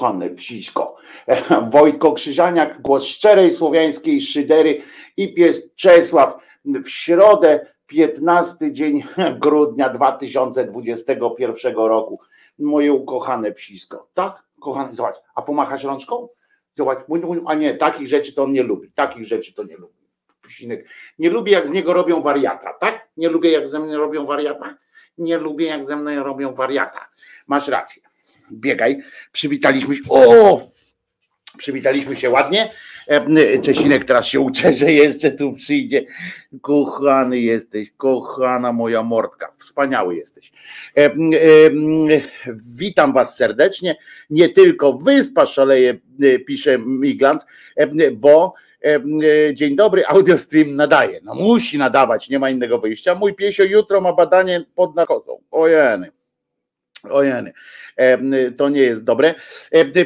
kochane psiczko. Wojtko Krzyżaniak, głos szczerej słowiańskiej szydery i pies Czesław w środę, 15 dzień grudnia 2021 roku. Moje ukochane psisko. Tak? Kochane, zobacz, a pomachasz rączką? Zobacz, a nie, takich rzeczy to on nie lubi. Takich rzeczy to nie lubi. Psinek. Nie lubię jak z niego robią wariata, tak? Nie lubię jak ze mnie robią wariata? Nie lubię jak ze mną robią wariata. Masz rację biegaj. Przywitaliśmy się. O! Przywitaliśmy się ładnie. E, Czesinek teraz się uczy, że jeszcze tu przyjdzie. Kochany jesteś, kochana moja mordka. Wspaniały jesteś. E, e, witam Was serdecznie. Nie tylko wyspa szaleje, pisze Miglanc, bo Dzień dobry, audiostream nadaje. No musi nadawać, nie ma innego wyjścia. Mój piesio jutro ma badanie pod narkotą. Ojeny. Ojeny, to nie jest dobre.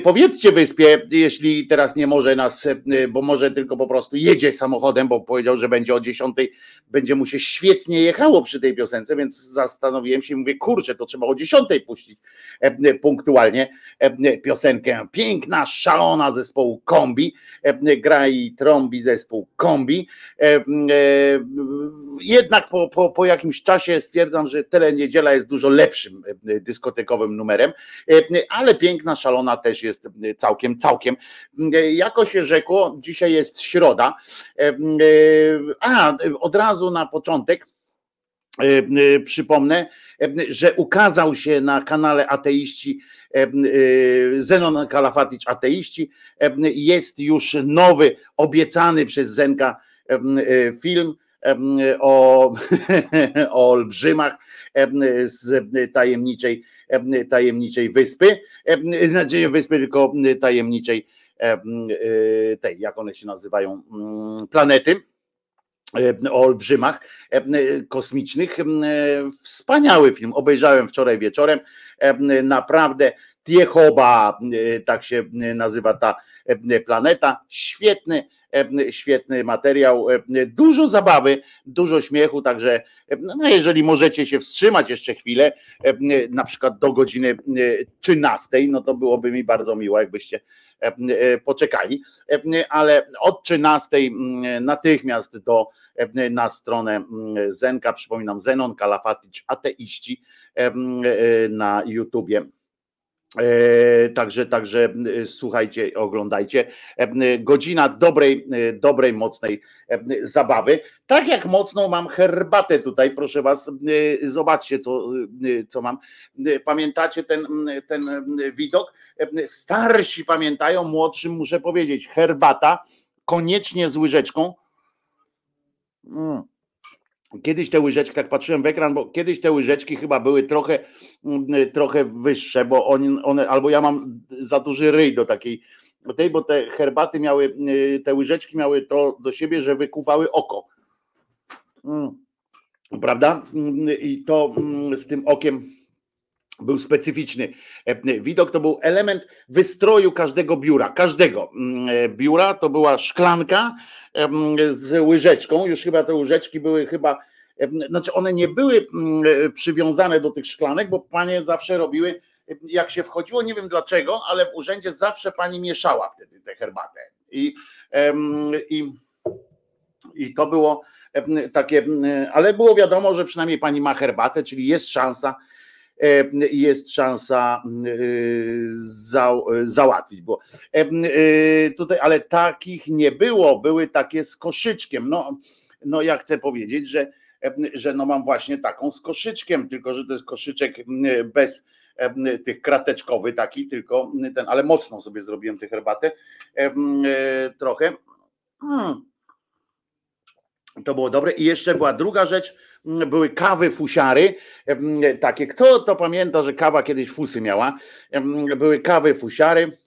Powiedzcie wyspie, jeśli teraz nie może nas, bo może tylko po prostu jedzie samochodem, bo powiedział, że będzie o 10, będzie mu się świetnie jechało przy tej piosence, więc zastanowiłem się i mówię, kurczę, to trzeba o 10 puścić punktualnie piosenkę. Piękna, szalona zespołu Kombi, gra i trąbi zespół Kombi. Jednak po, po, po jakimś czasie stwierdzam, że Teleniedziela jest dużo lepszym dyskotekowym numerem, ale piękna, szalona też jest całkiem, całkiem. Jako się rzekło, dzisiaj jest środa. A, od razu na początek Przypomnę, że ukazał się na kanale ateiści Zenon Kalafatic Ateiści. Jest już nowy, obiecany przez Zenka film o, o olbrzymach z tajemniczej, tajemniczej wyspy, znaczy wyspy tylko tajemniczej tej, jak one się nazywają, planety o olbrzymach kosmicznych. Wspaniały film, obejrzałem wczoraj wieczorem. Naprawdę Tiechoba, tak się nazywa ta planeta. Świetny, świetny materiał, dużo zabawy, dużo śmiechu, także no jeżeli możecie się wstrzymać jeszcze chwilę, na przykład do godziny 13, no to byłoby mi bardzo miło, jakbyście poczekali, ale od 13 natychmiast do na stronę Zenka, przypominam Zenon Kalafatic, ateiści na YouTubie. E, także, także e, słuchajcie, oglądajcie. E, godzina dobrej, dobrej, mocnej zabawy. Tak jak mocną mam herbatę tutaj, proszę Was, zobaczcie, co, co mam. Pamiętacie ten, ten widok? Starsi pamiętają, młodszym muszę powiedzieć, herbata, koniecznie z łyżeczką. Mm Kiedyś te łyżeczki, tak patrzyłem w ekran, bo kiedyś te łyżeczki chyba były trochę, mm, trochę wyższe, bo one, one albo ja mam za duży ryj do takiej, tej, bo te herbaty miały, y, te łyżeczki miały to do siebie, że wykuwały oko. Mm. Prawda? Mm, I to z tym okiem był specyficzny e, widok, to był element wystroju każdego biura, każdego e, biura, to była szklanka z łyżeczką, już chyba te łyżeczki były chyba, znaczy one nie były przywiązane do tych szklanek, bo panie zawsze robiły, jak się wchodziło, nie wiem dlaczego, ale w urzędzie zawsze pani mieszała wtedy tę herbatę i, i, i to było takie, ale było wiadomo, że przynajmniej pani ma herbatę, czyli jest szansa, E, jest szansa za, załatwić. Bo e, tutaj, ale takich nie było, były takie z koszyczkiem. No, no ja chcę powiedzieć, że, że no mam właśnie taką z koszyczkiem, tylko że to jest koszyczek bez tych krateczkowy taki, tylko ten, ale mocno sobie zrobiłem tę herbatę e, trochę. Hmm. To było dobre. I jeszcze była druga rzecz, były kawy fusiary, takie, kto to pamięta, że kawa kiedyś fusy miała, były kawy fusiary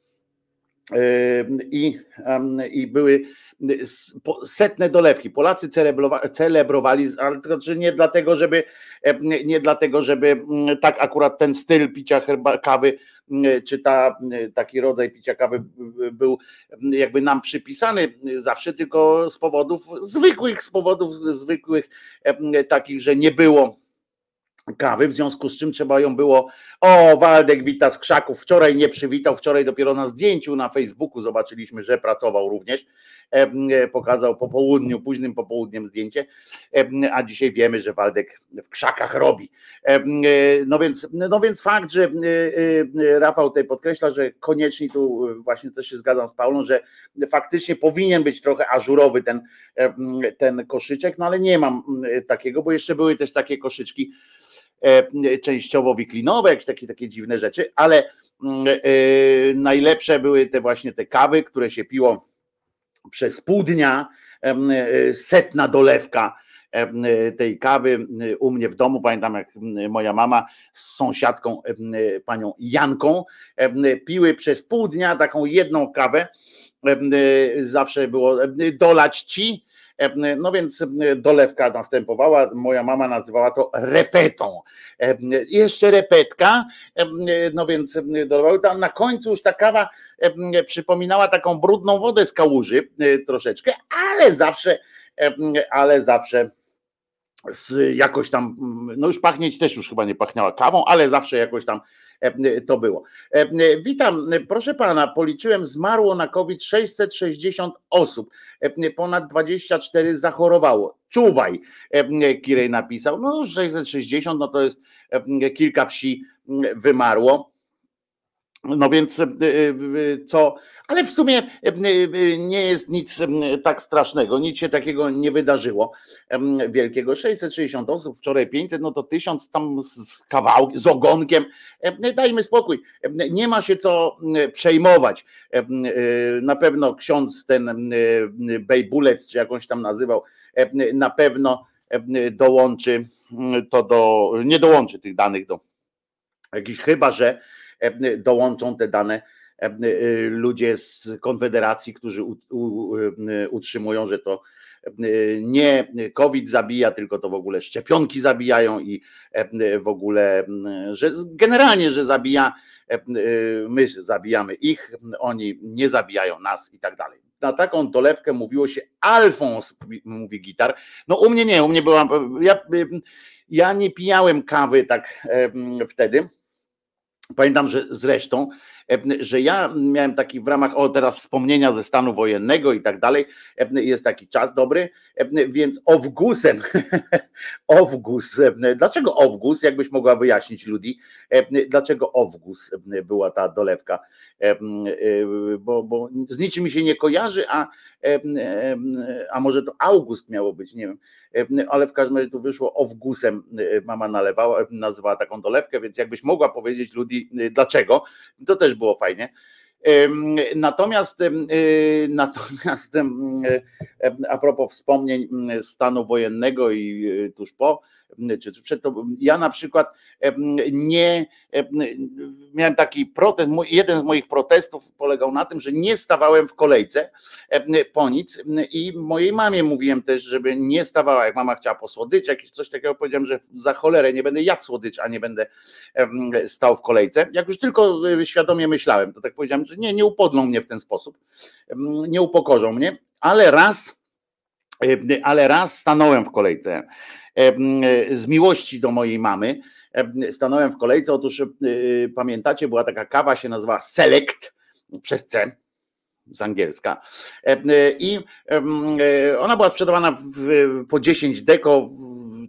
i, i były setne dolewki. Polacy celebrowali, ale znaczy nie dlatego, żeby nie dlatego, żeby tak akurat ten styl picia herba, kawy, czy ta, taki rodzaj picia kawy był jakby nam przypisany zawsze, tylko z powodów zwykłych, z powodów zwykłych takich, że nie było kawy, w związku z czym trzeba ją było. O, Waldek wita z krzaków. Wczoraj nie przywitał, wczoraj dopiero na zdjęciu na Facebooku zobaczyliśmy, że pracował również. E, pokazał po południu, późnym popołudniem zdjęcie, a dzisiaj wiemy, że Waldek w krzakach robi. E, no więc, no więc fakt, że e, Rafał tutaj podkreśla, że koniecznie tu właśnie też się zgadzam z Paulą, że faktycznie powinien być trochę ażurowy ten, ten koszyczek, no ale nie mam takiego, bo jeszcze były też takie koszyczki częściowo wiklinowe, jakieś takie, takie dziwne rzeczy, ale najlepsze były te właśnie te kawy, które się piło przez pół dnia e, setna dolewka tej kawy u mnie w domu. Pamiętam, jak moja mama z sąsiadką, panią Janką, piły przez pół dnia taką jedną kawę. Zawsze było dolać ci, no więc dolewka następowała, moja mama nazywała to repetą. Jeszcze repetka, no więc dolewały. Na końcu już ta kawa przypominała taką brudną wodę z kałuży troszeczkę, ale zawsze, ale zawsze jakoś tam, no już pachnieć też już chyba nie pachniała kawą, ale zawsze jakoś tam E, to było. E, witam, proszę pana, policzyłem, zmarło na COVID 660 osób, e, ponad 24 zachorowało. Czuwaj, Kirej napisał. No 660, no to jest kilka wsi wymarło No więc co, ale w sumie nie jest nic tak strasznego, nic się takiego nie wydarzyło wielkiego. 660 osób, wczoraj 500, no to 1000 tam z kawałkiem, z ogonkiem. Dajmy spokój, nie ma się co przejmować. Na pewno ksiądz ten Bejbulec, czy jakąś tam nazywał, na pewno dołączy to do, nie dołączy tych danych do jakichś, chyba że dołączą te dane ludzie z Konfederacji, którzy utrzymują, że to nie COVID zabija, tylko to w ogóle szczepionki zabijają i w ogóle, że generalnie, że zabija, my zabijamy ich, oni nie zabijają nas i tak dalej. Na taką dolewkę mówiło się Alfons, mówi gitar. No u mnie nie, u mnie była, ja, ja nie pijałem kawy tak wtedy, Pamiętam, że zresztą, że ja miałem taki w ramach, o teraz wspomnienia ze stanu wojennego i tak dalej, jest taki czas dobry, więc Owgusem, Owgus, dlaczego Owgus, jakbyś mogła wyjaśnić ludzi, dlaczego Owgus była ta dolewka, bo, bo z niczym mi się nie kojarzy, a, a może to August miało być, nie wiem, ale w każdym razie tu wyszło Owgusem, mama nalewała, nazywała taką dolewkę, więc jakbyś mogła powiedzieć ludzi dlaczego, to też było fajnie. Natomiast, natomiast a propos wspomnień stanu wojennego i tuż po, to, ja na przykład nie miałem taki protest, jeden z moich protestów polegał na tym, że nie stawałem w kolejce po nic i mojej mamie mówiłem też, żeby nie stawała, jak mama chciała po jakieś coś takiego, powiedziałem, że za cholerę nie będę jadł słodycz, a nie będę stał w kolejce. Jak już tylko świadomie myślałem, to tak powiedziałem, że nie, nie upodlą mnie w ten sposób, nie upokorzą mnie, ale raz ale raz stanąłem w kolejce z miłości do mojej mamy. Stanąłem w kolejce. Otóż pamiętacie, była taka kawa, się nazywa Select przez C z angielska. I ona była sprzedawana w, po 10 deko,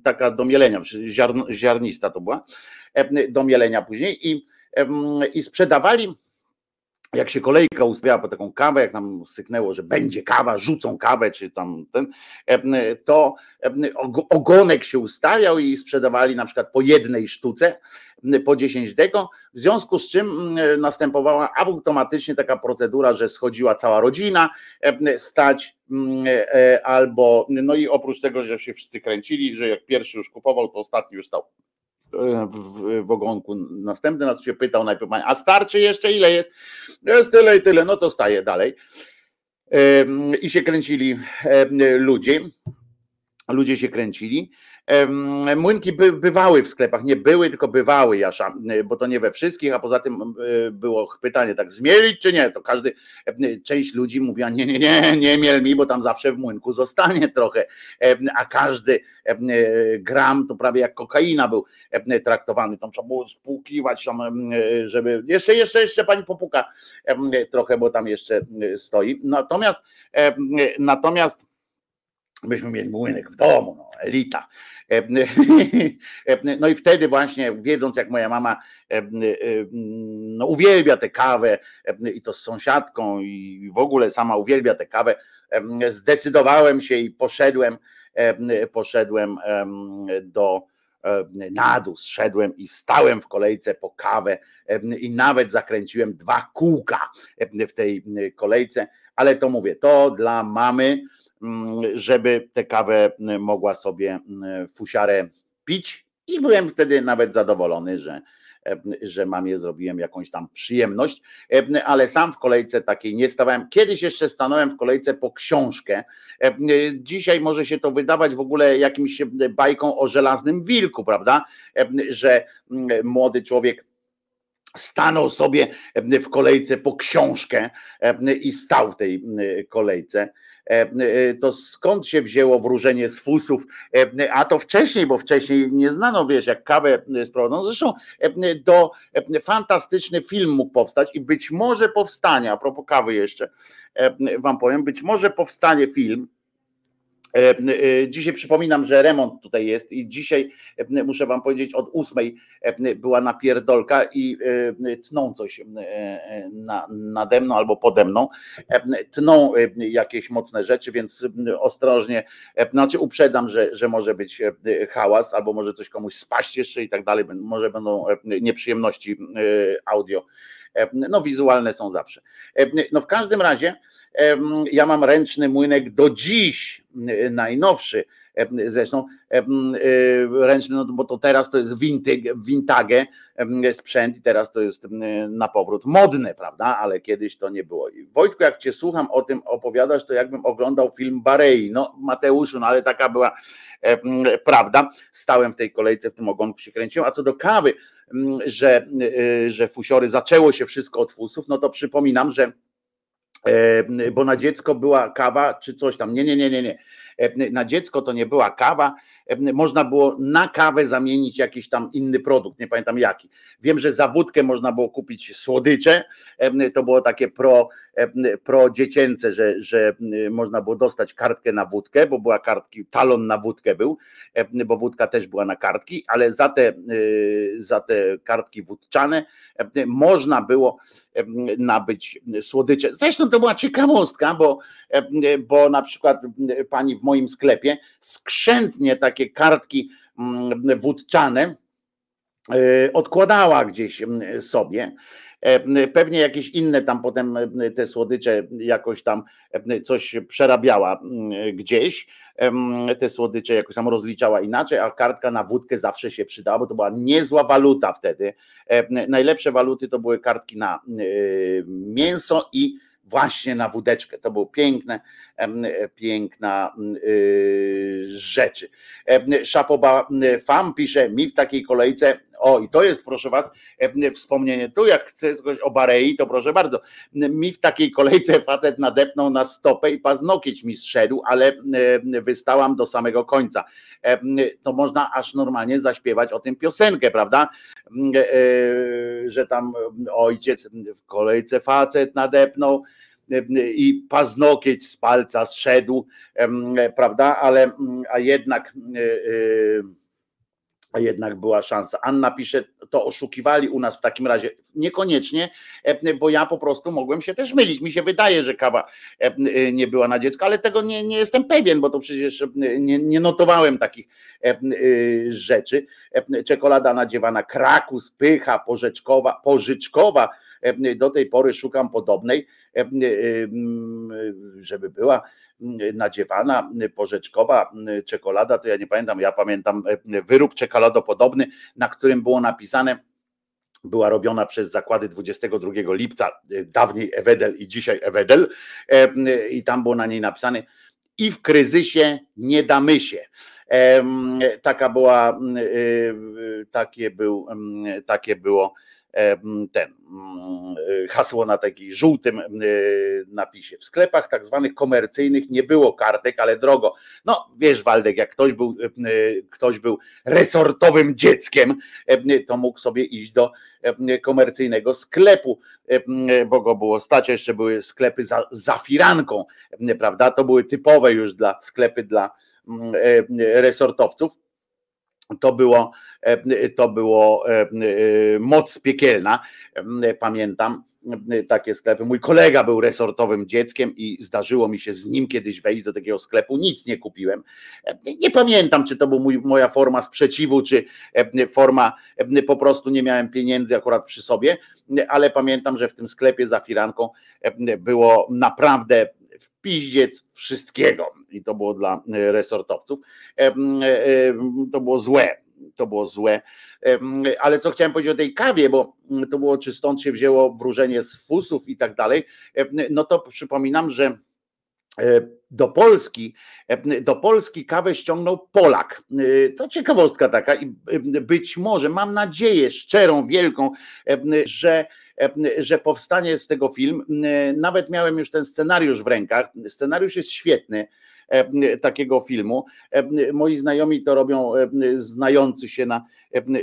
taka do mielenia, ziarnista to była, do mielenia później. I, i sprzedawali jak się kolejka ustawiała po taką kawę, jak nam syknęło, że będzie kawa, rzucą kawę, czy tam ten, to ogonek się ustawiał i sprzedawali na przykład po jednej sztuce, po 10 deko, w związku z czym następowała automatycznie taka procedura, że schodziła cała rodzina stać e, albo, no i oprócz tego, że się wszyscy kręcili, że jak pierwszy już kupował, to ostatni już stał w, w ogonku. Następny nas się pytał najpierw, a starczy jeszcze ile jest? Jest tyle i tyle, no to staje dalej. I się kręcili ludzie. Ludzie się kręcili. Młynki by, bywały w sklepach, nie były, tylko bywały, Jasza, bo to nie we wszystkich, a poza tym było pytanie, tak zmielić czy nie, to każdy, część ludzi mówiła, nie, nie, nie, nie miel mi, bo tam zawsze w młynku zostanie trochę, a każdy gram to prawie jak kokaina był traktowany, tam trzeba było spłukiwać, żeby, jeszcze, jeszcze, jeszcze pani popuka trochę, bo tam jeszcze stoi, natomiast, natomiast myśmy mieli młynek w domu, no, elita. No i wtedy właśnie, wiedząc jak moja mama no, uwielbia tę kawę i to z sąsiadką i w ogóle sama uwielbia tę kawę, zdecydowałem się i poszedłem, poszedłem do na dół, zszedłem i stałem w kolejce po kawę i nawet zakręciłem dwa kółka w tej kolejce, ale to mówię, to dla mamy, żeby tę kawę mm, mogła sobie mm, fusiarę pić i byłem wtedy nawet zadowolony, że, że mamie zrobiłem jakąś tam przyjemność, ale sam w kolejce takiej nie stawałem. Kiedyś jeszcze stanąłem w kolejce po książkę. Dzisiaj może się to wydawać w ogóle jakimś bajką o żelaznym wilku, prawda? Że młody człowiek stanął sobie w kolejce po książkę i stał w tej kolejce. E, e, to skąd się wzięło wróżenie z fusów, e, a to wcześniej, bo wcześniej nie znano, wiesz, jak kawę sprowadzono. Zresztą do fantastyczny film mógł powstać i być może powstanie, a propos kawy jeszcze wam powiem, być może powstanie film, dzisiaj przypominam, że remont tutaj jest i dzisiaj e, muszę wam powiedzieć, od ósmej była napierdolka i tną coś na, nade mną albo pode mną. Tną jakieś mocne rzeczy, więc ostrożnie, znaczy uprzedzam, że, że może być hałas albo może coś komuś spaść jeszcze i tak dalej, może będą nieprzyjemności audio no wizualne są zawsze. No w każdym razie ja mam ręczny młynek do dziś, najnowszy, zresztą ręczny, no bo to teraz to jest vintage, vintage sprzęt i teraz to jest na powrót modne, prawda, ale kiedyś to nie było. Wojtku, jak cię słucham o tym opowiadasz, to jakbym oglądał film Barei, no Mateuszu, no ale taka była prawda, stałem w tej kolejce, w tym ogonku się kręciłem, a co do kawy, że, y, że fusiory zaczęło się wszystko od fusów, no to przypominam, że bo na dziecko była kawa czy coś tam. Nie, nie, nie, nie, nie. Na dziecko to nie była kawa, można było na kawę zamienić jakiś tam inny produkt, nie pamiętam jaki. Wiem, że za wódkę można było kupić słodycze, to było takie pro, pro dziecięce, że, że można było dostać kartkę na wódkę, bo była kartki, talon na wódkę był, bo wódka też była na kartki, ale za te, za te kartki wódczane można było nabyć słodycze. Zresztą to była ciekawostka, bo, bo na przykład pani w moim sklepie skrzętnie takie kartki mm, wódczane e, odkładała gdzieś mm, sobie. E, pewnie jakieś inne tam potem te słodycze jakoś tam coś przerabiała gdzieś, te słodycze jakoś tam rozliczała inaczej, a kartka na wódkę zawsze się przydała, bo to była niezła waluta wtedy. Najlepsze waluty to były kartki na e, mięso i właśnie na wódeczkę. To było piękne, piękna y, rzeczy. Szapoba Fam pisze, mi w takiej kolejce, o i to jest proszę was wspomnienie, tu jak chcę coś o Barei, to proszę bardzo, mi w takiej kolejce facet nadepnął na stopę i paznokieć mi zszedł, ale wystałam do samego końca. To można aż normalnie zaśpiewać o tym piosenkę, prawda? E, że tam ojciec w kolejce facet nadepnął, i paznokieć z palca zszedł, prawda, ale a jednak e, e, a jednak była szansa. Anna pisze, to oszukiwali u nas w takim razie. Niekoniecznie, bo ja po prostu mogłem się też mylić. Mi się wydaje, że kawa nie była na dziecko, ale tego nie, nie jestem pewien, bo to przecież nie, nie notowałem takich rzeczy. Czekolada nadziewana krakus, pycha, porzeczkowa, pożyczkowa, do tej pory szukam podobnej, żeby była nadziewana, porzeczkowa czekolada, to ja nie pamiętam, ja pamiętam wyrób czekoladopodobny, na którym było napisane była robiona przez zakłady 22 lipca, dawniej Ewedel i dzisiaj Ewedel i tam było na niej napisane i w kryzysie nie damy się. Taka była, takie, był, takie było ten hasło na takim żółtym napisie. W sklepach tak zwanych komercyjnych nie było kartek, ale drogo. No wiesz Waldek, jak ktoś był, ktoś był resortowym dzieckiem, to mógł sobie iść do komercyjnego sklepu, bo go było stać, jeszcze były sklepy za, za firanką, prawda? To były typowe już dla sklepy dla resortowców to było, e, to było e, e, moc piekielna. Pamiętam takie sklepy. Mój kolega był resortowym dzieckiem i zdarzyło mi się z nim kiedyś wejść do takiego sklepu. Nic nie kupiłem. Nie pamiętam, czy to była moja forma sprzeciwu, czy forma po prostu nie miałem pieniędzy akurat przy sobie, ale pamiętam, że w tym sklepie za firanką było naprawdę w piździec wszystkiego i to było dla e, resortowców. E, e, to było złe, to było złe. Ale co chciałem powiedzieć o tej kawie, bo to było, czy stąd się wzięło wróżenie z fusów i tak dalej, no to przypominam, że do Polski, do Polski kawę ściągnął Polak. To ciekawostka taka i być może, mam nadzieję szczerą, wielką, że że powstanie z tego film. Nawet miałem już ten scenariusz w rękach. Scenariusz jest świetny takiego filmu. Moi znajomi to robią, znający się na,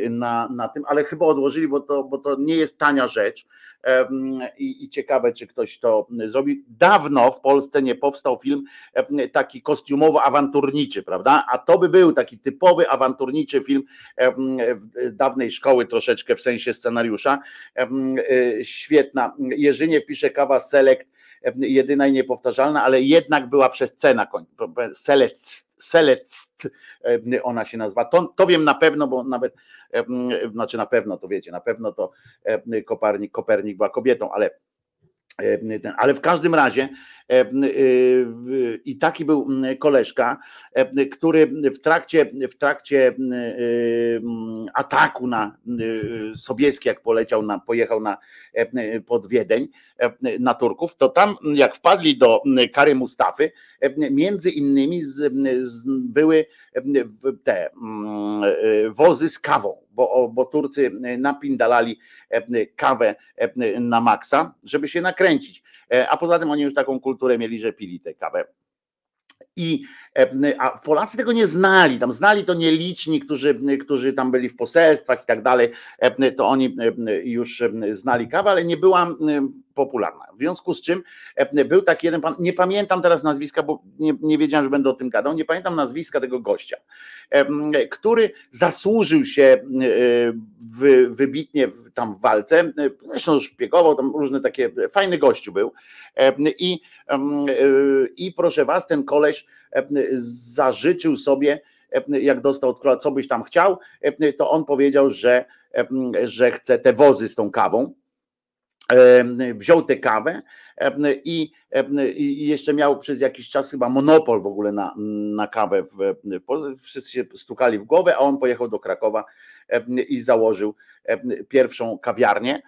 na, na tym, ale chyba odłożyli, bo to, bo to nie jest tania rzecz. I, ciekawe, czy ktoś to zrobi. Dawno w Polsce nie powstał film taki kostiumowo-awanturniczy, prawda? A to by był taki typowy awanturniczy film dawnej szkoły troszeczkę w sensie scenariusza. Świetna. Jerzyniew pisze kawa Select, jedyna i niepowtarzalna, ale jednak była przez C na końcu. Select Select ona się nazywa. To, to wiem na pewno, bo nawet, znaczy na pewno to wiecie, na pewno to Kopernik, Kopernik była kobietą, ale ale w każdym razie i taki był koleżka, który w trakcie, w trakcie ataku na Sobieski, jak poleciał na, pojechał na, pod Wiedeń na Turków, to tam jak wpadli do Kary Mustafy, między innymi z, z, były te wozy z kawą bo, bo Turcy napindalali e, kawę e, na maksa, żeby się nakręcić. E, a poza tym oni już taką kulturę mieli, że pili tę kawę. I a Polacy tego nie znali, tam znali to nieliczni, którzy, którzy tam byli w poselstwach i tak dalej, to oni już znali kawę, ale nie była popularna. W związku z czym był taki jeden pan, nie pamiętam teraz nazwiska, bo nie, nie wiedziałem, że będę o tym gadał, nie pamiętam nazwiska tego gościa, który zasłużył się wybitnie tam w walce, zresztą szpiegował, tam różne takie, fajny gościu był i, i proszę was, ten koleś zażyczył sobie, jak dostał od króla, co byś tam chciał, to on powiedział, że, że chce te wozy z tą kawą. Wziął tę kawę i, jeszcze miał przez jakiś czas chyba monopol w ogóle na, na kawę. Wszyscy się stukali w głowę, a on pojechał do Krakowa i założył pierwszą kawiarnię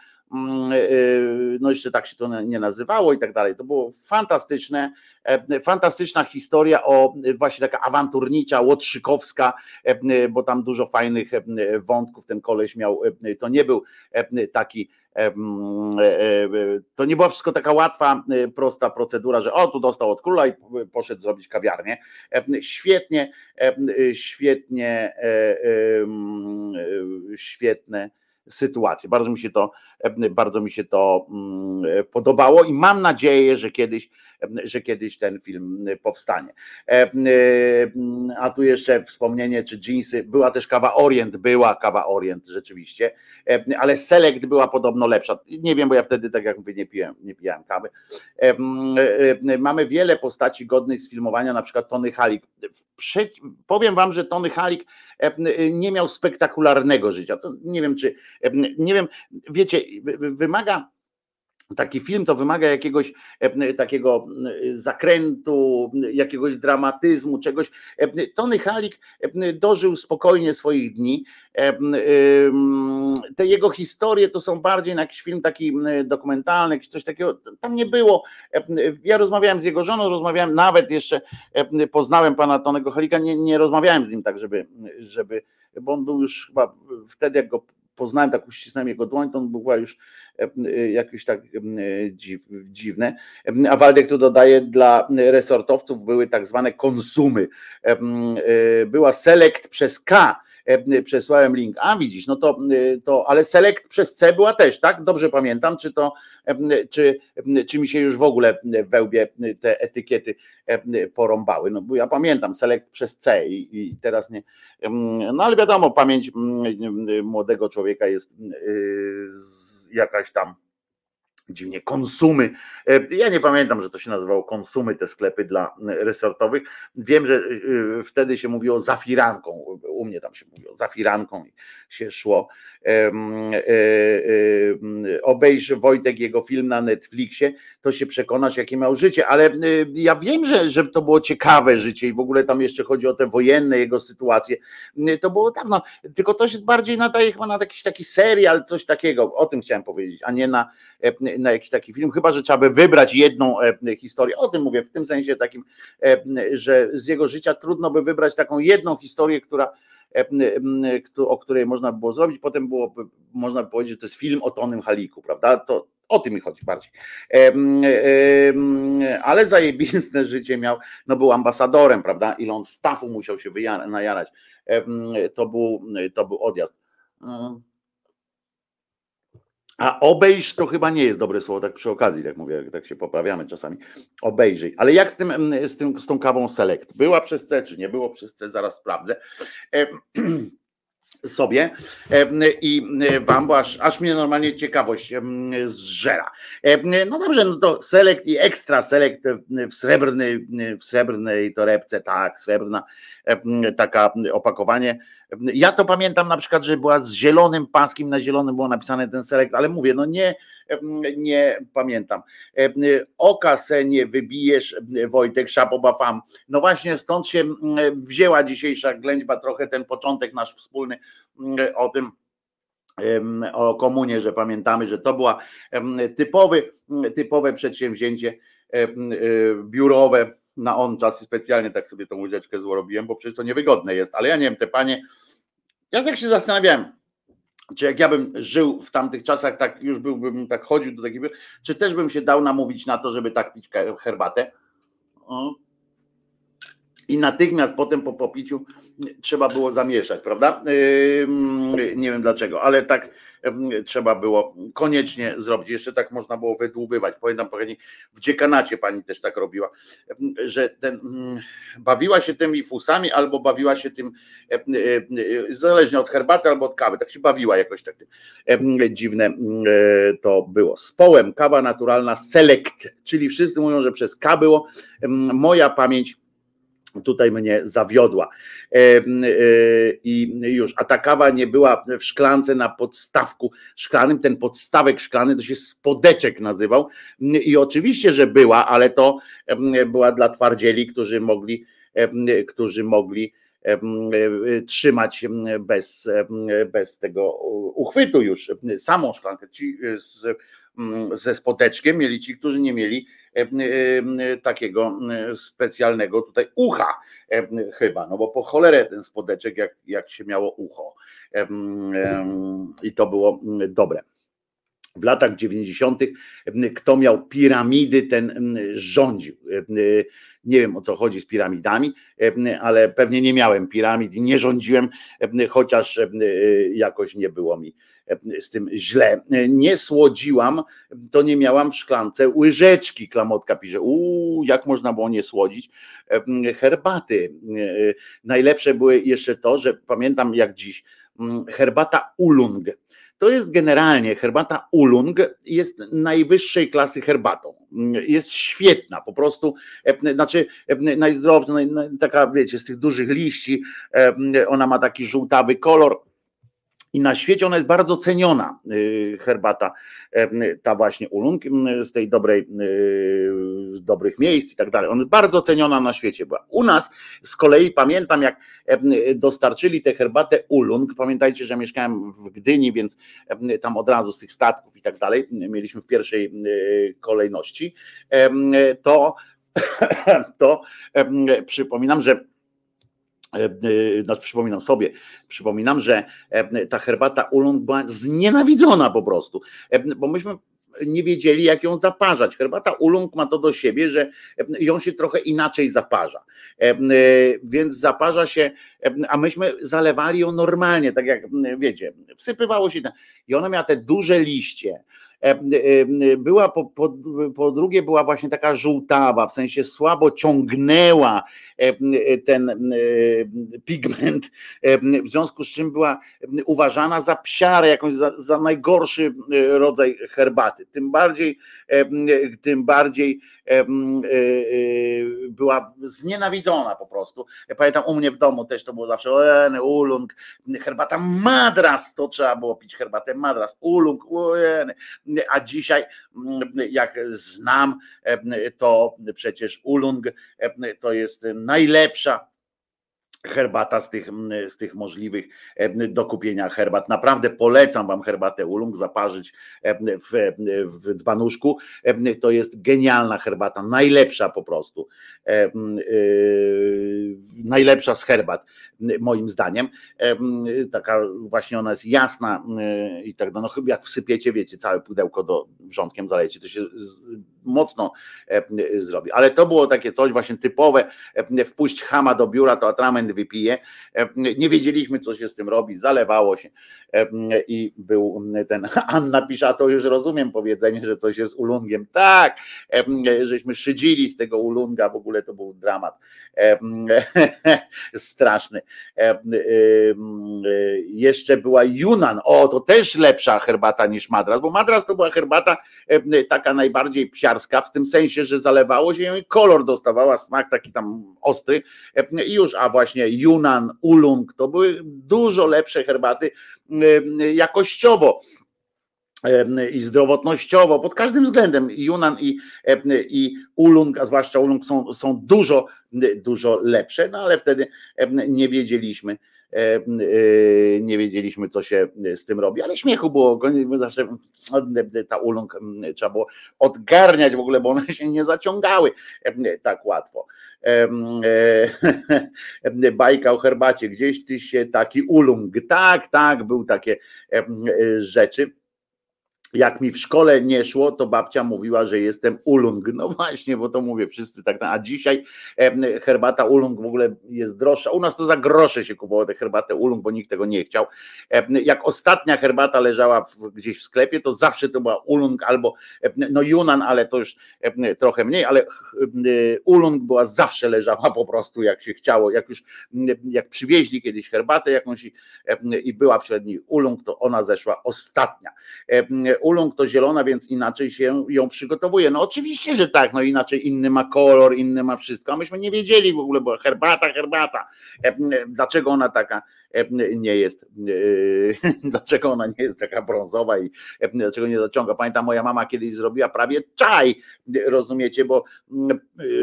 no jeszcze tak się to nie nazywało i tak dalej. To było fantastyczne, e, fantastyczna historia o y, właśnie taka awanturnicza, łotrzykowska, e, bo tam dużo fajnych e, wątków ten koleś miał. To nie był taki mm, to nie była wszystko taka łatwa, prosta procedura, że o, tu dostał od króla i poszedł zrobić kawiarnię. Świetnie, świetnie, świetne sytuację. Bardzo mi się to, bardzo mi się to mm, podobało i mam nadzieję, że kiedyś, że kiedyś ten film powstanie. A tu jeszcze wspomnienie, czy jeansy, była też kawa Orient, była kawa Orient rzeczywiście, ale Select była podobno lepsza. Nie wiem, bo ja wtedy, tak jak mówię, nie piłem, nie pijałem kawy. Mamy wiele postaci godnych sfilmowania, na przykład Tony Halik. Powiem wam, że Tony Halik nie miał spektakularnego życia. To nie wiem, czy nie wiem, wiecie, wymaga taki film to wymaga jakiegoś takiego zakrętu, jakiegoś dramatyzmu, czegoś. Tony Halik dożył spokojnie swoich dni. Te jego historie to są bardziej na jakiś film taki dokumentalny, coś takiego. Tam nie było. Ja rozmawiałem z jego żoną, rozmawiałem nawet jeszcze, poznałem pana Tonego Halika, nie, nie rozmawiałem z nim tak, żeby, żeby, bo on był już chyba wtedy, jak go poznałem, tak uścisnąłem jego dłoń, to była już e, e, jakieś tak e, dziw, dziwne. A Waldek tu dodaje, dla resortowców były tak zwane konsumy. Była select przez K, przesłałem link. A widzisz, no to, to ale select przez C była też, tak? Dobrze pamiętam, czy to, czy, czy mi się już w ogóle wełbie te etykiety porąbały. No bo ja pamiętam select przez C i, i teraz nie. No ale wiadomo, pamięć młodego człowieka jest jakaś tam dziwnie, konsumy. E, ja nie pamiętam, że to się nazywało konsumy, te sklepy dla resortowych. Wiem, że e, wtedy się mówiło zafiranką, u mnie tam się mówiło zafiranką i się szło. E, obejrz Wojtek jego film na Netflixie, to się przekonasz, jakie miał życie, ale ja wiem, że, że to było ciekawe życie i w ogóle tam jeszcze chodzi o te wojenne jego sytuacje. To było dawno, tylko to się bardziej nadaje chyba na jakiś taki serial, coś takiego, o tym chciałem powiedzieć, a nie na na jakiś taki film, chyba że trzeba by wybrać jedną e, historię. O tym mówię, w tym sensie takim, e, że z jego życia trudno by wybrać taką jedną historię, która e, o której można by było zrobić, potem było, można by powiedzieć, że to jest film o Tonym Haliku, prawda? To o tym mi chodzi bardziej. Ale zajebiste życie miał, no był ambasadorem, prawda? Ile on stafu musiał się najarać. To był, to był odjazd. A obejrz to chyba nie jest dobre słowo, tak przy okazji, tak mówię, tak się poprawiamy czasami. Obejrzyj. Ale jak z, tym, z, tym, z tą kawą Select? Była przez C, czy nie było przez C? Zaraz sprawdzę. E, sobie i wam, bo aż, aż mnie normalnie ciekawość zżera. No dobrze, no to select i ekstra select w srebrnej, w srebrnej torebce, tak, srebrna taka opakowanie. Ja to pamiętam na przykład, że była z zielonym paskiem, na zielonym było napisane ten select, ale mówię, no nie, nie pamiętam. Oka se nie wybijesz, Wojtek Szabobafam. No właśnie stąd się wzięła dzisiejsza ględźba, trochę ten początek nasz wspólny o tym, o komunie, że pamiętamy, że to była typowy, typowe przedsięwzięcie biurowe na on czas i specjalnie tak sobie tą łyżeczkę złorobiłem, bo przecież to niewygodne jest, ale ja nie wiem, te panie, ja tak się zastanawiałem, czy jak ja bym żył w tamtych czasach, tak już byłbym, tak chodził do takiego, czy też bym się dał namówić na to, żeby tak pić herbatę. I natychmiast potem po popiciu trzeba było zamieszać, prawda? Nie wiem dlaczego, ale tak trzeba było koniecznie zrobić. Jeszcze tak można było wydłubywać. Pamiętam pani w dziekanacie pani też tak robiła, że ten, bawiła się tymi fusami albo bawiła się tym zależnie od herbaty albo od kawy. Tak się bawiła jakoś tak. Dziwne to było. Z połem kawa naturalna select, czyli wszyscy mówią, że przez K było. Moja pamięć tutaj mnie zawiodła. E, e, I już, a ta kawa nie była w szklance na podstawku szklanym, ten podstawek szklany to się spodeczek nazywał. I oczywiście, że była, ale to była dla twardzieli, którzy mogli, którzy mogli trzymać bez, bez tego uchwytu już samą szklankę. Ci z, ze spodeczkiem mieli ci, którzy nie mieli takiego specjalnego tutaj ucha chyba, no bo po cholerę ten spodeczek jak, jak się miało ucho i to było dobre. W latach 90. kto miał piramidy, ten rządził. Nie wiem o co chodzi z piramidami, ale pewnie nie miałem piramid i nie rządziłem, chociaż jakoś nie było mi z tym źle. Nie słodziłam, to nie miałam w szklance łyżeczki, klamotka pisze. Uuu, jak można było nie słodzić herbaty. Najlepsze były jeszcze to, że pamiętam jak dziś, herbata ulung. To jest generalnie herbata Ulung, jest najwyższej klasy herbatą. Jest świetna, po prostu, znaczy najzdrowsza, taka wiecie, z tych dużych liści, ona ma taki żółtawy kolor i na świecie ona jest bardzo ceniona, y, herbata, ta właśnie Ulung, z tej dobrej, y, dobrych miejsc i tak dalej. Ona jest bardzo ceniona na świecie była. U nas z kolei pamiętam, jak dostarczyli tę herbatę Ulung. Pamiętajcie, że mieszkałem w Gdyni, więc tam od razu z tych statków i tak dalej mieliśmy w pierwszej y, kolejności. To, to przypominam, że znaczy przypominam sobie, przypominam, że e, ta herbata ulung była znienawidzona po prostu, bo myśmy nie wiedzieli, jak ją zaparzać. Herbata ulung ma to do siebie, że ją się trochę inaczej zaparza. Więc zaparza się, a myśmy zalewali ją normalnie, tak jak wiecie, wsypywało się i ona miała te duże liście E, e, była po, po, po drugie była właśnie taka żółtawa, w sensie słabo ciągnęła e, ten pigment, w związku z czym była uważana za psiarę, jakąś za, za najgorszy rodzaj herbaty. Tym bardziej, tym bardziej była znienawidzona po prostu. Ja pamiętam u mnie w domu też to było zawsze ulung, herbata madras, to trzeba było pić herbatę madras, ulung, a dzisiaj jak znam, to przecież ulung to jest najlepsza herbata z tych, z tych możliwych do kupienia herbat. Naprawdę polecam Wam herbatę Ulung zaparzyć w, w dzbanuszku. To jest genialna herbata, najlepsza po prostu. Najlepsza z herbat, moim zdaniem. Taka właśnie ona jest jasna i tak no chyba jak wsypiecie, wiecie, całe pudełko do wrzątkiem zalejecie, to się mocno zrobi. Ale to było takie coś właśnie typowe, wpuść chama do biura, to atrament wypije. Nie wiedzieliśmy, co się z tym robi, zalewało się i był ten, Anna pisze, a to już rozumiem powiedzenie, że coś jest ulungiem. Tak, żeśmy szydzili z tego ulunga, w ogóle to był dramat straszny. Jeszcze była Yunan, o to też lepsza herbata niż Madras, bo Madras to była herbata taka najbardziej psiarska, w tym sensie, że zalewało się ją i kolor dostawała, smak taki tam ostry. I już, a właśnie Yunan, Ulung to były dużo lepsze herbaty jakościowo i zdrowotnościowo, pod każdym względem. Yunan i, i Ulung, a zwłaszcza Ulung są, są dużo, dużo lepsze, no ale wtedy nie wiedzieliśmy, nie wiedzieliśmy, co się z tym robi, ale śmiechu było, zawsze ta ulung trzeba było odgarniać w ogóle, bo one się nie zaciągały tak łatwo. Bajka o herbacie, gdzieś ty się taki ulung, tak, tak, był takie rzeczy jak mi w szkole nie szło, to babcia mówiła, że jestem ulung. No właśnie, bo to mówię wszyscy tak. A dzisiaj herbata ulung w ogóle jest droższa. U nas to za grosze się kupowało tę herbatę ulung, bo nikt tego nie chciał. Jak ostatnia herbata leżała gdzieś w sklepie, to zawsze to była ulung albo no Yunan, ale to już trochę mniej, ale ulung była zawsze leżała po prostu jak się chciało. Jak już jak przywieźli kiedyś herbatę jakąś i, i była w średniej ulung, to ona zeszła ostatnia ulung to zielona, więc inaczej się ją przygotowuje. No oczywiście, że tak, no inaczej inny ma kolor, inny ma wszystko, a myśmy nie wiedzieli w ogóle, bo herbata, herbata. E, dlaczego ona taka e, nie jest, e, dlaczego ona nie jest taka brązowa i dlaczego nie zaciąga. Pamiętam, moja mama kiedyś zrobiła prawie czaj, rozumiecie, bo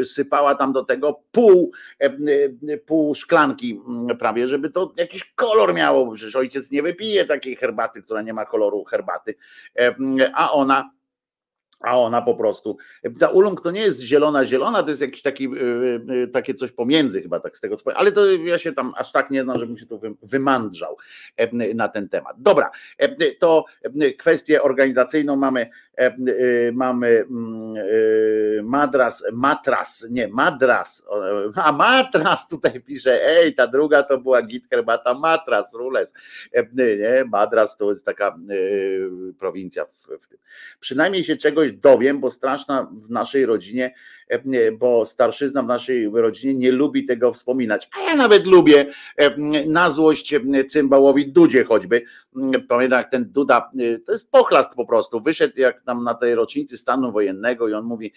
sypała tam do tego pół, pół szklanki prawie, żeby to jakiś kolor miało, przecież ojciec nie wypije takiej herbaty, która nie ma koloru herbaty a ona a ona po prostu, ta ulung to nie jest zielona, zielona, to jest jakiś taki, y, y, takie coś pomiędzy chyba, tak z tego co powiem, ale to ja się tam aż tak nie znam, żebym się tu wymandrzał na ten temat. Dobra, to kwestię organizacyjną mamy E, e, mamy mm, e, madras, matras, nie, madras, a matras tutaj pisze, ej, ta druga to była git herbata matras, rules, nie, madras to jest taka prowincja w, w tym. Przynajmniej się czegoś dowiem, bo straszna w naszej rodzinie bo starszyzna w naszej rodzinie nie lubi tego wspominać. A ja nawet lubię e, na złość e, cymbałowi Dudzie choćby. Pamiętam jak ten Duda, to jest pochlast po prostu, wyszedł jak tam na tej rocznicy stanu wojennego i on mówi,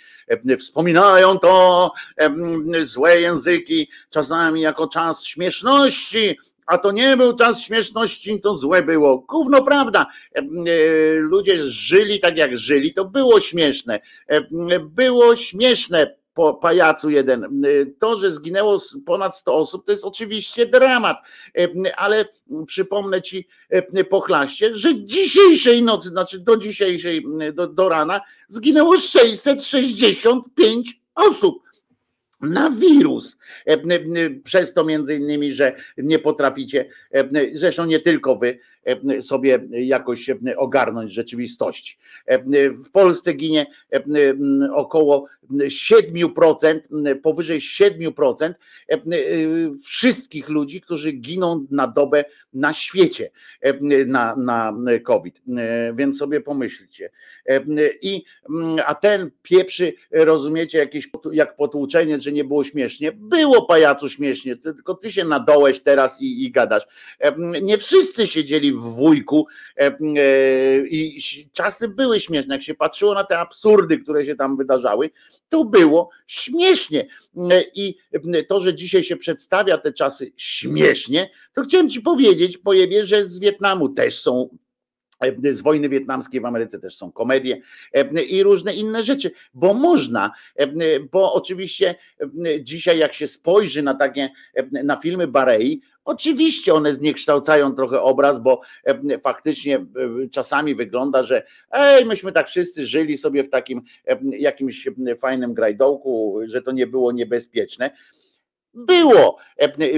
wspominają to złe języki, czasami jako czas śmieszności, a to nie był czas śmieszności, to złe było. Gówno prawda. Ludzie żyli tak jak żyli, to było śmieszne. Było śmieszne po pajacu jeden. To, że zginęło ponad 100 osób, to jest oczywiście dramat, ale przypomnę ci pochlaście, że dzisiejszej nocy, znaczy do dzisiejszej, do, do rana zginęło 665 osób na wirus. E, przez to między innymi, że nie potraficie, zresztą nie tylko wy, E, sobie jakoś ogarnąć rzeczywistości. E, w Polsce ginie e, około 7%, powyżej 7% wszystkich ludzi, którzy giną na dobę na świecie na, na COVID. Więc sobie pomyślcie. I, a ten pieprzy, rozumiecie, jakieś jak potłuczenie, że nie było śmiesznie. Było pajacu śmiesznie, tylko ty się nadołeś teraz i, i gadasz. Nie wszyscy siedzieli wujku e, e, i czasy były śmieszne, jak się patrzyło na te absurdy, które się tam wydarzały, to było śmiesznie. E, i to, że dzisiaj się przedstawia te czasy śmiesznie, to chciałem ci powiedzieć, pojebie, że z Wietnamu też są z wojny wietnamskiej w Ameryce też są komedie i różne inne rzeczy, bo można, bo oczywiście dzisiaj jak się spojrzy na takie, na filmy Barei, Oczywiście one zniekształcają trochę obraz, bo e, faktycznie e, czasami wygląda, że ej, myśmy tak wszyscy żyli sobie w takim e, jakimś fajnym grajdołku, że to nie było niebezpieczne. Było,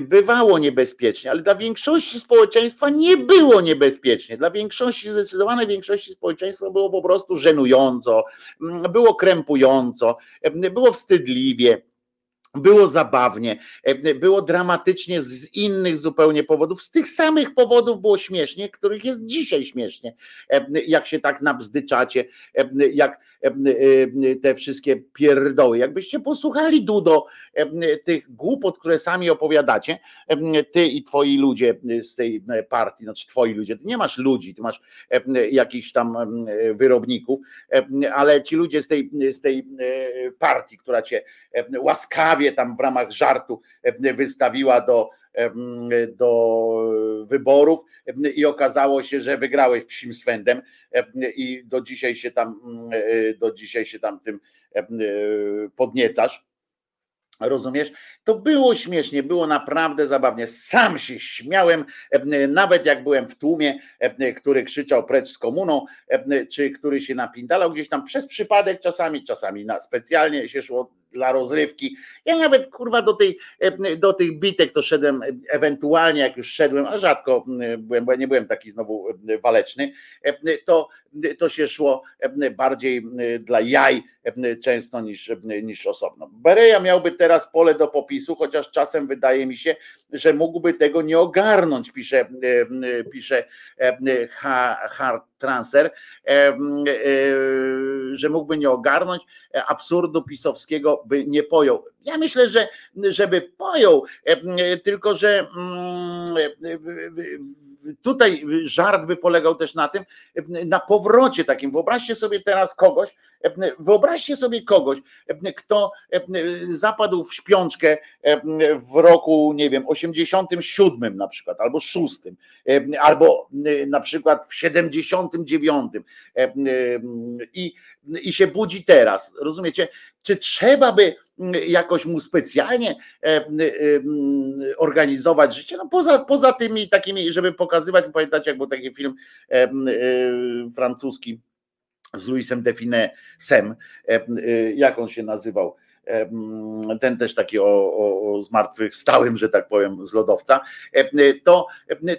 bywało niebezpiecznie, ale dla większości społeczeństwa nie było niebezpiecznie. Dla większości, zdecydowanej większości społeczeństwa było po prostu żenująco, było krępująco, było wstydliwie było zabawnie, e, było dramatycznie z innych zupełnie powodów, z tych samych powodów było śmiesznie, których jest dzisiaj śmiesznie, e, jak się tak nabzdyczacie, e, jak te wszystkie pierdoły. Jakbyście posłuchali Dudo tych głupot, które sami opowiadacie, ty i twoi ludzie z tej partii, znaczy twoi ludzie, ty nie masz ludzi, ty masz jakichś tam wyrobników, ale ci ludzie z tej, z tej partii, która cię łaskawie prawie tam w ramach żartu e, wystawiła do, e, do wyborów e, i okazało się, że wygrałeś psim swędem i do dzisiaj się tam do dzisiaj się tam tym podniecasz. Rozumiesz? To było śmiesznie, było naprawdę zabawnie. Sam się śmiałem, nawet jak byłem w tłumie, który krzyczał precz z komuną, czy który się napindalał gdzieś tam przez przypadek czasami, czasami na specjalnie się szło dla rozrywki. Ja nawet kurwa do, tej, do tych bitek to szedłem ewentualnie, jak już szedłem, a rzadko byłem, bo ja nie byłem taki znowu waleczny, to, to się szło bardziej dla jaj często niż, niż osobno. Bereja miałby teraz pole do popisu, chociaż czasem wydaje mi się, że mógłby tego nie ogarnąć, pisze, pisze Hard Transfer, że mógłby nie ogarnąć absurdu pisowskiego by nie pojął. Ja myślę, że żeby pojął, tylko że tutaj żart by polegał też na tym, na powrocie takim. Wyobraźcie sobie teraz kogoś, wyobraźcie sobie kogoś, kto zapadł w śpiączkę w roku, nie wiem, 87 na przykład, albo 6, albo na przykład w 79 i, i się budzi teraz. Rozumiecie? Czy trzeba by jakoś mu specjalnie organizować życie? No poza, poza tymi takimi, żeby pokazywać, pamiętacie, jak był taki film francuski z Louisem Definesem, jak on się nazywał? ten też taki o, o, o zmartwychwstałym, że tak powiem, z lodowca, to,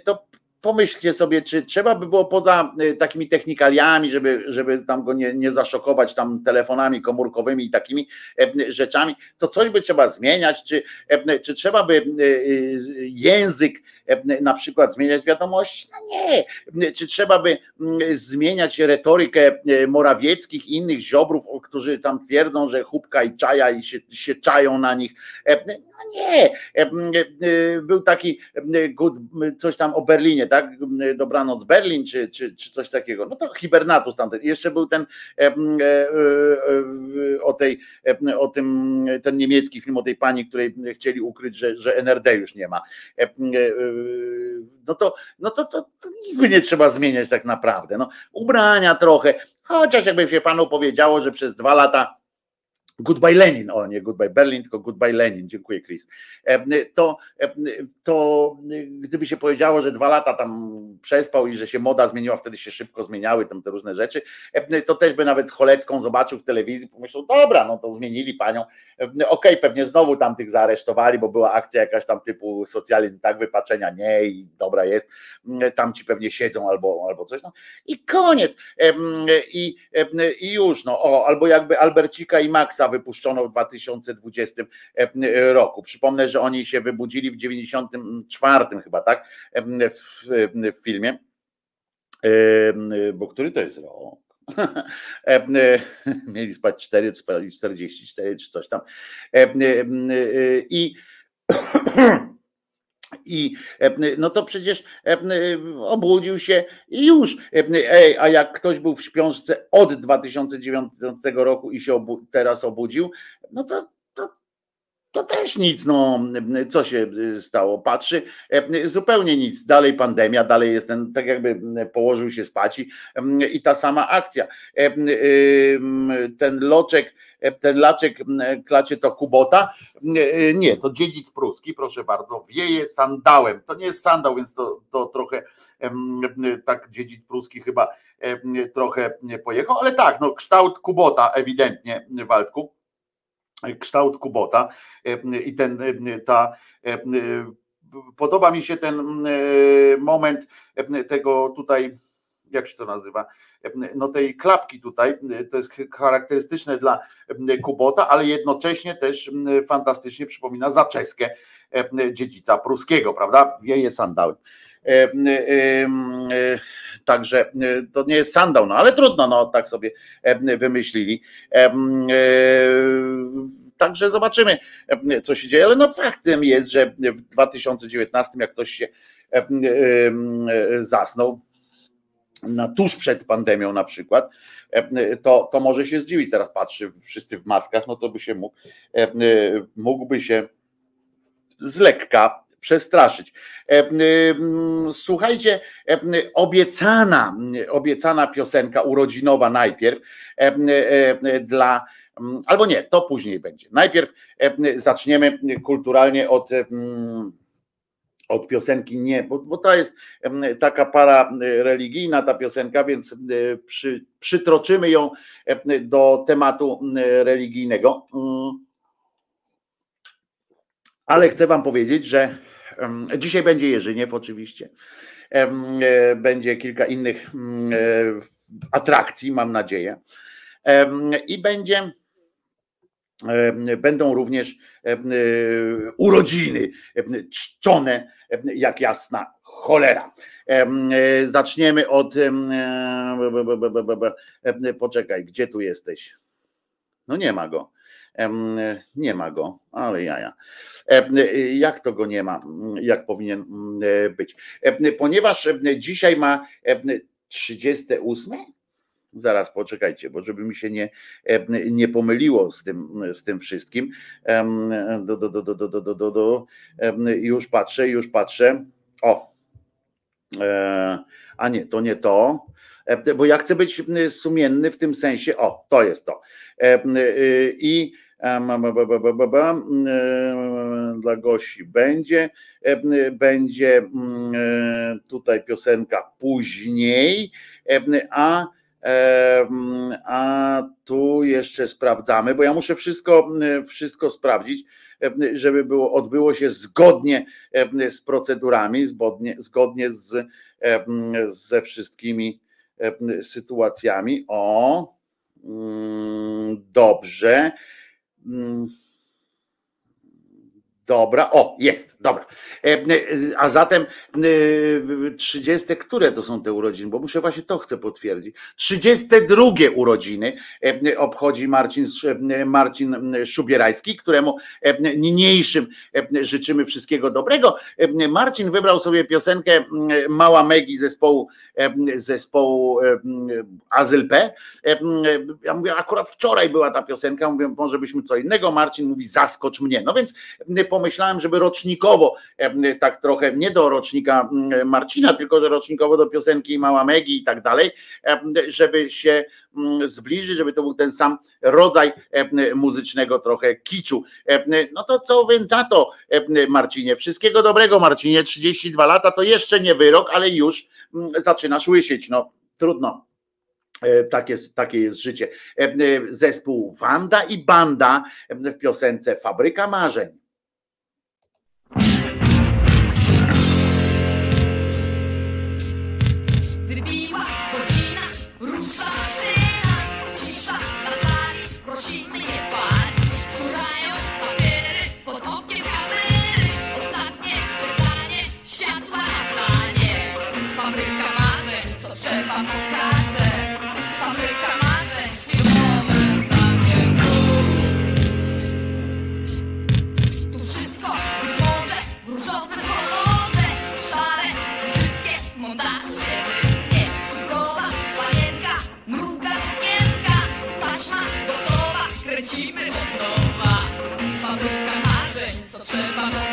to pomyślcie sobie, czy trzeba by było poza y, takimi technikaliami, żeby, żeby tam go nie, nie zaszokować tam telefonami komórkowymi i takimi e, rzeczami, to coś by trzeba zmieniać, czy, e, czy trzeba by y, język e, na przykład zmieniać wiadomości? No nie. Czy trzeba by zmieniać retorykę Morawieckich i innych ziobrów, którzy tam twierdzą, że chubka i czaja i się, się czają na nich? Nie. Był taki good, coś tam o Berlinie, tak? Dobranoc Berlin, czy, czy, czy coś takiego. No to hibernatus tamten. Jeszcze był ten e, e, o tej, o tym, ten niemiecki film o tej pani, której chcieli ukryć, że, że NRD już nie ma. E, no to, no to, to, to nic by nie trzeba zmieniać tak naprawdę. No, ubrania trochę, chociaż jakby się panu powiedziało, że przez dwa lata Goodbye Lenin, o nie Goodbye Berlin, tylko Goodbye Lenin, dziękuję Chris. E, to, e, to gdyby się powiedziało, że dwa lata tam przespał i że się moda zmieniła, wtedy się szybko zmieniały tam te różne rzeczy, e, to też by nawet Cholecką zobaczył w telewizji, pomyślał, dobra, no to zmienili panią, okej, okay, pewnie znowu tam tych zaaresztowali, bo była akcja jakaś tam typu socjalizm, tak, wypaczenia, nie i dobra jest, tam ci pewnie siedzą albo, albo coś, no. I koniec. I, i już, no, o, albo jakby Albercika i Maxa wypuszczono w 2020 e, roku. Przypomnę, że oni się wybudzili w 94 chyba, tak? W, w filmie. Bo który to jest rok? Mieli spać 4, spali 44 czy coś tam. I i no to przecież obudził się i już. Ej, a jak ktoś był w śpiączce od 2009 roku i się obu teraz obudził, no to, to, też nic, no co się stało? Patrzy, zupełnie nic. Dalej pandemia, dalej jest ten, tak jakby położył się spać i, i ta sama akcja. Ten loczek ten laczek klacie to Kubota. Nie, to dziedzic pruski, proszę bardzo, wieje sandałem. To nie jest sandał, więc to, to trochę tak dziedzic pruski chyba trochę pojechał, ale tak, no kształt Kubota ewidentnie, Waldku kształt Kubota i ten, ta podoba mi się ten moment tego tutaj, jak się to nazywa, no tej klapki tutaj, to jest charakterystyczne dla Kubota, ale jednocześnie też fantastycznie przypomina zaczeskę dziedzica pruskiego, prawda? Wieje sandałem. Także to nie jest sandał, no ale trudno, no tak sobie wymyślili. Także zobaczymy, co się dzieje, ale no faktem jest, że w 2019, jak ktoś się zasnął, na, tuż przed pandemią na przykład, to, to może się zdziwić. Teraz patrzy wszyscy w maskach, no to by się mógł, mógłby się z lekka przestraszyć. Słuchajcie, obiecana, obiecana piosenka urodzinowa najpierw dla albo nie, to później będzie. Najpierw zaczniemy kulturalnie od od piosenki nie, bo, bo to jest taka para religijna ta piosenka, więc przy, przytroczymy ją do tematu religijnego. Mm. Ale chcę Wam powiedzieć, że dzisiaj będzie Jerzyniew oczywiście. Będzie kilka innych atrakcji, mam nadzieję. I będzie będą również urodziny czczone jak jasna cholera. Zaczniemy od. Poczekaj, gdzie tu jesteś? No nie ma go. Nie ma go, ale jaja. Jak to go nie ma? Jak powinien być? Ponieważ dzisiaj ma 38 zaraz poczekajcie, bo żeby mi się nie, nie pomyliło z tym, z tym wszystkim. Do, do, do, do, do, do, do, do. Już patrzę, już patrzę. O, a nie, to nie to, bo ja chcę być sumienny w tym sensie, o, to jest to. I dla Gosi będzie, będzie tutaj piosenka później, a a tu jeszcze sprawdzamy, bo ja muszę wszystko, wszystko sprawdzić, żeby było, odbyło się zgodnie z procedurami, zgodnie, zgodnie z, ze wszystkimi sytuacjami. O, mm, dobrze. Dobra, o, jest, dobra. E, e, a zatem 30, e, które to są te urodziny? Bo muszę właśnie to chcę potwierdzić. 32 urodziny obchodzi Marcin, Marcin Szubierajski, któremu niniejszym życzymy wszystkiego dobrego. Marcin wybrał sobie piosenkę Mała Megi zespołu, zespołu Azyl P. Ja mówię, akurat wczoraj była ta piosenka, mówię, może byśmy co innego. Marcin mówi, zaskocz mnie. No więc pomyślałem, żeby rocznikowo tak trochę, nie do rocznika Marcina, tylko że rocznikowo do piosenki Mała Megi i tak dalej, żeby się zbliżyć, żeby to był ten sam rodzaj muzycznego trochę kiczu. No to co wy na to, Marcinie? Wszystkiego dobrego, Marcinie. 32 lata to jeszcze nie wyrok, ale już zaczynasz łysieć. No trudno. Tak jest, takie jest życie. Zespół Wanda i Banda w piosence Fabryka Marzeń. Selber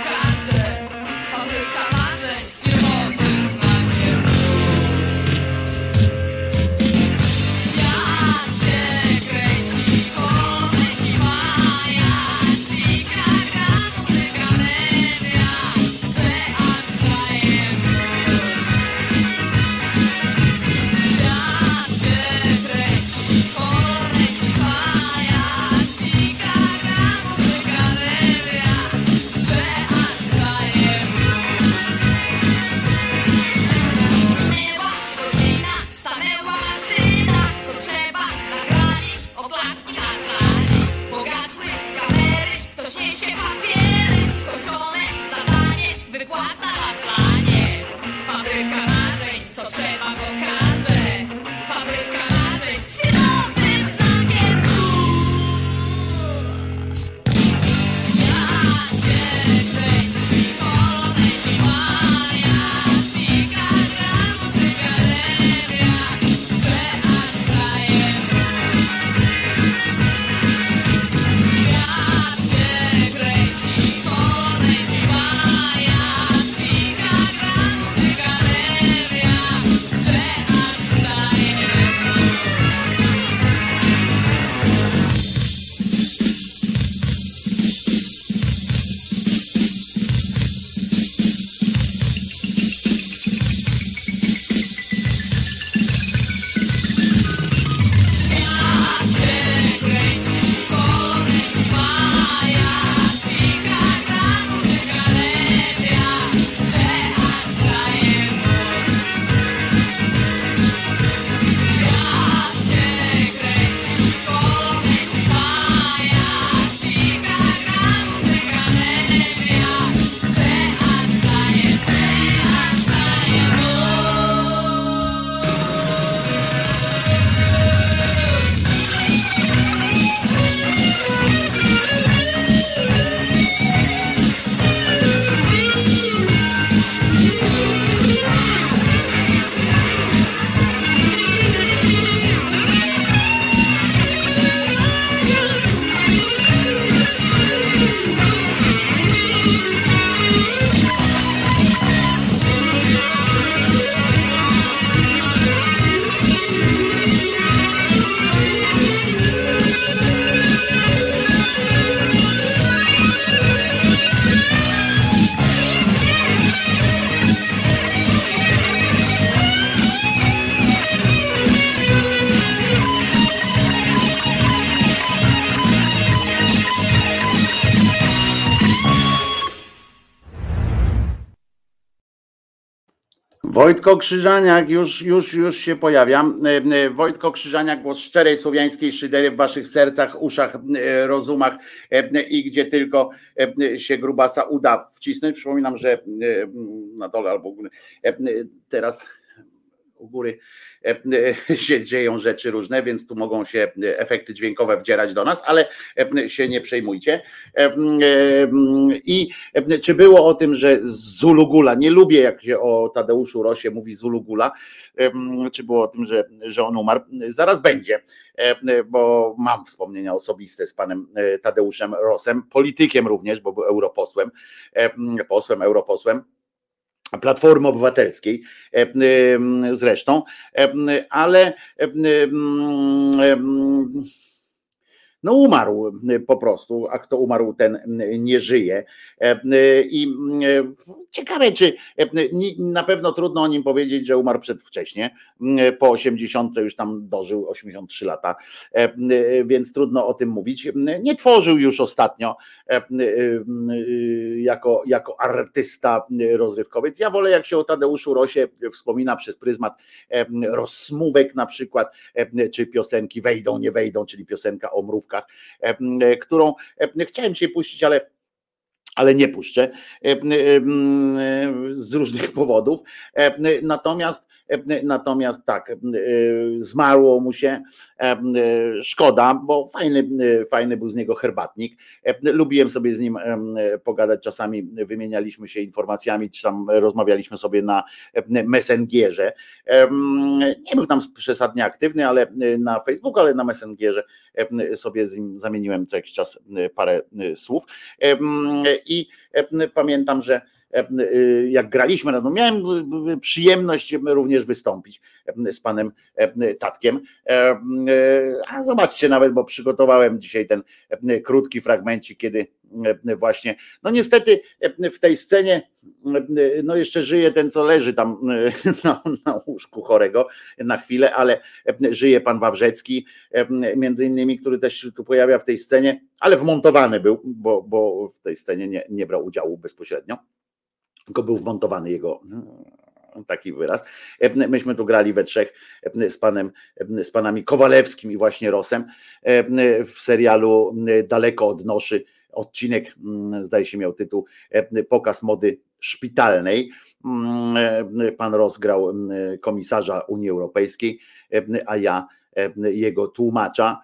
Wojtko Krzyżaniak już, już, już się pojawia. E, e, Wojtko Krzyżaniak, głos szczerej słowiańskiej szydery w waszych sercach, uszach, e, rozumach i gdzie tylko się grubasa uda wcisnąć. Przypominam, że na dole albo teraz u góry e, e, się dzieją rzeczy różne, więc tu mogą się efekty dźwiękowe wdzierać do nas, ale e, się nie przejmujcie. I czy było o tym, że Zulugula, nie lubię jak się o Tadeuszu Rosie mówi Zulugula, czy było o tym, że, że on umarł, zaraz będzie, bo mam wspomnienia osobiste z panem Tadeuszem Rosem, politykiem również, bo był europosłem, posłem, europosłem Platformy Obywatelskiej zresztą, ale no umarł po prostu, a kto umarł, ten nie żyje. I ciekawe, czy na pewno trudno o nim powiedzieć, że umarł przedwcześnie, po 80 już tam dożył 83 lata, więc trudno o tym mówić. Nie tworzył już ostatnio jako, jako artysta rozrywkowiec. Ja wolę, jak się o Tadeuszu Rosie wspomina przez pryzmat rozsmówek na przykład, czy piosenki wejdą, nie wejdą, czyli piosenka o mrówkach Którą chciałem się puścić, ale ale nie puszczę z różnych powodów. Natomiast Natomiast tak, zmarło mu się, szkoda, bo fajny, fajny był z niego herbatnik. Lubiłem sobie z nim pogadać, czasami wymienialiśmy się informacjami, czy tam rozmawialiśmy sobie na Messengerze. Nie był tam przesadnie aktywny, ale na Facebooku, ale na Messengerze sobie z nim zamieniłem co jakiś czas parę słów. I pamiętam, że E, e, jak graliśmy, no miałem przyjemność również wystąpić e, z panem Tatkiem. A zobaczcie nawet, bo przygotowałem dzisiaj ten krótki fragmencik, kiedy właśnie, no niestety w tej scenie no jeszcze żyje ten, co leży tam na, na łóżku chorego na chwilę, ale żyje pan Wawrzecki, między innymi, który też się tu pojawia w tej scenie, ale wmontowany był, bo, bo w tej scenie nie, nie brał udziału bezpośrednio tylko był wmontowany jego no, taki wyraz. Myśmy tu grali we trzech z panem, z panami Kowalewskim i właśnie Rosem w serialu Daleko od noszy. Odcinek, zdaje się, miał tytuł Pokaz mody szpitalnej. Pan Ros grał komisarza Unii Europejskiej, a ja jego tłumacza.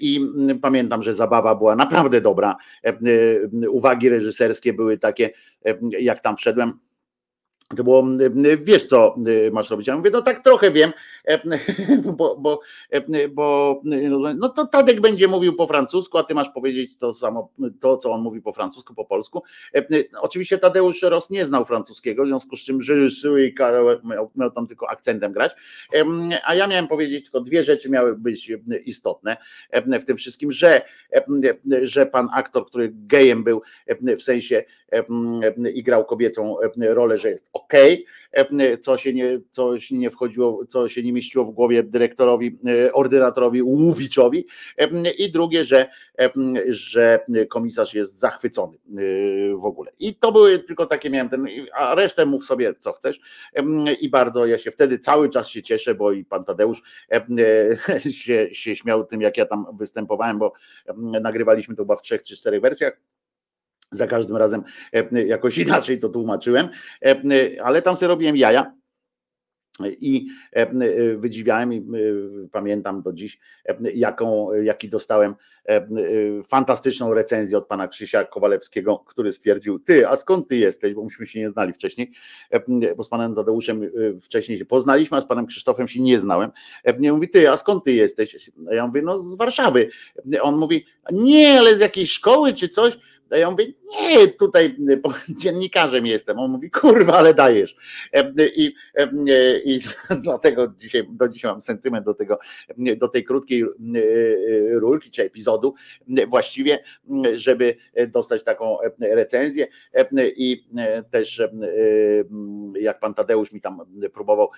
I pamiętam, że zabawa była naprawdę dobra. Uwagi reżyserskie były takie, jak tam wszedłem to było, wiesz co masz robić? Ja mówię, no tak trochę wiem, bo, bo, bo no to Tadek będzie mówił po francusku, a ty masz powiedzieć to samo, to co on mówi po francusku, po polsku. Oczywiście Tadeusz Ros nie znał francuskiego, w związku z czym i miał, miał tam tylko akcentem grać, a ja miałem powiedzieć tylko dwie rzeczy miały być istotne w tym wszystkim, że, że pan aktor, który gejem był, w sensie i grał kobiecą rolę, że jest ok, co się nie, co się nie wchodziło, co się nie mieściło w głowie dyrektorowi, e, ordynatorowi Łubiczowi. I drugie, że, że komisarz jest zachwycony e, w ogóle. I to były tylko takie miałem ten, a resztę mów sobie co chcesz. I bardzo ja się wtedy cały czas się cieszę, bo i pan Tadeusz e, się, się śmiał tym, jak ja tam występowałem, bo nagrywaliśmy to chyba w trzech czy czterech wersjach za każdym razem e, jakoś inaczej to tłumaczyłem, e, ale tam sobie robiłem jaja. I e, wydziwiałem i pamiętam do dziś, jaką, jaki dostałem fantastyczną recenzję od pana Krzysia Kowalewskiego, który stwierdził, ty, a skąd ty jesteś, bo myśmy się nie znali wcześniej, bo z panem Tadeuszem wcześniej się poznaliśmy, a z panem Krzysztofem się nie znałem. Nie mówi, ty, a skąd ty jesteś? Ja mówię, no z Warszawy. On mówi, nie, ale z jakiejś szkoły czy coś? A ja mówię, nie, tutaj dziennikarzem jestem. On mówi, kurwa, ale dajesz. I, i dlatego dzisiaj, do dzisiaj mam sentyment do tego, do tej krótkiej rulki czy epizodu właściwie, żeby dostać taką recenzję i też jak pan Tadeusz mi tam próbował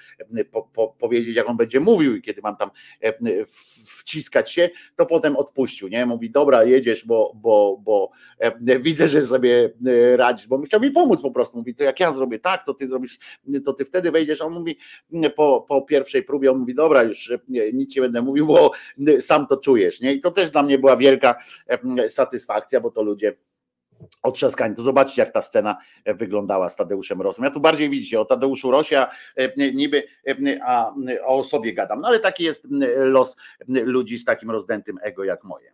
po, po, powiedzieć, jak on będzie mówił i kiedy mam tam wciskać się, to potem odpuścił, nie? Mówi, dobra, jedziesz, bo, bo, bo widzę, że sobie radzisz, bo chciał mi pomóc po prostu. Mówi, to jak ja zrobię tak, to ty zrobisz, to ty wtedy wejdziesz. On mówi po, po pierwszej próbie, on mówi, dobra, już nic nie będę mówił, bo sam to czujesz. Nie? I to też dla mnie była wielka satysfakcja, bo to ludzie otrzaskani. To zobaczcie, jak ta scena wyglądała z Tadeuszem Rosem. Ja tu bardziej widzicie o Tadeuszu Rosie, niby a, o sobie gadam. No ale taki jest los ludzi z takim rozdętym ego jak moje.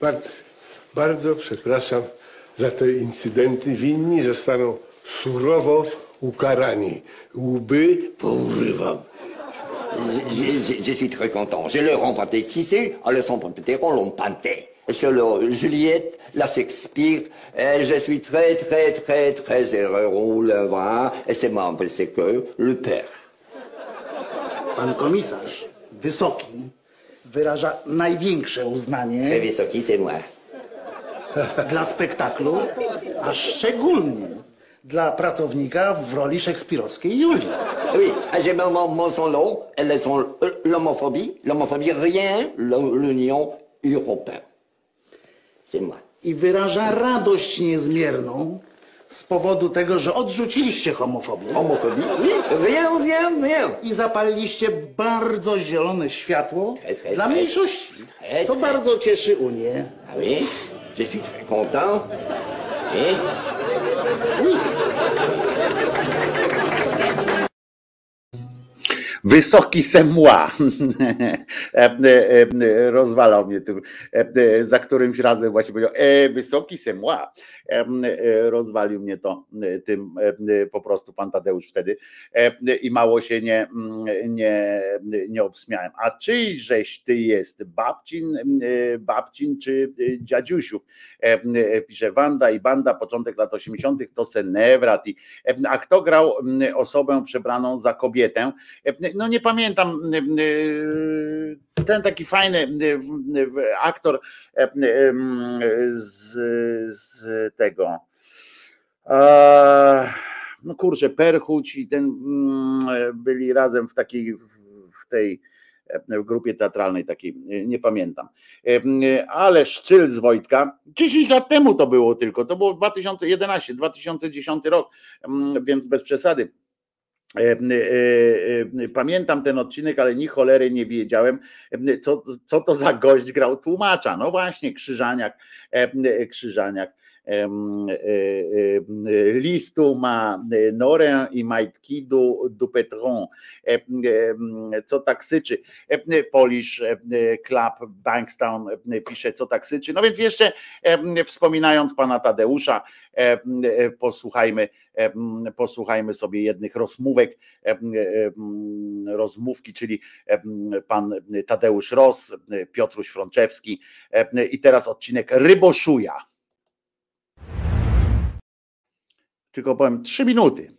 Bardzo, bardzo przepraszam za te incydenty. Winni zostaną surowo ukarani. Łby pourywam. Je, je, je, suis très content. J'ai le rempanté tissé, à le son on panté. Sur le Juliette, la Shakespeare, et je suis très, très, très, très heureux. On le voit, et c'est moi, c'est que le père. Pan komisarz, wysoki, wyraża największe uznanie Wysoki, c'est moi. dla spektaklu, a szczególnie dla pracownika w roli szekspirowskiej Julii. Oui, j'ai mon, mon, mon son lot, elles sont euh, l'homophobie, l'homophobie, rien, l'U- l'Union européenne. C'est moi. I wyraża radość niezmierną z powodu tego, że odrzuciliście homofobię Homophobie, oui, rien, rien, rien. i zapaliliście bardzo zielone światło Hej, dla hej. mniejszości. Hej, hej. bardzo cieszy Unię. Ah oui, je suis très content. Et Wysoki semła. E, e, e, Rozwalał mnie e, za którymś razem właśnie powiedział, e, wysoki semła. E, Rozwalił mnie to e, tym e, po prostu pan Tadeusz wtedy i mało się nie, nie, nie obsmiałem. A czyjżeś ty jest, babcin, babcin czy dziadziusiów? Pisze Wanda i Banda, początek lat 80. to Senewrat. A kto grał osobę przebraną za kobietę? No nie pamiętam. Ten taki fajny aktor z, z tego. No kurczę, Perchuć i ten mm, byli razem w takiej w tej e, w grupie teatralnej takiej, nie pamiętam. E, Ale szczyl z Wojtka, 10 lat temu to było tylko, to było 2011, 2010 rok, więc bez przesady. E, Pamiętam ten odcinek, ale ni cholery nie wiedziałem, co, co to za gość grał tłumacza. No właśnie, Krzyżaniak, Krzyżaniak. E, e, Listu ma e, Norę i majtki du, du Petron. Co tak syczy? Polish Club Bankstown pisze, co tak syczy. No więc jeszcze wspominając pana Tadeusza, posłuchajmy, posłuchajmy sobie jednych rozmówek, rozmówki, czyli pan Tadeusz Ros, Piotruś Frączewski i teraz odcinek Ryboszuja. Tylko powiem trzy minuty.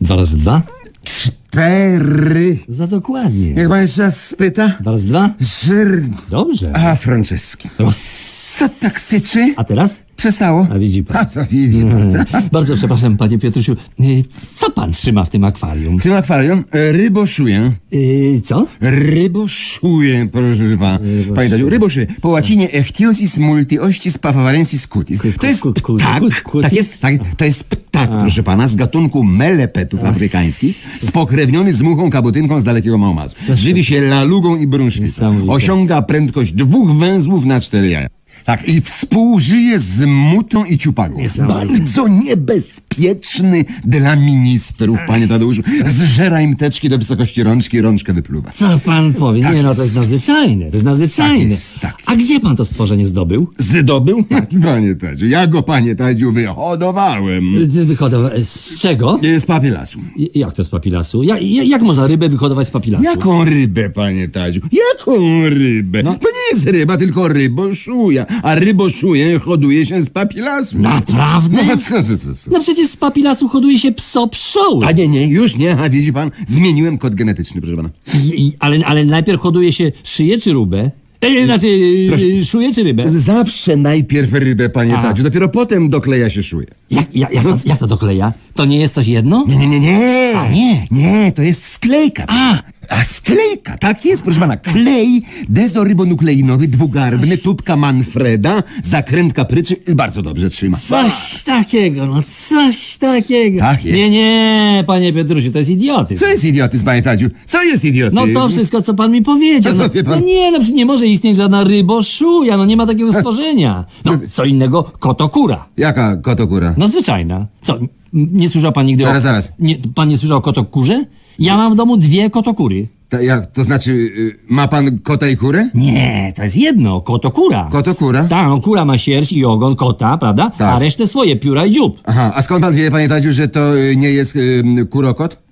Dwa razy dwa? Cztery. Za dokładnie. Jak pan jeszcze raz spyta? Dwa razy dwa? Żer... Dobrze. A, Franceski. Roz... Co tak syczy? A teraz? Przestało? A widzi pan. A to widzi pan. co? Bardzo przepraszam, panie Piotrusiu. Y, Co pan trzyma w tym akwarium? W tym akwarium e, ryboszuję. Y, co? Ryboszuję, proszę pana. Panie Tadziu, ryboszuję. Po łacinie echthyosis multiościs pavarensis cutis. To jest ptak, tak jest, tak, to jest ptak, proszę pana, z gatunku melepetów afrykańskich, spokrewniony z muchą kabutynką z dalekiego Małmazu. Żywi się lalugą i brunszwicą. Niesamowite. Osiąga prędkość dwóch węzłów na cztery jaja. Tak, i współżyje z mutą i ciupagą. Bardzo niebezpieczny dla ministrów, panie Tadeuszu. Zżera im teczki do wysokości rączki, rączkę wypluwa. Co pan powie? Tak Nie no, to jest nadzwyczajne. To jest nadzwyczajne. Tak jest, tak A gdzie pan to stworzenie zdobył? Zdobył? Panie Tadziu, ja go, panie Tadziu, wyhodowałem. Y, Wyhodowa... Z czego? Z papilasu. Jak to z papilasu? Ja, ja- jak można rybę wyhodować z papilasu? Jaką rybę, panie Tadziu? Jaką rybę? No. To nie jest ryba, tylko ryboszuja. A ryboszuję hoduje się z papilasu. Naprawdę? No, co ty, co, co? No przecież z papilasu hoduje się pso pszczoły. A nie, nie, już nie, a widzi pan, zmieniłem kod genetyczny, proszę pana. I, i, ale, ale najpierw hoduje się szyję czy rubę? E, znaczy, Proszę. e, szuję czy rybę? Zawsze najpierw rybę, panie A. Tadziu, dopiero potem dokleja się szuje. Jak, jak, jak, to, jak to dokleja? To nie jest coś jedno? Nie, nie, nie, nie. A, nie. Nie, to jest sklejka. A. A sklejka, tak jest, proszę pana. Klej dezorybonukleinowy, dwugarbny, tubka Manfreda, zakrętka pryczy, bardzo dobrze trzyma. Coś takiego, no coś takiego. Tak jest. Nie, nie, panie Piotrusiu, to jest idiotyzm. Co jest idiotyzm, panie Tadziu? Co jest idiotyzm? No to wszystko, co pan mi powiedział. A co No, wie pan? no nie, no przecież nie może istnieć żadna ryboszuja, no nie ma takiego stworzenia. No, co innego, kotokura. Jaka kotokura? No zwyczajna. Co, nie słyszał pan nigdy Zaraz, o... zaraz. Nie, pan nie słyszał o kotokurze? Ja mam w domu dwie kotokury. Ta, jak, to znaczy, y, ma pan kota i kurę? Nie, to jest jedno, kotokura. Kotokura? Tak, no kura ma sierść i ogon kota, prawda? Tak. A resztę swoje, pióra i dziób. Aha, a skąd pan wie, panie Tadziu, że to y, nie jest y, kurokot?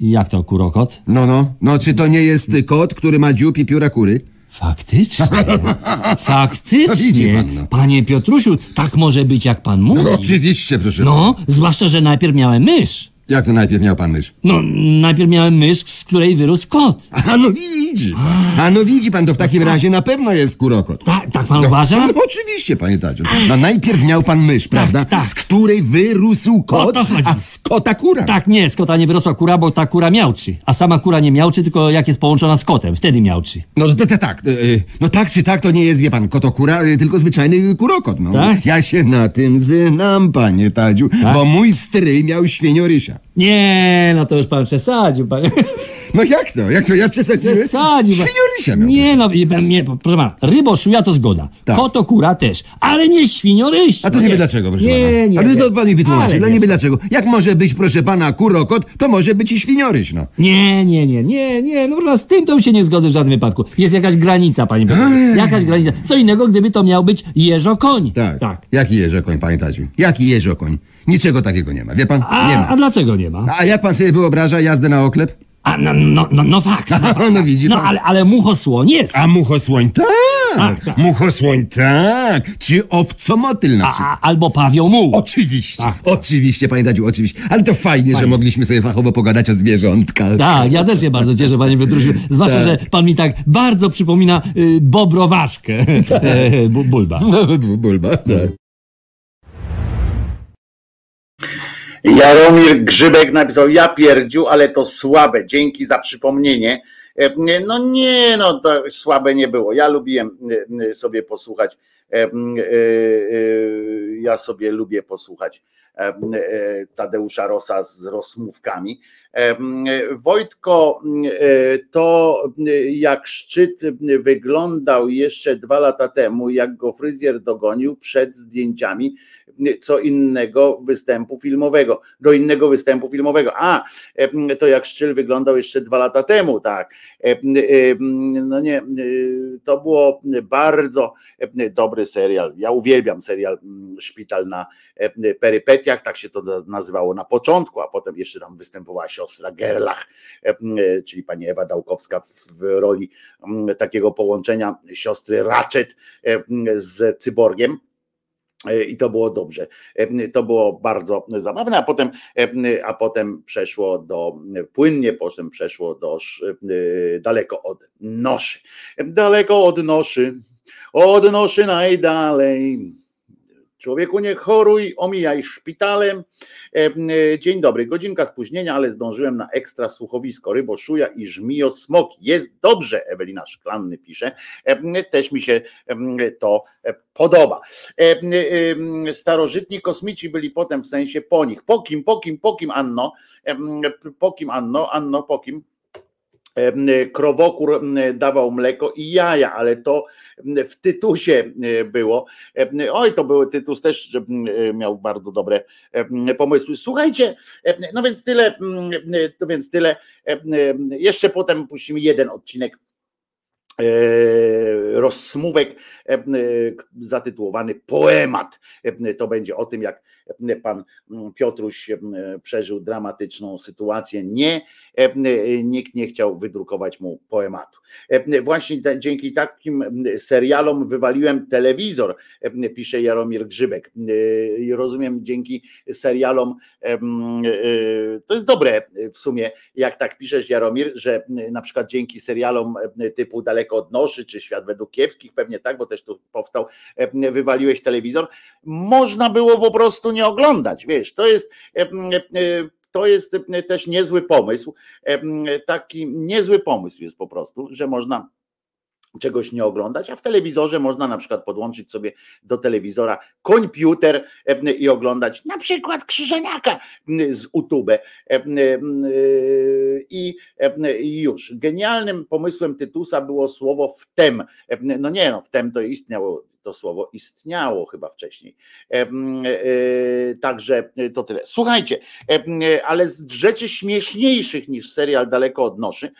Jak to kurokot? No, no. No, czy to nie jest y, kot, który ma dziób i pióra kury? Faktycznie. Faktycznie. Pan, no. Panie Piotrusiu, tak może być jak pan mówi. No, oczywiście, proszę. No, zwłaszcza, że najpierw miałem mysz. Jak to najpierw miał pan mysz? No, najpierw miałem mysz, z której wyrósł kot. A no widzi pan. A no widzi pan, to w takim razie na pewno jest kurokot. Tak, tak pan uważa? No, oczywiście, panie Tadziu. No najpierw miał pan mysz, prawda? tak. Z której wyrósł kot, to chodzi. a z kota kura. Tak, nie, z kota nie wyrosła kura, bo ta kura miałczy. A sama kura nie miałczy, tylko jak jest połączona z kotem, wtedy miałczy. No to, to, tak, y, no tak czy tak to nie jest, wie pan, kotokura, y, tylko zwyczajny kurokot. No. Tak? Ja się na tym znam, panie Tadziu, Tak? bo mój stryj miał świniorysia. Nie, no to już pan przesadził. No jak to? Jak to ja przesadziłem? Przesadził. Świniorysia miał. Nie, no, i- nie, proszę pana, ryboszuja to zgoda. Tak. Koto kura też, ale nie świnioryś. A to no nie wie dlaczego, proszę nie, pana. Nie, Ale nie. to pan mi wytłumaczy, Ale no nie nie wie dlaczego. Jak może być, proszę pana, kurokot, to może być i świnioryś, no. Nie, nie, nie, nie, nie, no z tym to już się nie zgodzę w żadnym wypadku. Jest jakaś granica, panie Piotrze. Jakaś granica. Co innego, gdyby to miał być jeżokoń. Tak. tak. Jaki jeżokoń, panie Tadziu? Jaki jeżokoń? Niczego takiego nie ma, wie pan? A, nie ma. a dlaczego nie ma? A jak pan sobie wyobraża jazdę na oklep? A, no, no, no, no fakt. No, fakt, No widzi no pan. ale, ale muchosłoń jest. A muchosłoń tak! Tak, tak. Muchosłoń tak! Czy owcomotyl na przykład? a, albo pawioł muł. Oczywiście, Tak. oczywiście, panie Dadziu, oczywiście. Ale to fajnie, że mogliśmy sobie fachowo pogadać o zwierzątkach. Tak, ja też się bardzo cieszę, panie Piotrusiu. Zwłaszcza, Tak. że pan mi tak bardzo przypomina y, bobrowaszkę. Bu- Bulba. No, bu- bulba, tak. Jaromir Grzybek napisał, ja pierdziu, ale to słabe, dzięki za przypomnienie. E, No nie, no to słabe nie było. Ja lubiłem e, sobie posłuchać, e, e, e, ja sobie lubię posłuchać Tadeusza Rosa z rozmówkami. Wojtko, to jak szczyt wyglądał jeszcze dwa lata temu, jak go fryzjer dogonił przed zdjęciami co innego występu filmowego, do innego występu filmowego. A, to jak Szczyl wyglądał jeszcze dwa lata temu, tak. No nie, to było bardzo dobry serial. Ja uwielbiam serial mm, Szpital na perypetiach, tak się to nazywało na początku, a potem jeszcze tam występowała siostra Gerlach, czyli pani Ewa Dałkowska w roli takiego połączenia siostry Ratchet z cyborgiem. E, I to było dobrze. E, To było bardzo zabawne, a potem, e, a potem przeszło do, płynnie potem przeszło do daleko od noszy. Daleko od noszy, od noszy najdalej. Człowieku nie choruj, omijaj szpitalem. E, e, Dzień dobry, godzinka spóźnienia, ale zdążyłem na ekstra słuchowisko. Ryboszuja i żmijo smoki. Jest dobrze, Ewelina Szklanny pisze. E, Też mi się to podoba. Starożytni kosmici byli potem w sensie po nich. Po kim, po kim, po kim Anno? Po kim Anno? Anno po kim? Em, Krowokór em, dawał mleko i jaja, ale to w Tytusie e, było. Em, Oj, to był Tytus też miał bardzo dobre pomysły. Słuchajcie, no więc tyle, no więc tyle. Jeszcze potem puścimy jeden odcinek e, rozsmówek zatytułowany Poemat. To będzie o tym, jak pan mm, Piotruś e, przeżył dramatyczną sytuację. Nie, e, nikt nie chciał wydrukować mu poematu. E, Właśnie dzięki takim serialom wywaliłem telewizor, e, pisze Jaromir Grzybek. E, Rozumiem, dzięki serialom e, to jest dobre w sumie, jak tak piszesz, Jaromir, że na przykład dzięki serialom e, typu Daleko od Noszy, czy Świat według Kiepskich, pewnie tak, bo też tu powstał, e, wywaliłeś telewizor. Można było po prostu nie oglądać, wiesz, to jest to jest też niezły pomysł. Taki niezły pomysł jest po prostu, że można czegoś nie oglądać, a w telewizorze można na przykład podłączyć sobie do telewizora komputer i oglądać na przykład Krzyżaniaka z YouTube i już. Genialnym pomysłem Tytusa było słowo wtem. No nie no, wtem to istniało to słowo istniało chyba wcześniej. E, także to tyle. Słuchajcie, ale z rzeczy śmieszniejszych niż serial daleko odnoszy,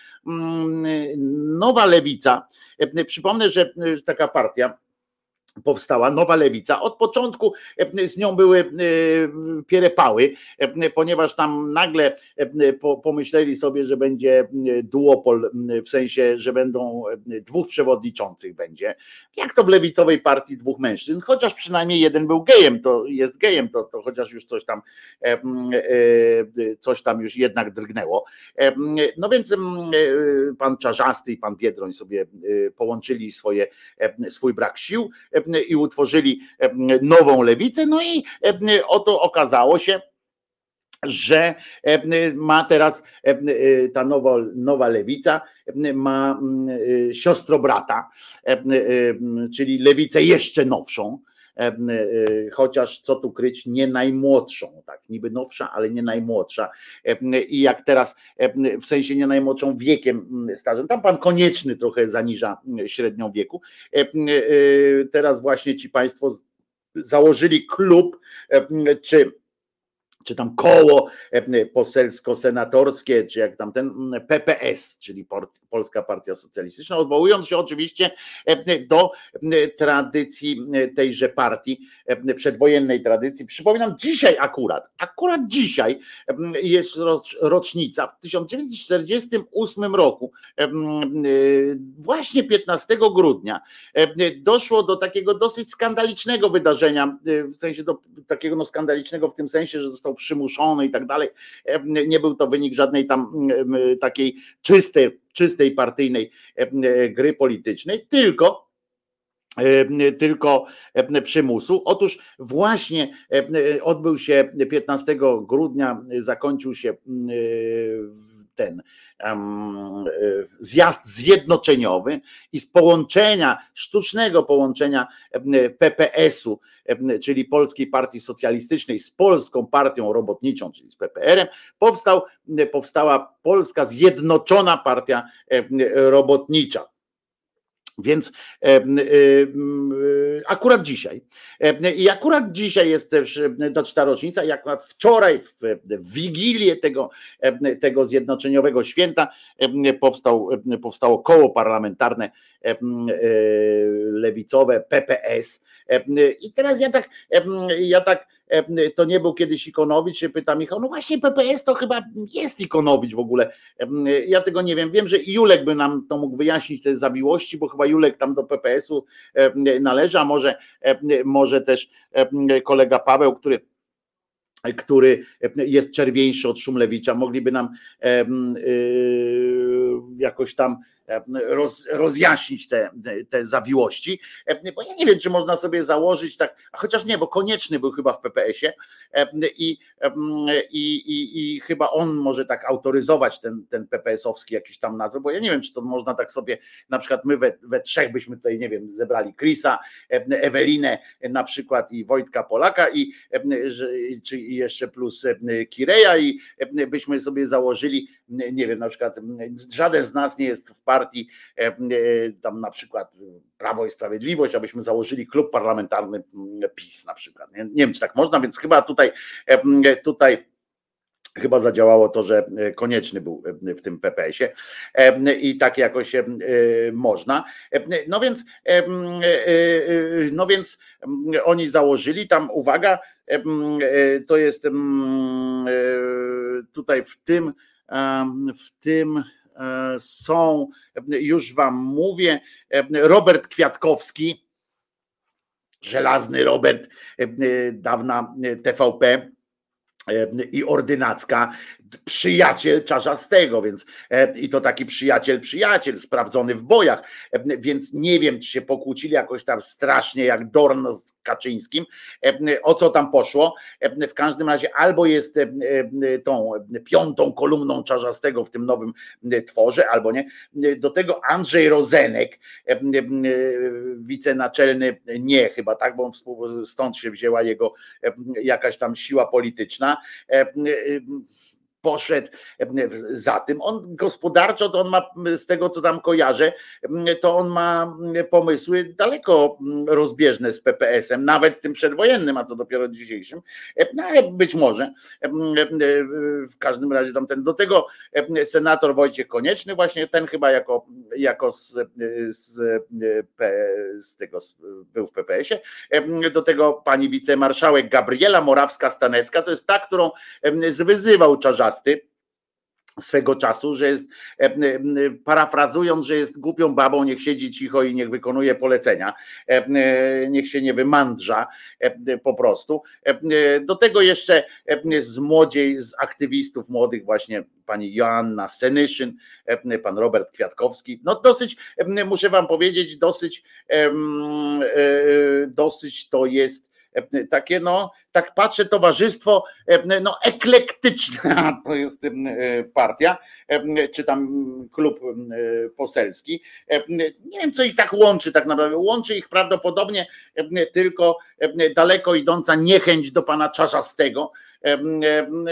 nowa lewica, przypomnę, że taka partia, powstała nowa lewica. Od początku e, z nią były e, pierepały, e, ponieważ tam nagle pomyśleli sobie, że będzie duopol, w sensie, że będą dwóch przewodniczących będzie. Jak to w lewicowej partii dwóch mężczyzn, chociaż przynajmniej jeden był gejem, to jest gejem, to, to chociaż już coś tam coś tam już jednak drgnęło. No więc pan Czarzasty i pan Biedroń sobie połączyli swoje, swój brak sił i utworzyli nową lewicę. No i oto okazało się, że ma teraz ta nowa, nowa lewica, ma siostrograta, czyli lewicę jeszcze nowszą E, chociaż co tu kryć, nie najmłodszą, tak, niby nowsza, ale nie najmłodsza. I jak teraz, w sensie nie najmłodszą wiekiem stażem, tam pan konieczny trochę zaniża średnią wieku. E, teraz właśnie ci państwo założyli klub, czy czy tam koło e, poselsko-senatorskie, czy jak tam ten PPS, czyli Polska Partia Socjalistyczna, odwołując się oczywiście e, do e, tradycji tejże partii, przedwojennej tradycji. Przypominam, dzisiaj akurat, akurat dzisiaj jest rocznica w 1948 roku, właśnie 15 grudnia, doszło do takiego dosyć skandalicznego wydarzenia, w sensie do takiego no skandalicznego w tym sensie, że został przymuszony i tak dalej. Nie był to wynik żadnej tam takiej czystej, czystej partyjnej gry politycznej, tylko tylko przymusu. Otóż właśnie odbył się 15 grudnia, zakończył się ten zjazd zjednoczeniowy i z połączenia, sztucznego połączenia PPS-u, czyli Polskiej Partii Socjalistycznej z Polską Partią Robotniczą, czyli z PPR-em, powstał, powstała Polska Zjednoczona Partia Robotnicza. Więc e, e, akurat dzisiaj, e, i akurat dzisiaj jest też znaczy ta rocznica, i akurat wczoraj, w, w Wigilię tego, tego zjednoczeniowego święta, powstał, powstało koło parlamentarne lewicowe PPS. I teraz ja tak, ja tak to nie był kiedyś Ikonowicz, się pyta Michał, no właśnie PPS to chyba jest Ikonowicz w ogóle, ja tego nie wiem, wiem, że Julek by nam to mógł wyjaśnić te zawiłości, bo chyba Julek tam do PPS-u należy, a może, może też kolega Paweł, który który jest czerwieńszy od Szumlewicza, mogliby nam jakoś tam roz, rozjaśnić te, te zawiłości, bo ja nie wiem, czy można sobie założyć tak, a chociaż nie, bo konieczny był chyba w PPS-ie i, i, i, i chyba on może tak autoryzować ten, ten PPS-owski jakiś tam nazwę, bo ja nie wiem, czy to można tak sobie, na przykład my we, we trzech byśmy tutaj, nie wiem, zebrali Krisa, Ewelinę na przykład i Wojtka Polaka i czy jeszcze plus Kireja i byśmy sobie założyli, nie wiem, na przykład żaden z nas nie jest w partii partii, e, e, tam na przykład Prawo i Sprawiedliwość, abyśmy założyli klub parlamentarny PiS na przykład. Nie, nie wiem, czy tak można, więc chyba tutaj, e, tutaj chyba zadziałało to, że konieczny był w tym PPS-ie i tak jakoś można. No więc, no więc oni założyli tam, uwaga, to jest tutaj w tym, w tym są, już Wam mówię, Robert Kwiatkowski, żelazny Robert, dawna TVP i Ordynacka, przyjaciel Czarzastego, więc i to taki przyjaciel, przyjaciel, sprawdzony w bojach, więc nie wiem, czy się pokłócili jakoś tam strasznie jak Dorn z Kaczyńskim, o co tam poszło. W każdym razie albo jest tą piątą kolumną Czarzastego w tym nowym tworze, albo nie. Do tego Andrzej Rozenek, wicenaczelny nie chyba tak, bo stąd się wzięła jego jakaś tam siła polityczna poszedł za tym. On gospodarczo to on ma, z tego co tam kojarzę, to on ma pomysły daleko rozbieżne z PPS-em, nawet tym przedwojennym, a co dopiero dzisiejszym. No ale być może w każdym razie tamten. Do tego senator Wojciech Konieczny, właśnie ten chyba jako, jako z, z, z tego był w PPS-ie. Do tego pani wicemarszałek Gabriela Morawska-Stanecka, to jest ta, którą zwyzywał Czarzasty swego czasu, że jest, e, parafrazując, że jest głupią babą, niech siedzi cicho i niech wykonuje polecenia, e, niech się nie wymandrza po prostu. Do tego jeszcze z młodziej, z aktywistów młodych właśnie pani Joanna Senyszyn, pan Robert Kwiatkowski, no dosyć, muszę wam powiedzieć, dosyć, e, dosyć to jest E, takie no, tak patrzę, towarzystwo e, no eklektyczne to jest e, partia, czy tam klub poselski. Nie wiem, co ich tak łączy tak naprawdę. Łączy ich prawdopodobnie tylko daleko idąca niechęć do pana Czarzastego,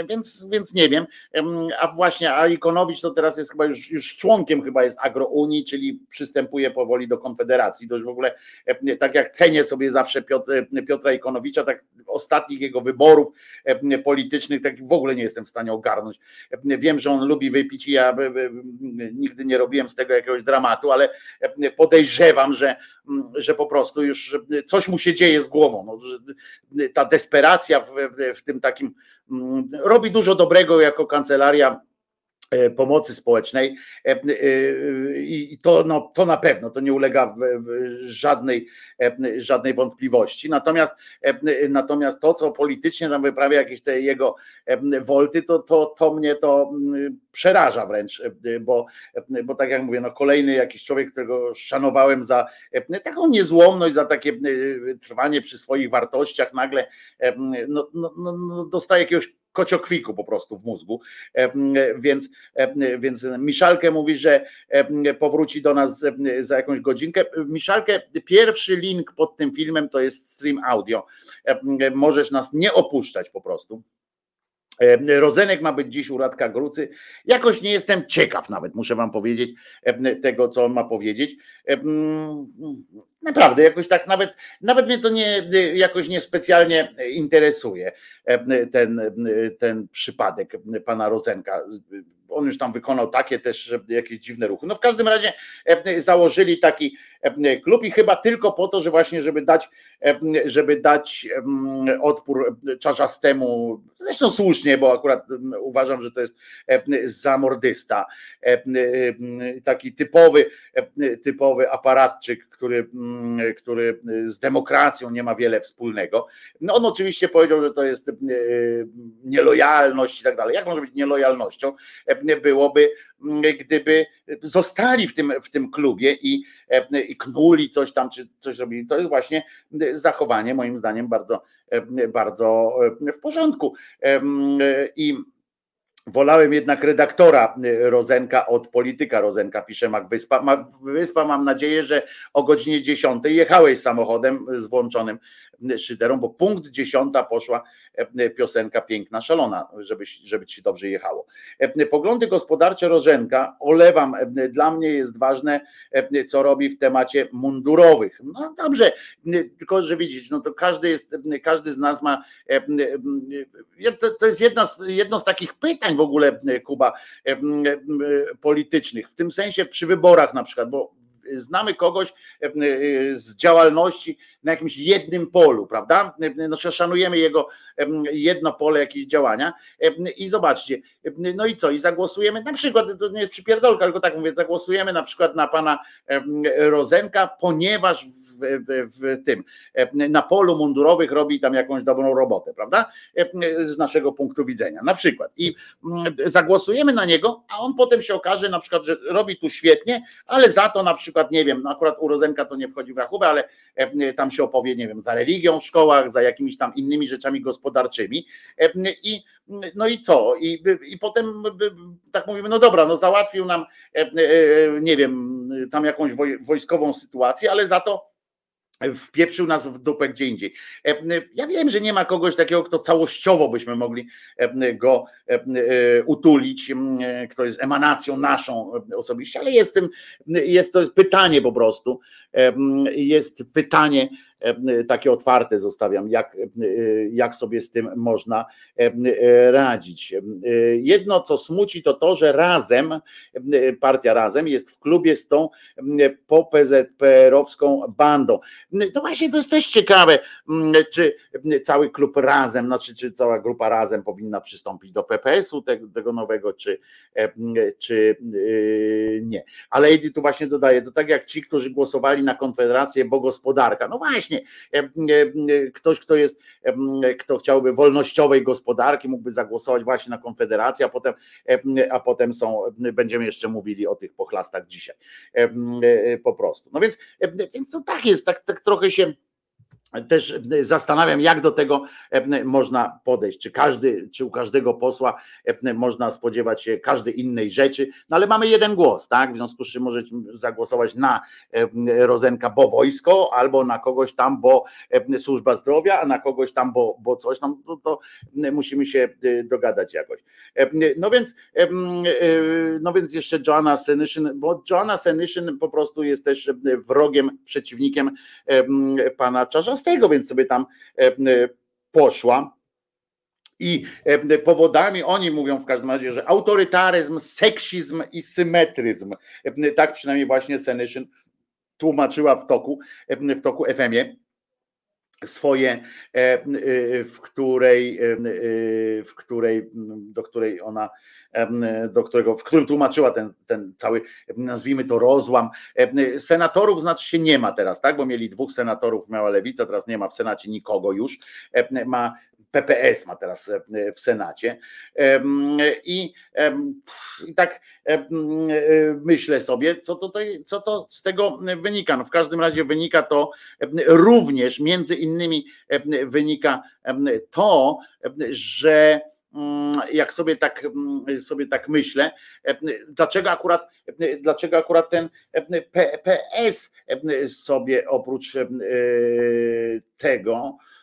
więc, więc nie wiem. A właśnie, a Ikonowicz to teraz jest chyba już, już członkiem chyba jest Agrounii, czyli przystępuje powoli do Konfederacji. To już w ogóle tak jak cenię sobie zawsze Piotr, Piotra Ikonowicza, tak ostatnich jego wyborów politycznych, tak w ogóle nie jestem w stanie ogarnąć. Wiem, że on lubi wypić i ja nigdy nie robiłem z tego jakiegoś dramatu, ale podejrzewam, że, że po prostu już coś mu się dzieje z głową. No, ta desperacja w, w tym takim Mm, robi dużo dobrego jako kancelaria pomocy społecznej e, e, i to, no, to na pewno, to nie ulega żadnej, żadnej wątpliwości. Natomiast, natomiast to, co politycznie tam wyprawia jakieś te jego wolty, to, to, to mnie to mm, przeraża wręcz, bo, bo tak jak mówię, no kolejny jakiś człowiek, którego szanowałem za taką niezłomność, za takie trwanie przy swoich wartościach, nagle no, no, no, no dostaje jakiegoś kociokwiku po prostu w mózgu. Więc, więc Miszalkę mówi, że powróci do nas za jakąś godzinkę. Miszalkę, pierwszy link pod tym filmem to jest stream audio. Możesz nas nie opuszczać po prostu. Rozenek ma być dziś u Radka Grucy. Jakoś nie jestem ciekaw nawet, muszę wam powiedzieć, tego, co on ma powiedzieć. Naprawdę, jakoś tak nawet, nawet mnie to nie, jakoś niespecjalnie interesuje ten, ten przypadek pana Rozenka on już tam wykonał takie też jakieś dziwne ruchy. No w każdym razie e, założyli taki e, klub i chyba tylko po to, że właśnie żeby dać, żeby dać odpór czarzastemu, zresztą słusznie, bo akurat uważam, że to jest zamordysta, taki typowy, typowy aparatczyk, który, który z demokracją nie ma wiele wspólnego. No on oczywiście powiedział, że to jest nielojalność i tak dalej. Jak może być nielojalnością? byłoby, mm, gdyby zostali w tym, w tym klubie i, e, i knuli coś tam, czy coś robili. To jest właśnie zachowanie, moim zdaniem, bardzo, e, bardzo e, w porządku. I Wolałem jednak redaktora Rozenka od polityka Rozenka, pisze Mac Wyspa. Wyspa, mam nadzieję, że o godzinie 10 jechałeś samochodem z włączonym szyderą, bo punkt dziesiąta poszła piosenka piękna, szalona, żeby, żeby ci dobrze jechało. E, poglądy gospodarcze Rożenka olewam, dla mnie jest ważne, co robi w temacie mundurowych. No dobrze, tylko że widzisz, no to każdy jest, każdy z nas ma, to, to jest jedna z, jedno z takich pytań w ogóle, Kuba, politycznych, w tym sensie przy wyborach na przykład, bo znamy kogoś e, e, z działalności na jakimś jednym polu, prawda? No, szanujemy jego jedno pole jakieś działania i zobaczcie, no i co, i zagłosujemy, na przykład, to nie jest przypierdolka, tylko tak mówię, zagłosujemy na przykład na pana Rozenka, ponieważ w w, w, w tym, na polu mundurowych robi tam jakąś dobrą robotę, prawda? Z naszego punktu widzenia, na przykład. I mm, zagłosujemy na niego, a on potem się okaże na przykład, że robi tu świetnie, ale za to na przykład, nie wiem, no akurat u Rozenka to nie wchodzi w rachubę, ale tam się opowie, nie wiem, za religią w szkołach, za jakimiś tam innymi rzeczami gospodarczymi i no i co? I, I potem tak mówimy, no dobra, no załatwił nam, nie wiem, tam jakąś wojskową sytuację, ale za to wpieprzył nas w dupę gdzie indziej. Ja wiem, że nie ma kogoś takiego, kto całościowo byśmy mogli go utulić, kto jest emanacją naszą osobiście, ale jest, tym, jest to pytanie po prostu, jest pytanie takie otwarte zostawiam, jak, jak sobie z tym można radzić. Jedno, co smuci, to to, że razem, partia razem jest w klubie z tą popzpr-owską bandą. To właśnie to jest też ciekawe, czy cały klub razem, znaczy czy cała grupa razem powinna przystąpić do PPS-u tego, tego nowego, czy, czy nie. Ale Edi tu właśnie dodaje, to tak jak ci, którzy głosowali na Konfederację, bo gospodarka. No właśnie, ktoś, kto jest, kto chciałby wolnościowej gospodarki, mógłby zagłosować właśnie na Konfederację, a potem, a potem są, będziemy jeszcze mówili o tych pochlastach dzisiaj. Po prostu. No więc, więc to tak jest, tak, tak trochę się też e, zastanawiam, jak do tego e, można podejść. Czy każdy, czy u każdego posła e, można spodziewać się każdej innej rzeczy, no ale mamy jeden głos, tak? W związku z czym możecie zagłosować na Rozenka, bo wojsko, albo na kogoś tam, bo służba zdrowia, a na kogoś tam, bo, bo coś tam, to, to musimy się dogadać jakoś. No więc, no więc jeszcze Joanna Senyszyn, bo Joanna Senyszyn po prostu jest też wrogiem, przeciwnikiem pana Czarzastego, tego, więc sobie tam e, e, poszła. I e, powodami oni mówią w każdym razie, że autorytaryzm, seksizm i symetryzm. Tak przynajmniej właśnie Senyszyn tłumaczyła w toku, w toku FM-ie swoje, w której, w której, do której ona, do którego, w którym tłumaczyła ten, ten cały, nazwijmy to rozłam. Senatorów znaczy się nie ma teraz, tak? Bo mieli dwóch senatorów, miała lewica, teraz nie ma w Senacie nikogo już. Ma PPS ma teraz w Senacie. I, i tak myślę sobie, co to, co to z tego wynika. No w każdym razie wynika to również, między innymi wynika to, że mm, jak sobie tak, sobie tak myślę, dlaczego akurat, dlaczego akurat ten PPS sobie oprócz tego, Um,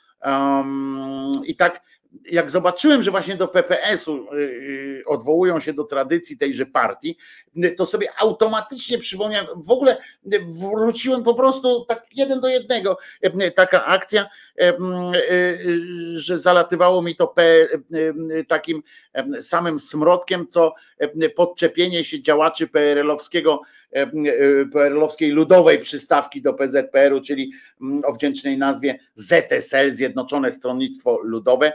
I tak jak zobaczyłem, że właśnie do PPS-u y, y, odwołują się do tradycji tejże partii, to sobie automatycznie przypomniałem, w ogóle wróciłem po prostu tak jeden do jednego. Taka akcja, y, że zalatywało mi to takim samym smrodkiem, co podczepienie się działaczy PRL-owskiego E, e, PRL-owskiej ludowej przystawki do PZPR-u, czyli mm, o wdzięcznej nazwie ZSL, Zjednoczone Stronnictwo Ludowe,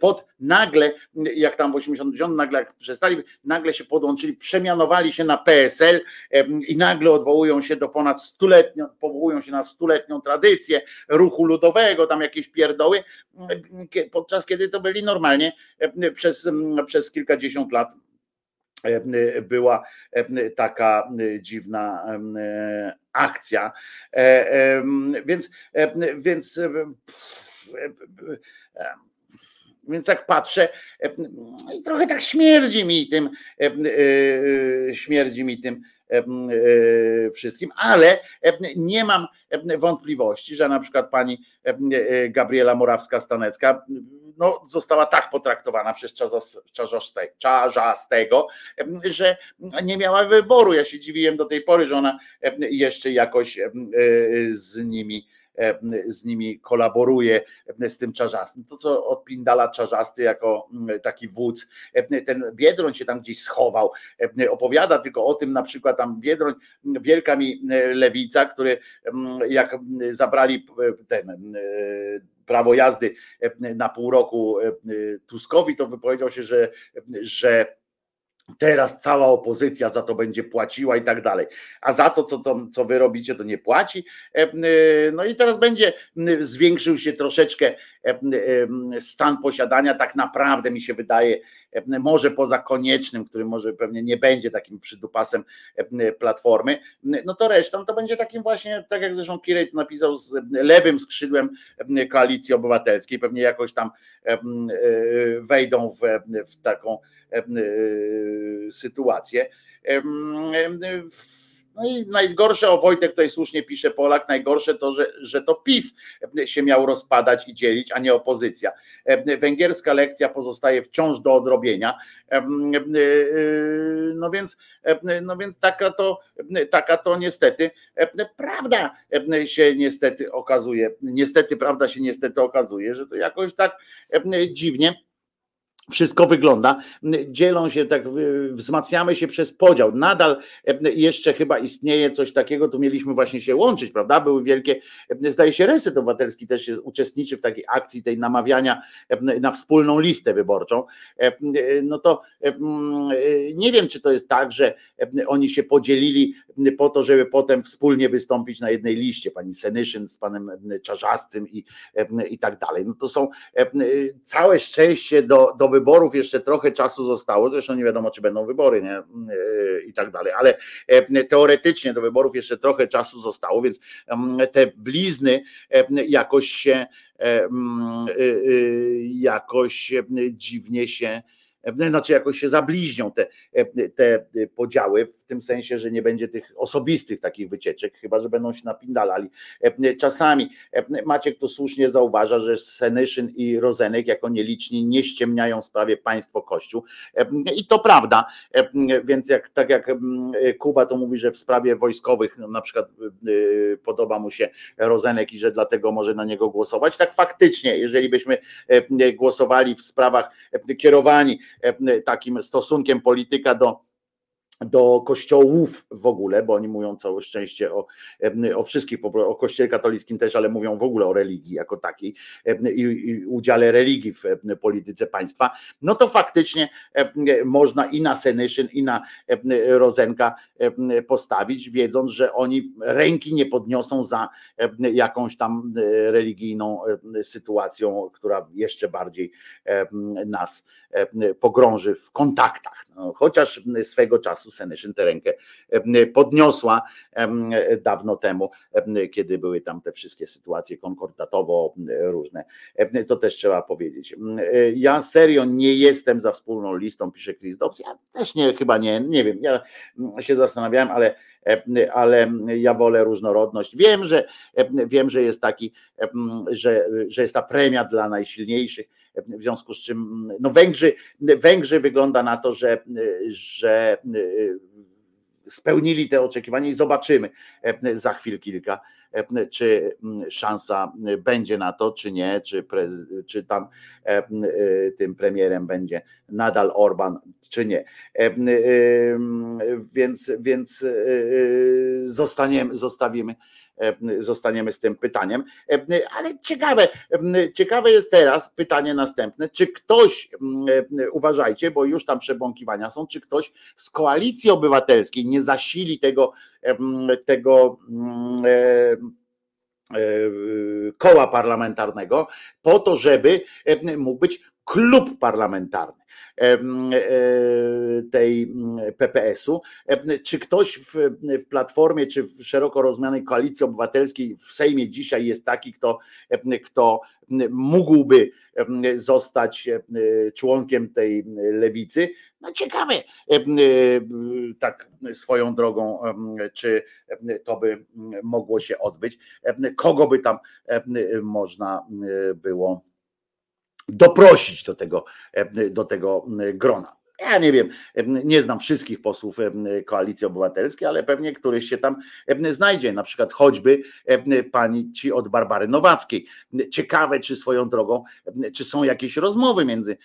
pod nagle, jak tam w 89 nagle jak przestali, nagle się podłączyli, przemianowali się na PSL i nagle odwołują się do ponad stuletnią, powołują się na stuletnią tradycję ruchu ludowego, tam jakieś pierdoły, podczas kiedy to byli normalnie przez, przez kilkadziesiąt lat była e, taka e, dziwna akcja. Więc, więc, więc tak patrzę i trochę tak śmierdzi mi tym, śmierdzi mi tym wszystkim, ale nie mam wątpliwości, że na przykład pani Gabriela Morawska-Stanecka no, została tak potraktowana przez Czarzastego, że nie miała wyboru. Ja się dziwiłem do tej pory, że ona jeszcze jakoś z nimi z nimi kolaboruje z tym czarzastym. To, co odpindala czarzasty jako taki wódz, ten Biedroń się tam gdzieś schował, opowiada tylko o tym, na przykład tam Biedroń, wielka mi lewica, który jak zabrali ten prawo jazdy na pół roku Tuskowi, to wypowiedział się, że, że Teraz cała opozycja za to będzie płaciła i tak dalej. A za to, co, to, co wy robicie, to nie płaci. No i teraz będzie zwiększył się troszeczkę stan posiadania, tak naprawdę mi się wydaje, może poza koniecznym, który może pewnie nie będzie takim przydupasem platformy, no to resztą to będzie takim właśnie, tak jak zresztą Kirej napisał, z lewym skrzydłem koalicji obywatelskiej, pewnie jakoś tam e, wejdą w, w taką sytuację. No i najgorsze, o Wojtek tutaj słusznie pisze Polak, najgorsze to, że, że to PiS się miał rozpadać i dzielić, a nie opozycja. Węgierska lekcja pozostaje wciąż do odrobienia. No więc, no więc taka, to, taka to niestety prawda się niestety okazuje. Niestety prawda się niestety okazuje, że to jakoś tak dziwnie wszystko wygląda. Dzielą się tak, wzmacniamy się przez podział. Nadal e, jeszcze chyba istnieje coś takiego, tu mieliśmy właśnie się łączyć, prawda? Były wielkie, e, zdaje się, Reset Obywatelski też jest, uczestniczy w takiej akcji tej namawiania e, na wspólną listę wyborczą. No to nie wiem, czy to jest tak, że oni się podzielili po to, żeby potem wspólnie wystąpić na jednej liście, pani Senyszyn z panem Czarzastym i, i tak dalej. No to są całe szczęście do, do wyborów jeszcze trochę czasu zostało, zresztą nie wiadomo, czy będą wybory nie? i tak dalej, ale teoretycznie do wyborów jeszcze trochę czasu zostało, więc te blizny jakoś się y, y, jakoś dziwnie się E, znaczy jakoś się zabliźnią te, e, te podziały, w tym sensie, że nie będzie tych osobistych takich wycieczek, chyba że będą się napindalali. E, czasami Maciek tu słusznie zauważa, że Senyszyn i Rozenek jako nieliczni nie ściemniają w sprawie państwo kościół. I to prawda, więc jak, tak jak Kuba to mówi, że w sprawie wojskowych no na przykład podoba mu się Rozenek i że dlatego może na niego głosować, tak faktycznie, jeżeli byśmy głosowali w sprawach kierowani E, takim stosunkiem polityka do do kościołów w ogóle, bo oni mówią całe szczęście o, o wszystkich, o kościele katolickim też, ale mówią w ogóle o religii jako takiej i, i udziale religii w polityce państwa, no to faktycznie można i na Senyszyn, i na Rozenka postawić, wiedząc, że oni ręki nie podniosą za jakąś tam religijną sytuacją, która jeszcze bardziej nas pogrąży w kontaktach. No, chociaż swego czasu Senyszyn tę rękę podniosła dawno temu, kiedy były tam te wszystkie sytuacje konkordatowo różne. To też trzeba powiedzieć. Ja serio nie jestem za wspólną listą, pisze Chris Dobbs. Ja też nie, chyba nie, nie wiem. Ja się zastanawiałem, ale ale ja wolę różnorodność. Wiem, że wiem, że jest taki, że, że jest ta premia dla najsilniejszych, w związku z czym no Węgrzy, Węgrzy wygląda na to, że, że spełnili te oczekiwania i zobaczymy za chwil kilka czy szansa będzie na to, czy nie, czy, czy tam tym premierem będzie nadal Orban, czy nie. Więc, więc zostaniemy, zostawimy E, zostaniemy z tym pytaniem. E, ale ciekawe, ciekawe jest teraz pytanie następne, czy ktoś, e, uważajcie, bo już tam przebąkiwania są, czy ktoś z koalicji obywatelskiej nie zasili tego, tego koła parlamentarnego po to, żeby mógł być klub parlamentarny tej PPS-u. Czy ktoś w, w Platformie, czy w szeroko rozumianej koalicji obywatelskiej w Sejmie dzisiaj jest taki, kto, kto mógłby zostać członkiem tej lewicy? No ciekawe, tak swoją drogą, czy to by mogło się odbyć, kogo by tam można było doprosić do tego, e, do tego e, grona. Ja nie wiem, e, nie znam wszystkich posłów Koalicji Obywatelskiej, ale pewnie któryś się tam znajdzie, na przykład choćby pani ci od Barbary Nowackiej. Ciekawe, czy swoją drogą, czy są jakieś rozmowy między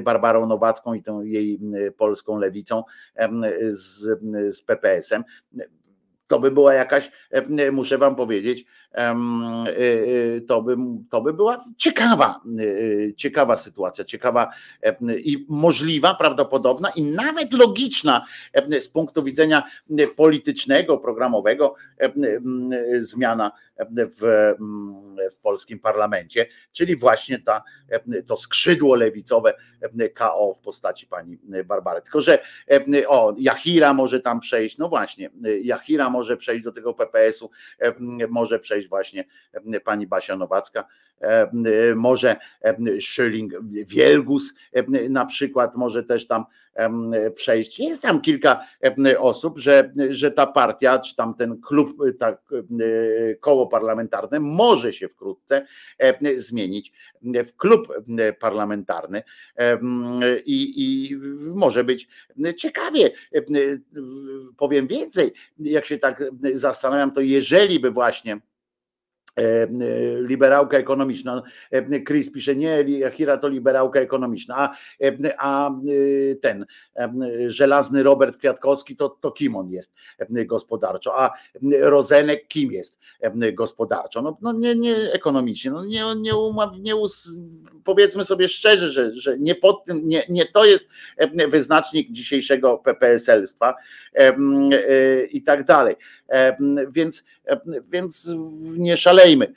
Barbarą Nowacką i tą jej polską lewicą z, z PPS-em to by była jakaś, muszę wam powiedzieć, to by, to by była ciekawa, ciekawa sytuacja, ciekawa i możliwa, prawdopodobna i nawet logiczna z punktu widzenia politycznego, programowego zmiana w, w polskim parlamencie, czyli właśnie ta, to skrzydło lewicowe KO w postaci pani Barbary. Tylko, że o, Jachira może tam przejść, no właśnie, Jachira może przejść do tego PPS-u, może przejść właśnie pani Basia Nowacka, może Schilling Wielgus na przykład może też tam przejść. Jest tam kilka osób, że, że ta partia, czy tam ten klub, tak, koło parlamentarne może się wkrótce zmienić w klub parlamentarny i, i może być ciekawie. Powiem więcej, jak się tak zastanawiam, to jeżeli by właśnie liberałka ekonomiczna. E, Chris pisze, nie, Hira to liberałka ekonomiczna, a, a ten żelazny Robert Kwiatkowski to, to kim on jest gospodarczo, a Rozenek kim jest gospodarczo? No, no nie, nie ekonomicznie, no nie, nie, nie powiedzmy sobie szczerze, że, że nie, pod tym, nie, nie to jest wyznacznik dzisiejszego PPSL-stwa i tak dalej. Więc, więc nie szalejmy.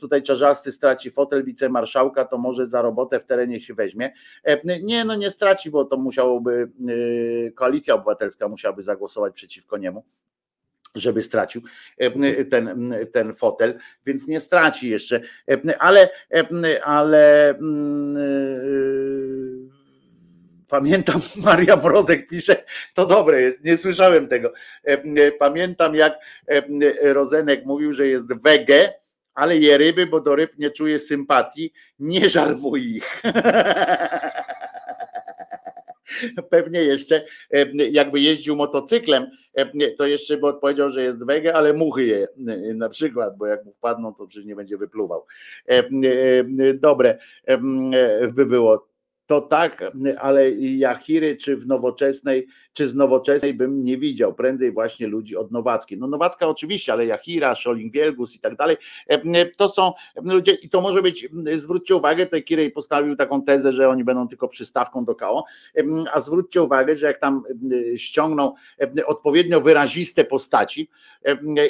Tutaj Czarzasty straci fotel wicemarszałka, to może za robotę w terenie się weźmie. Nie, no nie straci, bo to musiałoby, y, koalicja obywatelska musiałaby zagłosować przeciwko niemu żeby stracił ten, ten fotel, więc nie straci jeszcze, ale, ale mm, Pamiętam, Maria Mrozek pisze, to dobre jest, nie słyszałem tego. Pamiętam, jak Rozenek mówił, że jest wege, ale je ryby, bo do ryb nie czuje sympatii. Nie żal mu ich. Pewnie jeszcze jakby jeździł motocyklem, to jeszcze by odpowiedział, że jest wege, ale muchy je na przykład, bo jak mu wpadną, to przecież nie będzie wypluwał. Dobre by było to tak, ale Jachiry czy w nowoczesnej, czy z nowoczesnej bym nie widział, prędzej właśnie ludzi od Nowackiej. No Nowacka oczywiście, ale Jachira, Scholling Wielgus i tak dalej, to są ludzie i to może być, zwróćcie uwagę, tutaj Kirej postawił taką tezę, że oni będą tylko przystawką do KO, a zwróćcie uwagę, że jak tam ściągną odpowiednio wyraziste postaci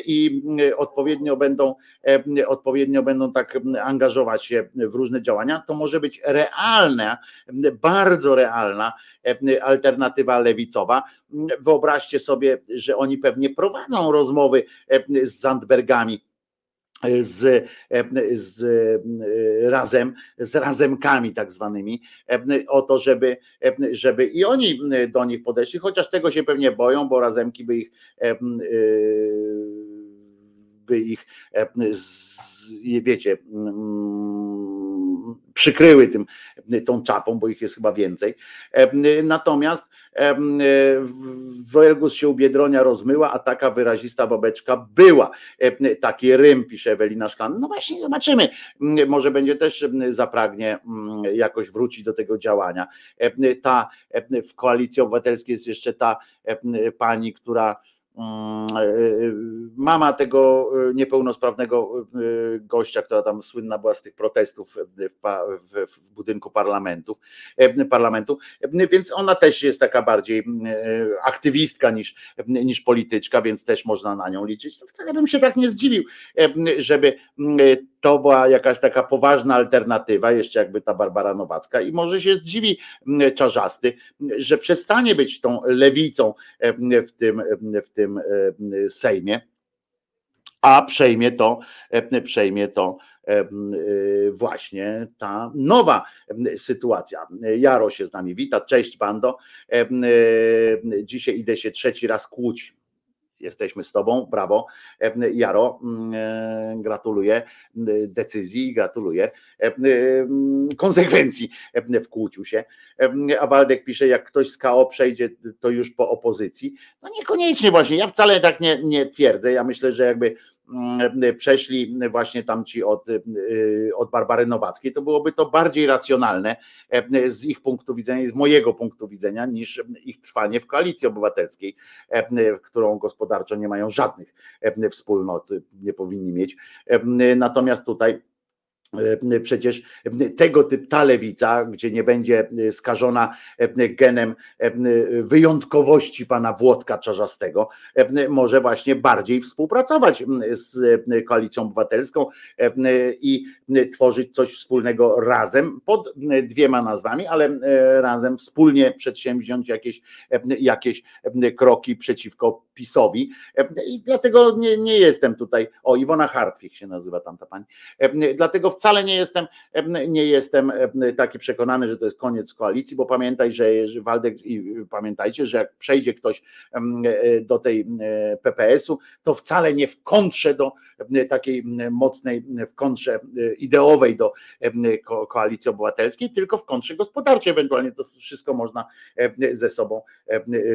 i odpowiednio będą, odpowiednio będą tak angażować się w różne działania, to może być realne bardzo realna e, alternatywa lewicowa. Wyobraźcie sobie, że oni pewnie prowadzą rozmowy e, z Zandbergami z, e, z razem, z razemkami tak zwanymi, o to, żeby, żeby i oni do nich podeszli, chociaż tego się pewnie boją, bo razemki by ich by ich wiecie przykryły tym, tą czapą, bo ich jest chyba więcej. Natomiast Welgus się u Biedronia rozmyła, a taka wyrazista babeczka była. Taki rym, pisze Ewelina Szklan. No właśnie, zobaczymy. Może będzie też zapragnie jakoś wrócić do tego działania. Ta w koalicji obywatelskiej jest jeszcze ta pani, która mama tego e, niepełnosprawnego gościa, która tam słynna była z tych protestów w, budynku parlamentu, więc ona też jest taka bardziej aktywistka niż, niż polityczka, więc też można na nią liczyć. To wcale bym się tak nie zdziwił, żeby to była jakaś taka poważna alternatywa, jeszcze jakby ta Barbara Nowacka i może się zdziwi Czarzasty, że przestanie być tą lewicą w tym, w tym Sejmie, a przejmie to, przejmie to właśnie ta nowa sytuacja. Jaro się z nami wita, cześć bando. Dzisiaj idę się trzeci raz kłuć jesteśmy z Tobą, brawo. Jaro, mm, e, gratuluję decyzji, gratuluję konsekwencji w kłóciu się. A Waldek pisze, jak ktoś z KO przejdzie, to już po opozycji. No niekoniecznie właśnie, ja wcale tak nie, nie twierdzę. Ja myślę, że jakby przeszli właśnie tamci od, od Barbary Nowackiej, to byłoby to bardziej racjonalne z ich punktu widzenia i z mojego punktu widzenia niż ich trwanie w koalicji obywatelskiej, którą gospodarczo nie mają żadnych wspólnot, nie powinni mieć. Natomiast tutaj E, przecież tego typu ta lewica, gdzie nie będzie skażona e, genem e, wyjątkowości pana Włodka Czarzastego, może właśnie bardziej współpracować z koalicją obywatelską i tworzyć coś wspólnego razem pod dwiema nazwami, ale razem wspólnie przedsięwziąć jakieś, jakieś kroki przeciwko PiSowi. I dlatego nie, nie jestem tutaj. O, Iwona Hartwig się nazywa tamta pani. Dlatego wcale nie jestem, nie jestem taki przekonany, że to jest koniec koalicji, bo pamiętaj, że Waldek i pamiętajcie, że jak przejdzie ktoś do tej PPS-u, to wcale nie w kontrze do takiej mocnej, w kontrze ideowej do koalicji obywatelskiej, tylko w kontrze gospodarczej. Ewentualnie to wszystko można ze sobą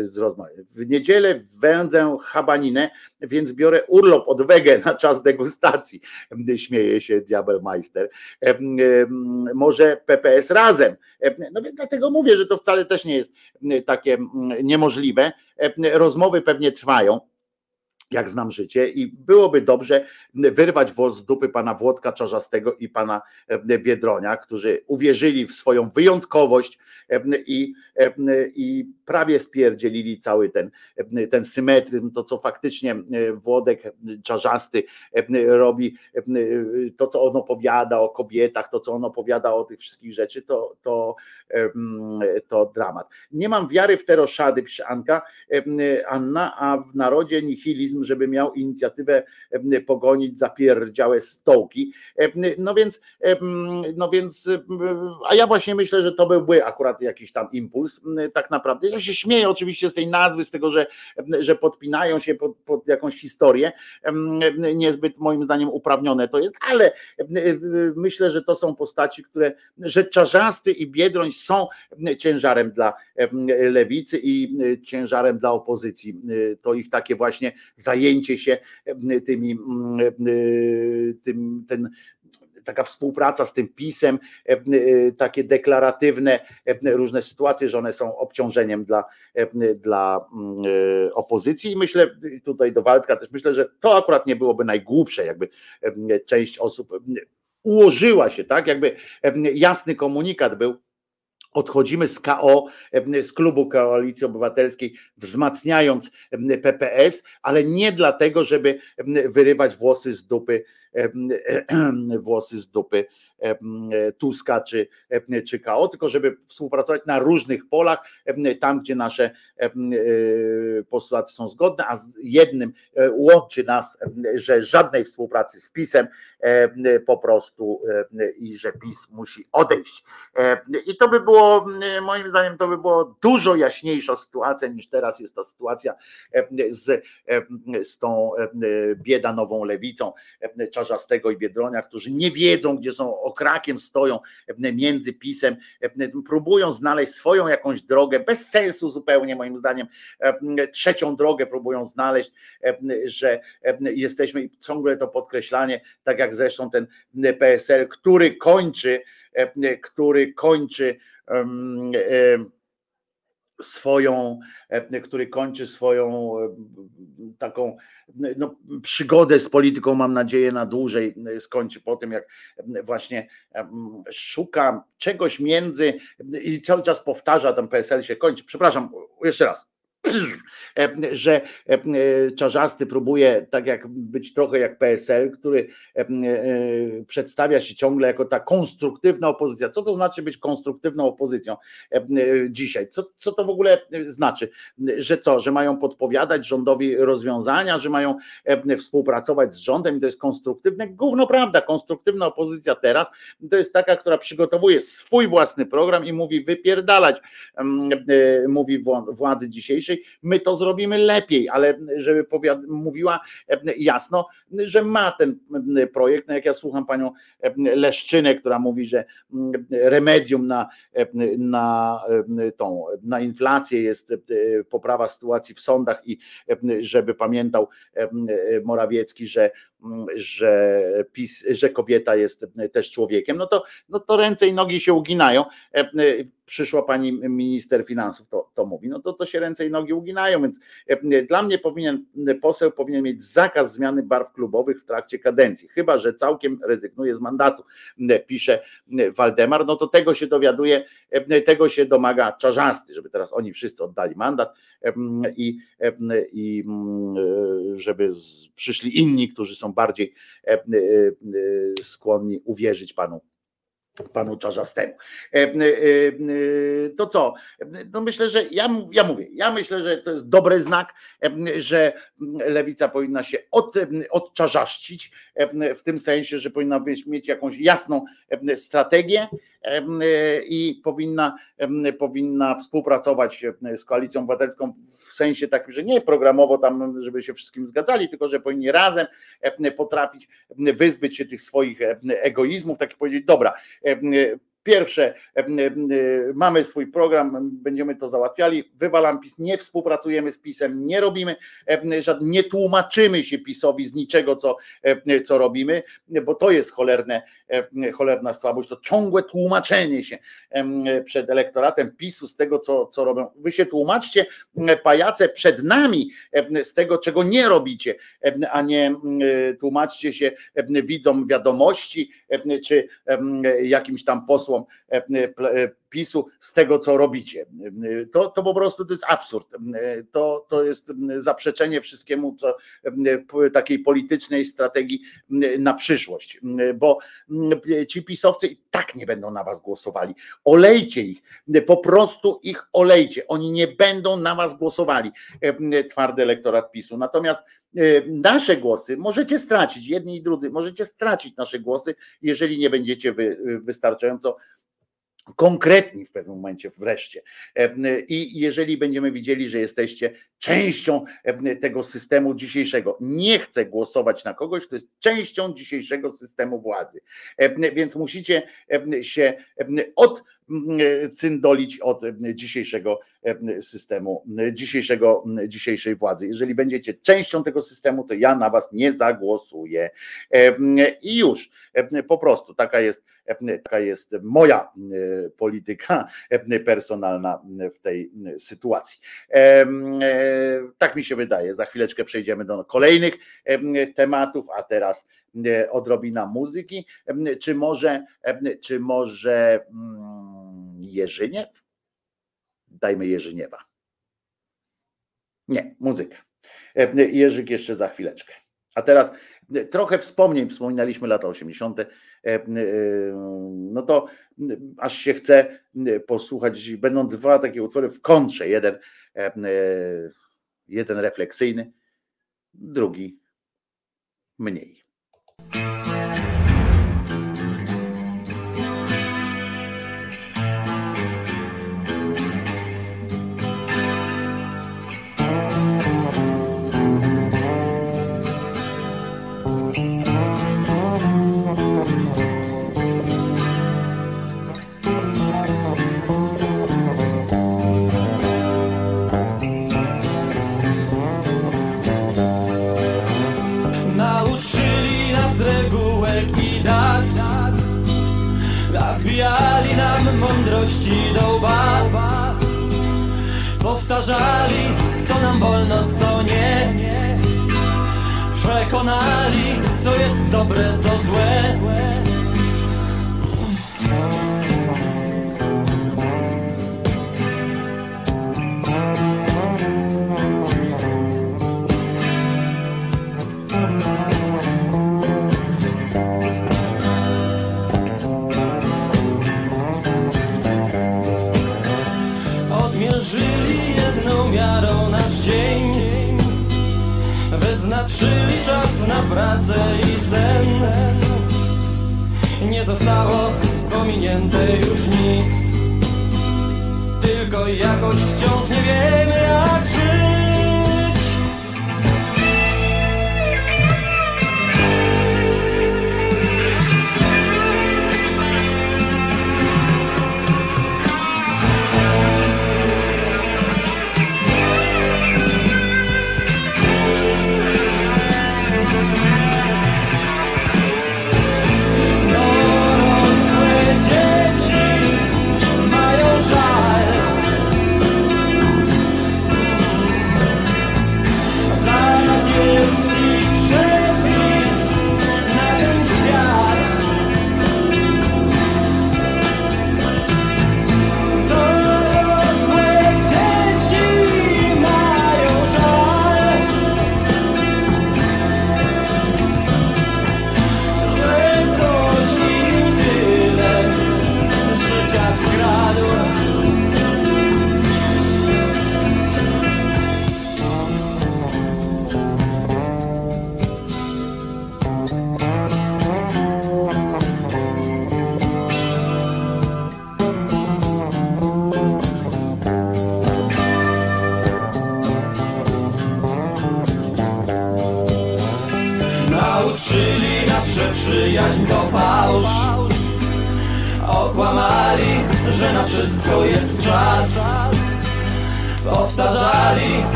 zrozumieć. W niedzielę wędzę habaninę, więc biorę urlop od wege na czas degustacji. Śmieje się Diabelmeister. Może PPS razem. No więc dlatego mówię, że to wcale też nie jest takie niemożliwe. Rozmowy pewnie trwają jak znam życie i byłoby dobrze wyrwać włos z dupy pana Włodka Czarzastego i pana e, Biedronia, którzy uwierzyli w swoją wyjątkowość e, i, e, i prawie spierdzielili cały ten, ten symetryzm, to co faktycznie Włodek Czarzasty robi, to co on opowiada o kobietach, to co on opowiada o tych wszystkich rzeczy, to, to, to dramat. Nie mam wiary w te roszady, pisze Anka, Anna, a w narodzie nihilizm żeby miał inicjatywę pogonić zapierdziałe stołki. No więc, no więc, a ja właśnie myślę, że to byłby akurat jakiś tam impuls, tak naprawdę. Ja się śmieję oczywiście z tej nazwy, z tego, że, że podpinają się pod, pod jakąś historię. Niezbyt moim zdaniem uprawnione to jest, ale myślę, że to są postaci, które, że Czarzasty i Biedroń są ciężarem dla lewicy i ciężarem dla opozycji. To ich takie właśnie zajęcie się tymi, tym, ten taka współpraca z tym pisem, takie deklaratywne różne sytuacje, że one są obciążeniem dla, dla opozycji. I myślę tutaj do Waldka też myślę, że to akurat nie byłoby najgłupsze, jakby część osób ułożyła się, tak, jakby jasny komunikat był, Odchodzimy z KO, z klubu Koalicji Obywatelskiej, wzmacniając PPS, ale nie dlatego, żeby wyrywać włosy z dupy, włosy z dupy Tuska czy, czy KO, tylko żeby współpracować na różnych polach, tam gdzie nasze e, postulaty są zgodne, a z jednym e, łączy nas, że żadnej współpracy z PiSem po prostu i że PiS musi odejść. I to by było, moim zdaniem, to by było dużo jaśniejsza sytuacja niż teraz jest ta sytuacja z, z tą biedanową lewicą Czarzastego i Biedronia, którzy nie wiedzą, gdzie są okrakiem stoją między pisem, próbują znaleźć swoją jakąś drogę, bez sensu zupełnie moim zdaniem, trzecią drogę próbują znaleźć, że jesteśmy i ciągle to podkreślanie, tak jak zresztą ten PSL, który kończy, który kończy swoją, e, który kończy swoją e, taką no, przygodę z polityką, mam nadzieję, na dłużej e, skończy po tym, jak właśnie szuka czegoś między i cały czas powtarza, ten PSL się kończy. Przepraszam, jeszcze raz że Czarzasty próbuje tak jak być trochę jak PSL, który przedstawia się ciągle jako ta konstruktywna opozycja. Co to znaczy być konstruktywną opozycją dzisiaj? Co, co to w ogóle znaczy? Że co, że mają podpowiadać rządowi rozwiązania, że mają współpracować z rządem i to jest konstruktywne? Gówno prawda, konstruktywna opozycja teraz to jest taka, która przygotowuje swój własny program i mówi wypierdalać, mówi władzy dzisiejszej, my to zrobimy lepiej, ale żeby mówiła jasno, że ma ten projekt. No jak ja słucham panią Leszczynę, która mówi, że remedium na, na tą na inflację jest poprawa sytuacji w sądach i żeby pamiętał Morawiecki, że że, PiS, że kobieta jest też człowiekiem, no to, no to ręce i nogi się uginają. Przyszła pani minister finansów, to, to mówi, no to to się ręce i nogi uginają, więc dla mnie powinien, poseł powinien mieć zakaz zmiany barw klubowych w trakcie kadencji, chyba, że całkiem rezygnuje z mandatu, pisze Waldemar, no to tego się dowiaduje, tego się domaga Czarzasty, żeby teraz oni wszyscy oddali mandat i, i żeby przyszli inni, którzy są bardziej e, e, skłonni uwierzyć panu panu Czarzastemu. E, to co? No myślę, że ja, ja mówię, ja myślę, że to jest dobry znak, że lewica powinna się od, odczarzaszcić, w tym sensie, że powinna mieć jakąś jasną strategię, i powinna, powinna współpracować z koalicją obywatelską w sensie takim, że nie programowo tam, żeby się wszystkim zgadzali, tylko że powinni razem potrafić wyzbyć się tych swoich egoizmów, tak powiedzieć, dobra, Pierwsze, mamy swój program, będziemy to załatwiali, wywalam PiS, nie współpracujemy z PiSem, nie robimy, nie tłumaczymy się PiSowi z niczego, co, co robimy, bo to jest cholerne, cholerna słabość, to ciągłe tłumaczenie się przed elektoratem PiSu z tego, co, co robią. Wy się tłumaczcie, pajace, przed nami z tego, czego nie robicie, a nie tłumaczcie się widzom wiadomości, czy jakimś tam posłom posłom e, e, PiSu z tego, co robicie. To, to po prostu to jest absurd. To, to jest zaprzeczenie wszystkiemu, co takiej politycznej strategii na przyszłość, bo ci pisowcy i tak nie będą na was głosowali. Olejcie ich, po prostu ich olejcie. Oni nie będą na was głosowali, twardy elektorat PiSu. Natomiast nasze głosy możecie stracić, jedni i drudzy, możecie stracić nasze głosy, jeżeli nie będziecie wy, wystarczająco konkretni w pewnym momencie wreszcie. I jeżeli będziemy widzieli, że jesteście częścią tego systemu dzisiejszego, nie chcę głosować na kogoś, kto jest częścią dzisiejszego systemu władzy. Więc musicie się odcyndolić od dzisiejszego systemu, dzisiejszego, dzisiejszej władzy. Jeżeli będziecie częścią tego systemu, to ja na was nie zagłosuję. I już po prostu taka jest, taka jest moja polityka personalna w tej sytuacji. Tak mi się wydaje. Za chwileczkę przejdziemy do kolejnych tematów, a teraz odrobina muzyki. Czy może, czy może mm, Jerzyniew? Dajmy Jerzyniewa. Nie, muzykę. Jerzyk jeszcze za chwileczkę. A teraz trochę wspomnień, wspominaliśmy lata 80. No to aż się chce posłuchać, będą dwa takie utwory w kontrze. Jeden, jeden refleksyjny, drugi mniej. Mądrości do łba Powtarzali, co nam wolno, co nie. Przekonali, co jest dobre, co złe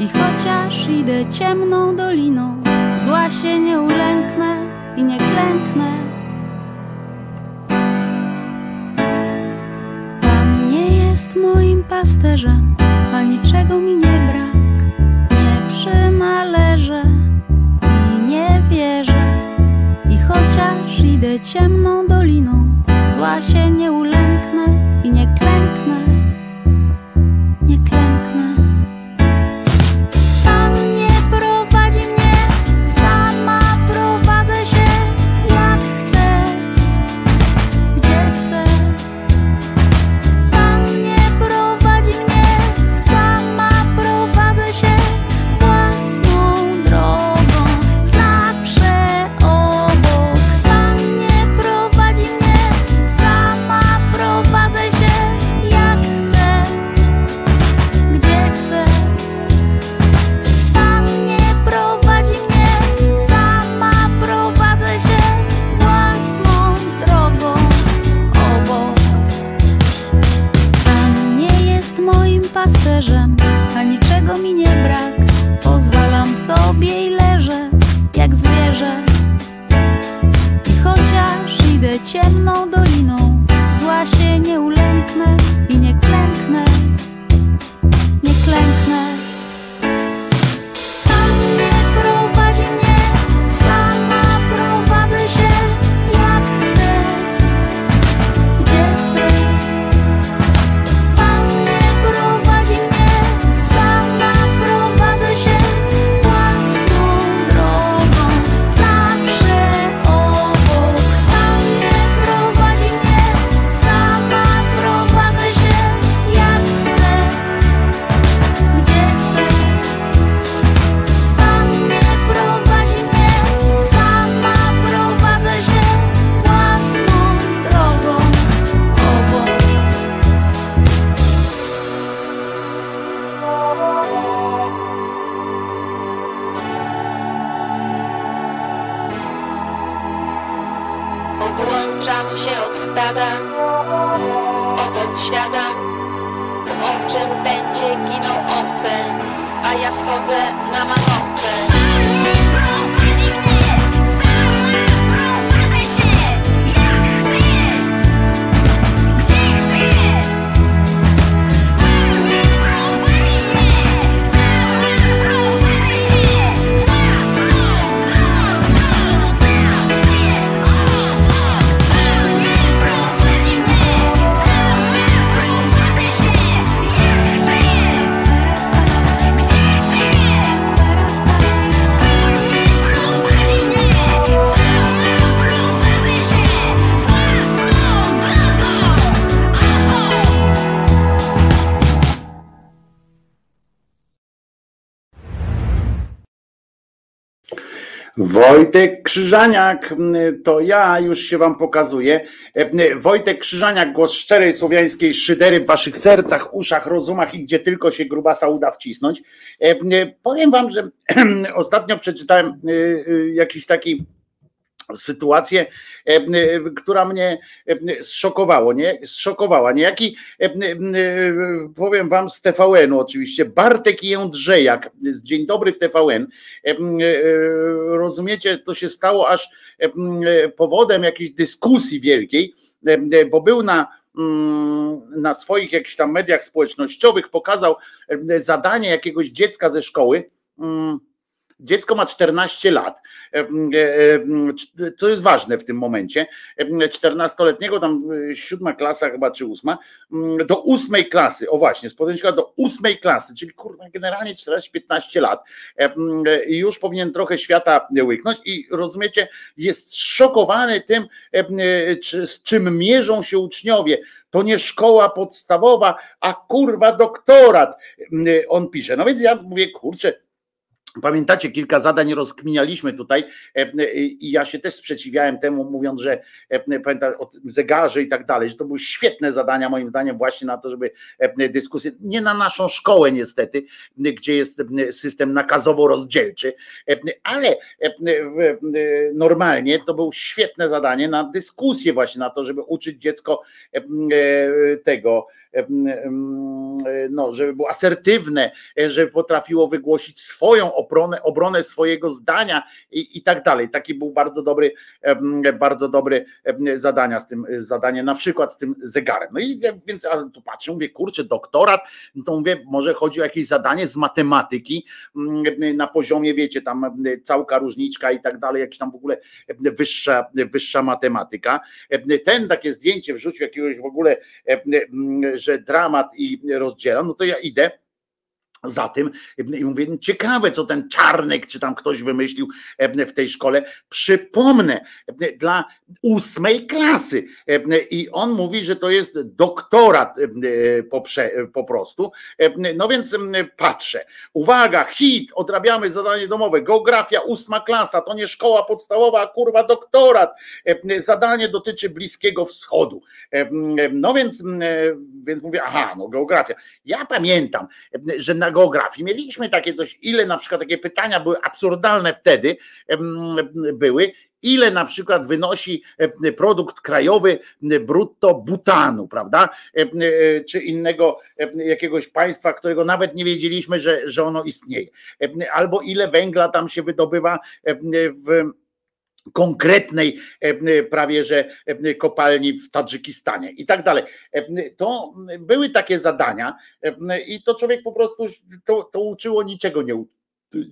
I chociaż idę ciemną doliną, zła się nie ulęknę i nie klęknę. Pan nie jest moim pasterzem, a niczego mi nie brak. Nie przynależę i nie wierzę. I chociaż idę ciemną doliną, zła się nie ulęknę i nie klęknę. Wojtek Krzyżaniak, to ja już się wam pokazuję. E, Wojtek Krzyżaniak, głos szczerej słowiańskiej szydery w waszych sercach, uszach, rozumach i gdzie tylko się grubasa uda wcisnąć. E, Powiem wam, że ostatnio przeczytałem e, jakiś taki sytuację, e, e, która mnie e, zszokowało, nie? Zszokowała. Niejaki, powiem wam z TVN-u oczywiście, Bartek Jędrzejak z Dzień Dobry TVN. Rozumiecie, to się stało aż powodem jakiejś dyskusji wielkiej, bo był na mm, na swoich jakichś tam mediach społecznościowych pokazał zadanie jakiegoś dziecka ze szkoły. Dziecko ma 14 lat, e, e, e, co jest ważne w tym momencie. 14-letniego, tam siódma klasa chyba, czy ósma, do ósmej klasy, o właśnie, z podejścia do ósmej klasy, czyli kurwa, generalnie 14-15 lat i już powinien trochę świata łyknąć i rozumiecie, jest szokowany tym, z czym mierzą się uczniowie. To nie szkoła podstawowa, a kurwa doktorat, on pisze. No więc ja mówię, kurczę, Pamiętacie, kilka zadań rozkminialiśmy tutaj e, e, i ja się też sprzeciwiałem temu, mówiąc, że e, pamiętam o zegarze i tak dalej, że to były świetne zadania moim zdaniem właśnie na to, żeby dyskusję, nie na naszą szkołę niestety, gdzie jest system nakazowo-rozdzielczy, ale normalnie to było świetne zadanie na dyskusję właśnie na to, żeby uczyć dziecko tego, no, żeby było asertywne, żeby potrafiło wygłosić swoją obronę, obronę swojego zdania i, i tak dalej. Taki był bardzo dobry, bardzo dobry zadania z tym zadanie, na przykład z tym zegarem. No i więc tu patrzę, mówię, kurczę, doktorat, no to mówię, może chodzi o jakieś zadanie z matematyki na poziomie, wiecie, tam całka różniczka i tak dalej, jakieś tam w ogóle wyższa, wyższa matematyka. Ten takie zdjęcie wrzucił jakiegoś w ogóle, że dramat i rozdzielam, no to ja idę za tym i mówię, ciekawe, co ten Czarnek, czy tam ktoś wymyślił w tej szkole. Przypomnę, dla ósmej klasy. I on mówi, że to jest doktorat po prostu. No więc patrzę. Uwaga, hit, odrabiamy zadanie domowe. Geografia, ósma klasa, to nie szkoła podstawowa, a kurwa doktorat. Zadanie dotyczy Bliskiego Wschodu. No więc, więc mówię, aha, no geografia. Ja pamiętam, że na geografii mieliśmy takie coś, ile na przykład takie pytania były absurdalne wtedy były ile na przykład wynosi produkt krajowy brutto Butanu, prawda? E, Czy innego jakiegoś państwa, którego nawet nie wiedzieliśmy, że, że ono istnieje. Albo ile węgla tam się wydobywa w konkretnej e, prawie że e, kopalni w Tadżykistanie i tak dalej. E, To były takie zadania i to człowiek po prostu to, to uczyło niczego nie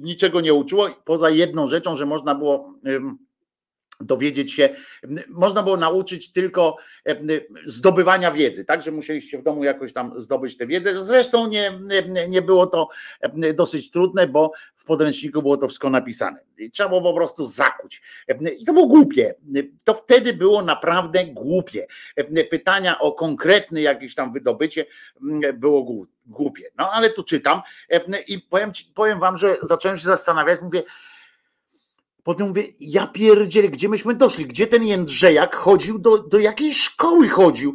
niczego nie uczyło poza jedną rzeczą, że można było dowiedzieć się, można było nauczyć tylko zdobywania wiedzy, tak, że musieliście w domu jakoś tam zdobyć tę wiedzę. Zresztą nie, nie- było to dosyć trudne, bo w podręczniku było to wszystko napisane. Trzeba było po prostu zakuć. I to było głupie. To wtedy było naprawdę głupie. Pytania o konkretne jakieś tam wydobycie było głu- głupie. No ale tu czytam i powiem, powiem wam, że zacząłem się zastanawiać, mówię, Potem mówię, ja pierdzielę, gdzie myśmy doszli, gdzie ten Jędrzejak chodził, do, do jakiej szkoły chodził,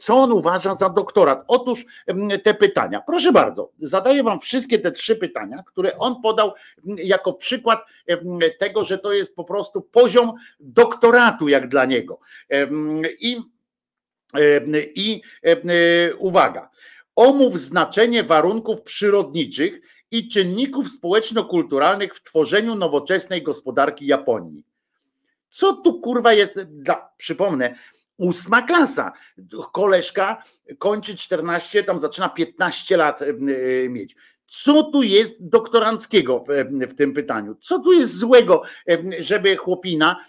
co on uważa za doktorat. Otóż te pytania, proszę bardzo, zadaję wam wszystkie te trzy pytania, które on podał jako przykład tego, że to jest po prostu poziom doktoratu jak dla niego. I, i em, uwaga, omów znaczenie warunków przyrodniczych i czynników społeczno-kulturalnych w tworzeniu nowoczesnej gospodarki Japonii. Co tu kurwa jest dla, przypomnę, ósma klasa. Koleżka kończy 14, tam zaczyna 15 lat e, mieć. Co tu jest doktoranckiego w, tym pytaniu? Co tu jest złego, żeby chłopina,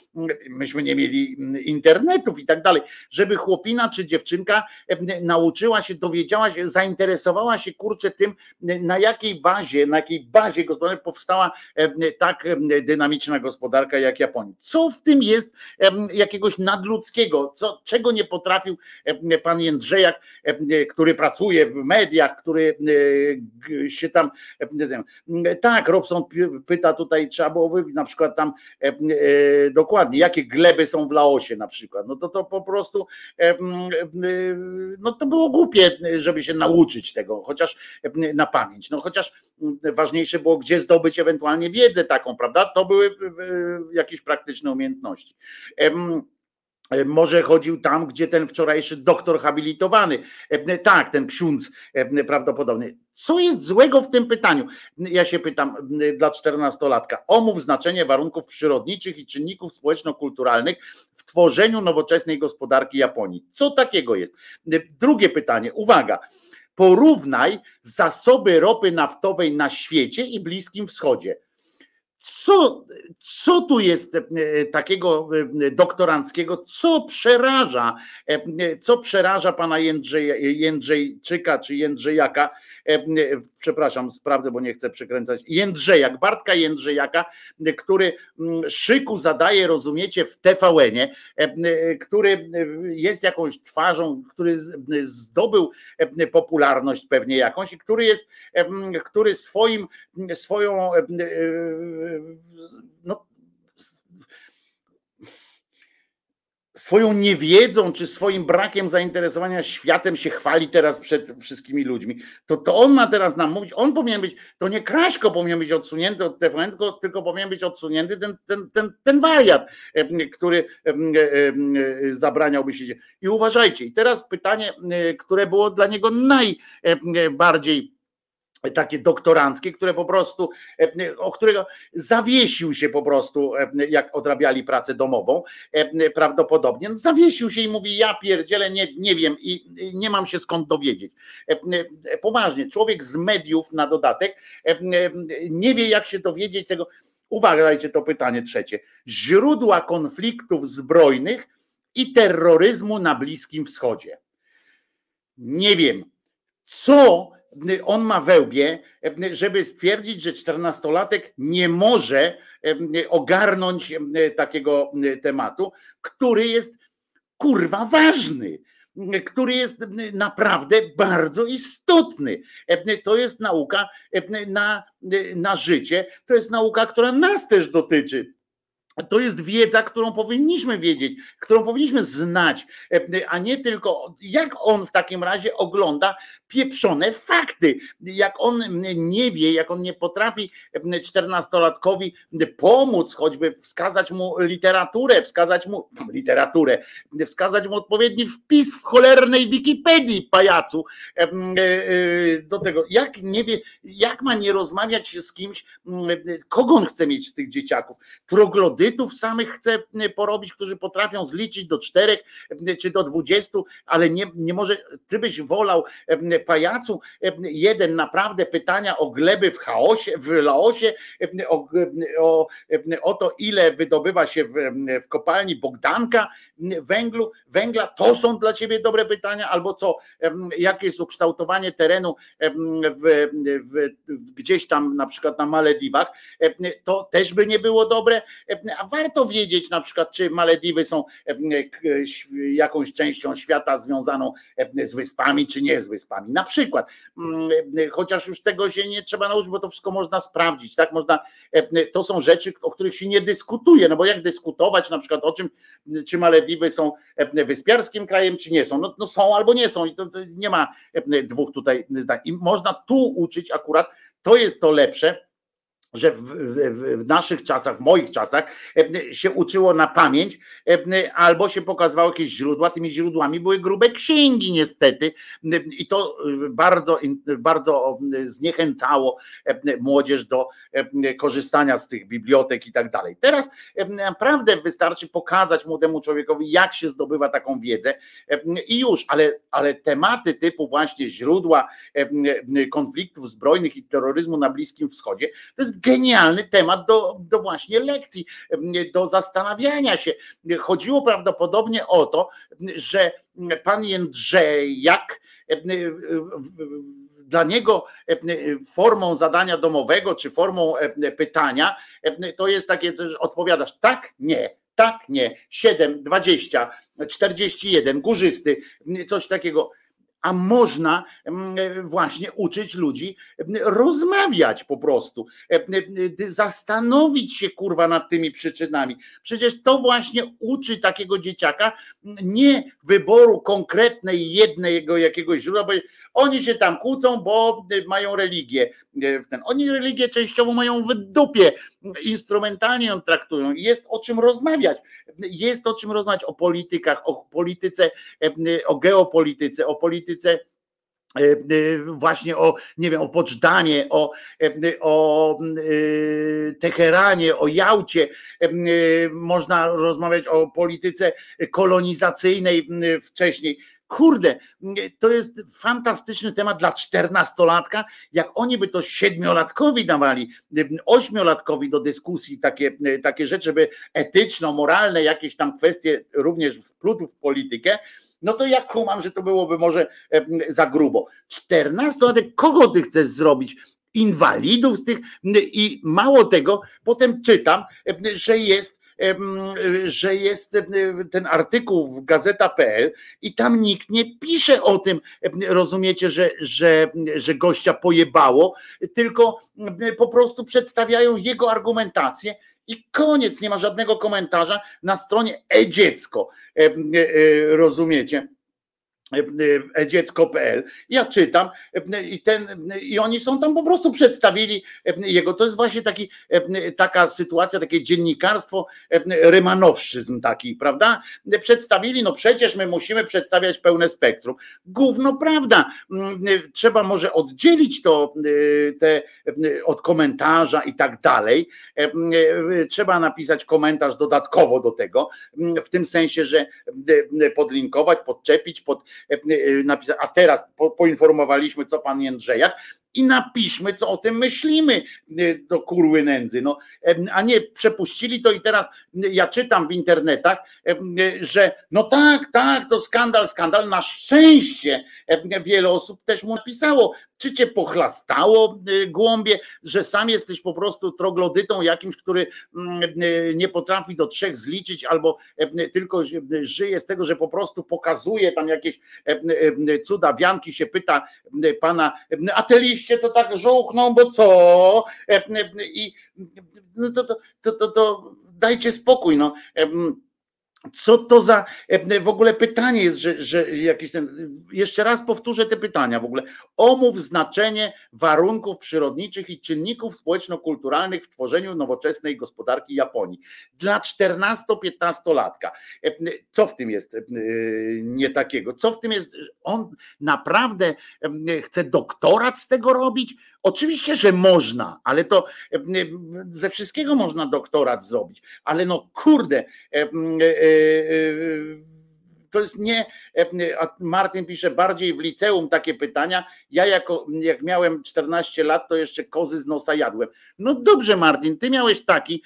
myśmy nie mieli internetów i tak dalej, żeby chłopina czy dziewczynka nauczyła się, dowiedziała się, zainteresowała się kurczę tym, na jakiej bazie, na jakiej bazie gospodarki powstała tak dynamiczna gospodarka jak Japonii. Co w tym jest jakiegoś nadludzkiego, co, czego nie potrafił pan Jędrzejak, który pracuje w mediach, który e, się tam e, ten- tak, Robson pyta tutaj, trzeba było wybić na przykład tam e, e, dokładnie, jakie gleby są w Laosie na przykład. No to to po prostu e, e, no to było głupie, żeby się nauczyć tego, chociaż e, na pamięć. No chociaż ważniejsze było, gdzie zdobyć ewentualnie wiedzę taką, prawda? To były e, jakieś praktyczne umiejętności. E, Może chodził tam, gdzie ten wczorajszy doktor habilitowany, e, tak, ten ksiądz e, prawdopodobnie. Co jest złego w tym pytaniu? Ja się pytam dla czternastolatka. Omów znaczenie warunków przyrodniczych i czynników społeczno-kulturalnych w tworzeniu nowoczesnej gospodarki Japonii. Co takiego jest? Drugie pytanie, uwaga. Porównaj zasoby ropy naftowej na świecie i Bliskim Wschodzie. Co, co tu jest e, takiego e, doktoranckiego, co przeraża, e, co przeraża pana Jędrzej, Jędrzejczyka czy Jędrzejaka, przepraszam, sprawdzę, bo nie chcę przekręcać, Jędrzejak, Bartka Jędrzejaka, e, który szyku zadaje, rozumiecie, w TVN-ie, e, e, który e, jest jakąś twarzą, który zdobył e, popularność pewnie jakąś i który jest, e, który swoim, swoją e, e, no, swoją niewiedzą czy swoim brakiem zainteresowania światem się chwali teraz przed wszystkimi ludźmi. To, to on ma teraz nam mówić, on powinien być, to nie Kraśko powinien być odsunięty od TVN, tylko, tylko powinien być odsunięty ten, ten, ten, ten wariat, em, który em, em, zabraniałby się. I uważajcie, i teraz pytanie, e, które było dla niego najbardziej takie doktoranckie, które po prostu, e, o którego zawiesił się po prostu, e, jak odrabiali pracę domową, e, prawdopodobnie, zawiesił się i mówi, ja pierdzielę, nie, nie wiem i nie mam się skąd dowiedzieć. E, e, Poważnie, człowiek z mediów na dodatek e, e, nie wie, jak się dowiedzieć tego. Uwaga, dajcie to pytanie trzecie. Źródła konfliktów zbrojnych i terroryzmu na Bliskim Wschodzie. Nie wiem, co on ma we łbie, żeby stwierdzić, że czternastolatek nie może ogarnąć takiego tematu, który jest kurwa ważny, który jest naprawdę bardzo istotny. To jest nauka na, na życie, to jest nauka, która nas też dotyczy to jest wiedza, którą powinniśmy wiedzieć, którą powinniśmy znać, e, a nie tylko jak on w takim razie ogląda pieprzone fakty. Jak on nie wie, jak on nie potrafi czternastolatkowi pomóc, choćby wskazać mu literaturę, wskazać mu literaturę, wskazać mu odpowiedni wpis w cholernej Wikipedii pajacu. E, e, do tego, jak nie wie, jak ma nie rozmawiać z kimś, kogo on chce mieć z tych dzieciaków, troglodytów samych chce porobić, którzy potrafią zliczyć do czterech czy do dwudziestu, ale nie, nie może, ty byś wolał pajacu, jeden naprawdę pytania o gleby w chaosie, w Laosie, o, o, o to ile wydobywa się w, w kopalni Bogdanka węglu, węgla, to są dla ciebie dobre pytania, albo co, jakie jest ukształtowanie terenu w, w, gdzieś tam na przykład na Malediwach, to też by nie było dobre, a warto wiedzieć na przykład, czy Malediwy są jakąś częścią świata związaną z wyspami, czy nie z wyspami. Na przykład, chociaż już tego się nie trzeba nauczyć, bo to wszystko można sprawdzić, tak? Można, to są rzeczy, o których się nie dyskutuje, no bo jak dyskutować na przykład o czym, czy Malediwy są wyspiarskim krajem, czy nie są? No, no są albo nie są i to, to nie ma dwóch tutaj zdań. I można tu uczyć akurat, to jest to lepsze, że w, w, w, naszych czasach, w moich czasach się uczyło na pamięć albo się pokazywało jakieś źródła. Tymi źródłami były grube księgi niestety i to bardzo, bardzo zniechęcało młodzież do korzystania z tych bibliotek i tak dalej. Teraz naprawdę wystarczy pokazać młodemu człowiekowi, jak się zdobywa taką wiedzę i już, ale, ale tematy typu właśnie źródła konfliktów zbrojnych i terroryzmu na Bliskim Wschodzie, to jest genialny temat do, do właśnie lekcji, do zastanawiania się. Chodziło prawdopodobnie o to, że pan Jędrzejak dla niego formą zadania domowego czy formą pytania to jest takie, że odpowiadasz tak, nie, tak, nie, 7, 20, 41, górzysty, coś takiego a można mm, właśnie uczyć ludzi rozmawiać po prostu, e, zastanowić się kurwa nad tymi przyczynami. Przecież to właśnie uczy takiego dzieciaka nie wyboru konkretnej jednego jakiegoś źródła, bo oni się tam kłócą, bo mają religię. E, oni religię częściowo mają w dupie, instrumentalnie ją traktują. Jest o czym rozmawiać. Jest o czym rozmawiać o politykach, o polityce, e, o geopolityce, o polityce e, właśnie o, nie wiem, o Poczdanie, o, o Teheranie, o Jałcie. Można rozmawiać o polityce kolonizacyjnej wcześniej Kurde, to jest fantastyczny temat dla czternastolatka. Jak oni by to siedmiolatkowi dawali, ośmiolatkowi do dyskusji takie, takie rzeczy, żeby etyczno-moralne jakieś tam kwestie również wplótł w politykę, no to jak kumam, że to byłoby może za grubo. Czternastolatek, kogo ty chcesz zrobić? Inwalidów z tych i mało tego, potem czytam, że jest że jest ten artykuł w gazeta.pl i tam nikt nie pisze o tym, rozumiecie, że, że, że gościa pojebało, tylko po prostu przedstawiają jego argumentację i koniec, nie ma żadnego komentarza na stronie e-dziecko, rozumiecie? dziecko.pl. Ja czytam i, ten, i oni są tam po prostu przedstawili jego. To jest właśnie taki, taka sytuacja, takie dziennikarstwo, rymanowszczyzn taki, prawda? Przedstawili, no przecież my musimy przedstawiać pełne spektrum. Gówno prawda. Trzeba może oddzielić to te, od komentarza i tak dalej. Trzeba napisać komentarz dodatkowo do tego, w tym sensie, że podlinkować, podczepić, pod E, e, napisać, a teraz po, poinformowaliśmy, co pan Jędrzejak, i napiszmy, co o tym myślimy e, do kurły nędzy. No, a nie przepuścili to i teraz ja czytam w internetach, że no tak, tak, to skandal, skandal. Na szczęście wiele osób też mu napisało, czy cię pochlastało głąbie, że sam jesteś po prostu troglodytą jakimś, który nie potrafi do trzech zliczyć albo tylko żyje z tego, że po prostu pokazuje tam jakieś cuda, wianki się pyta pana, a te liście to tak żółkną, bo co? I no to, to, to, to, to dajcie spokój, no. Co to za e, w ogóle pytanie jest, że, że jakiś ten. Jeszcze raz powtórzę te pytania w ogóle. Omów znaczenie warunków przyrodniczych i czynników społeczno-kulturalnych w tworzeniu nowoczesnej gospodarki Japonii. Dla 14-15-latka. E, Co w tym jest e, nie takiego? Co w tym jest? On naprawdę chce doktorat z tego robić? Oczywiście, że można, ale to e, ze wszystkiego można doktorat zrobić, ale no kurde, e, e, e, to jest nie, e, Martin pisze, bardziej w liceum takie pytania, ja jako, jak miałem 14 lat, to jeszcze kozy z nosa jadłem. No dobrze Martin, ty miałeś taki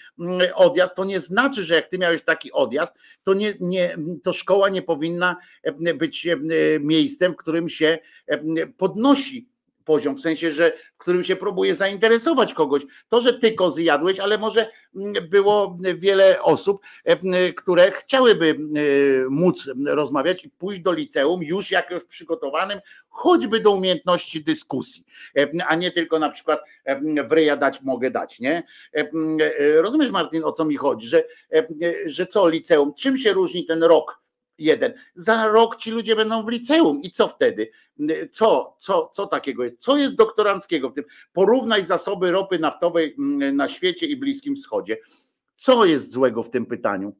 odjazd, to nie znaczy, że jak ty miałeś taki odjazd, to, nie, nie, to szkoła nie powinna e, być e, miejscem, w którym się e, podnosi poziom, w sensie, że w którym się próbuje zainteresować kogoś. To, że ty kozy jadłeś, ale może mm, było wiele osób, e, które chciałyby e, móc rozmawiać i pójść do liceum już jakoś przygotowanym, choćby do umiejętności dyskusji, e, a nie tylko na przykład w ryja dać mogę dać, nie? Rozumiesz Martin, o co mi chodzi, że, że co liceum, czym się różni ten rok jeden. Za rok ci ludzie będą w liceum i co wtedy? Co, co, co takiego jest? Co jest doktoranckiego w tym? Porównaj zasoby ropy naftowej mm, na świecie i Bliskim Wschodzie. Co jest złego w tym pytaniu?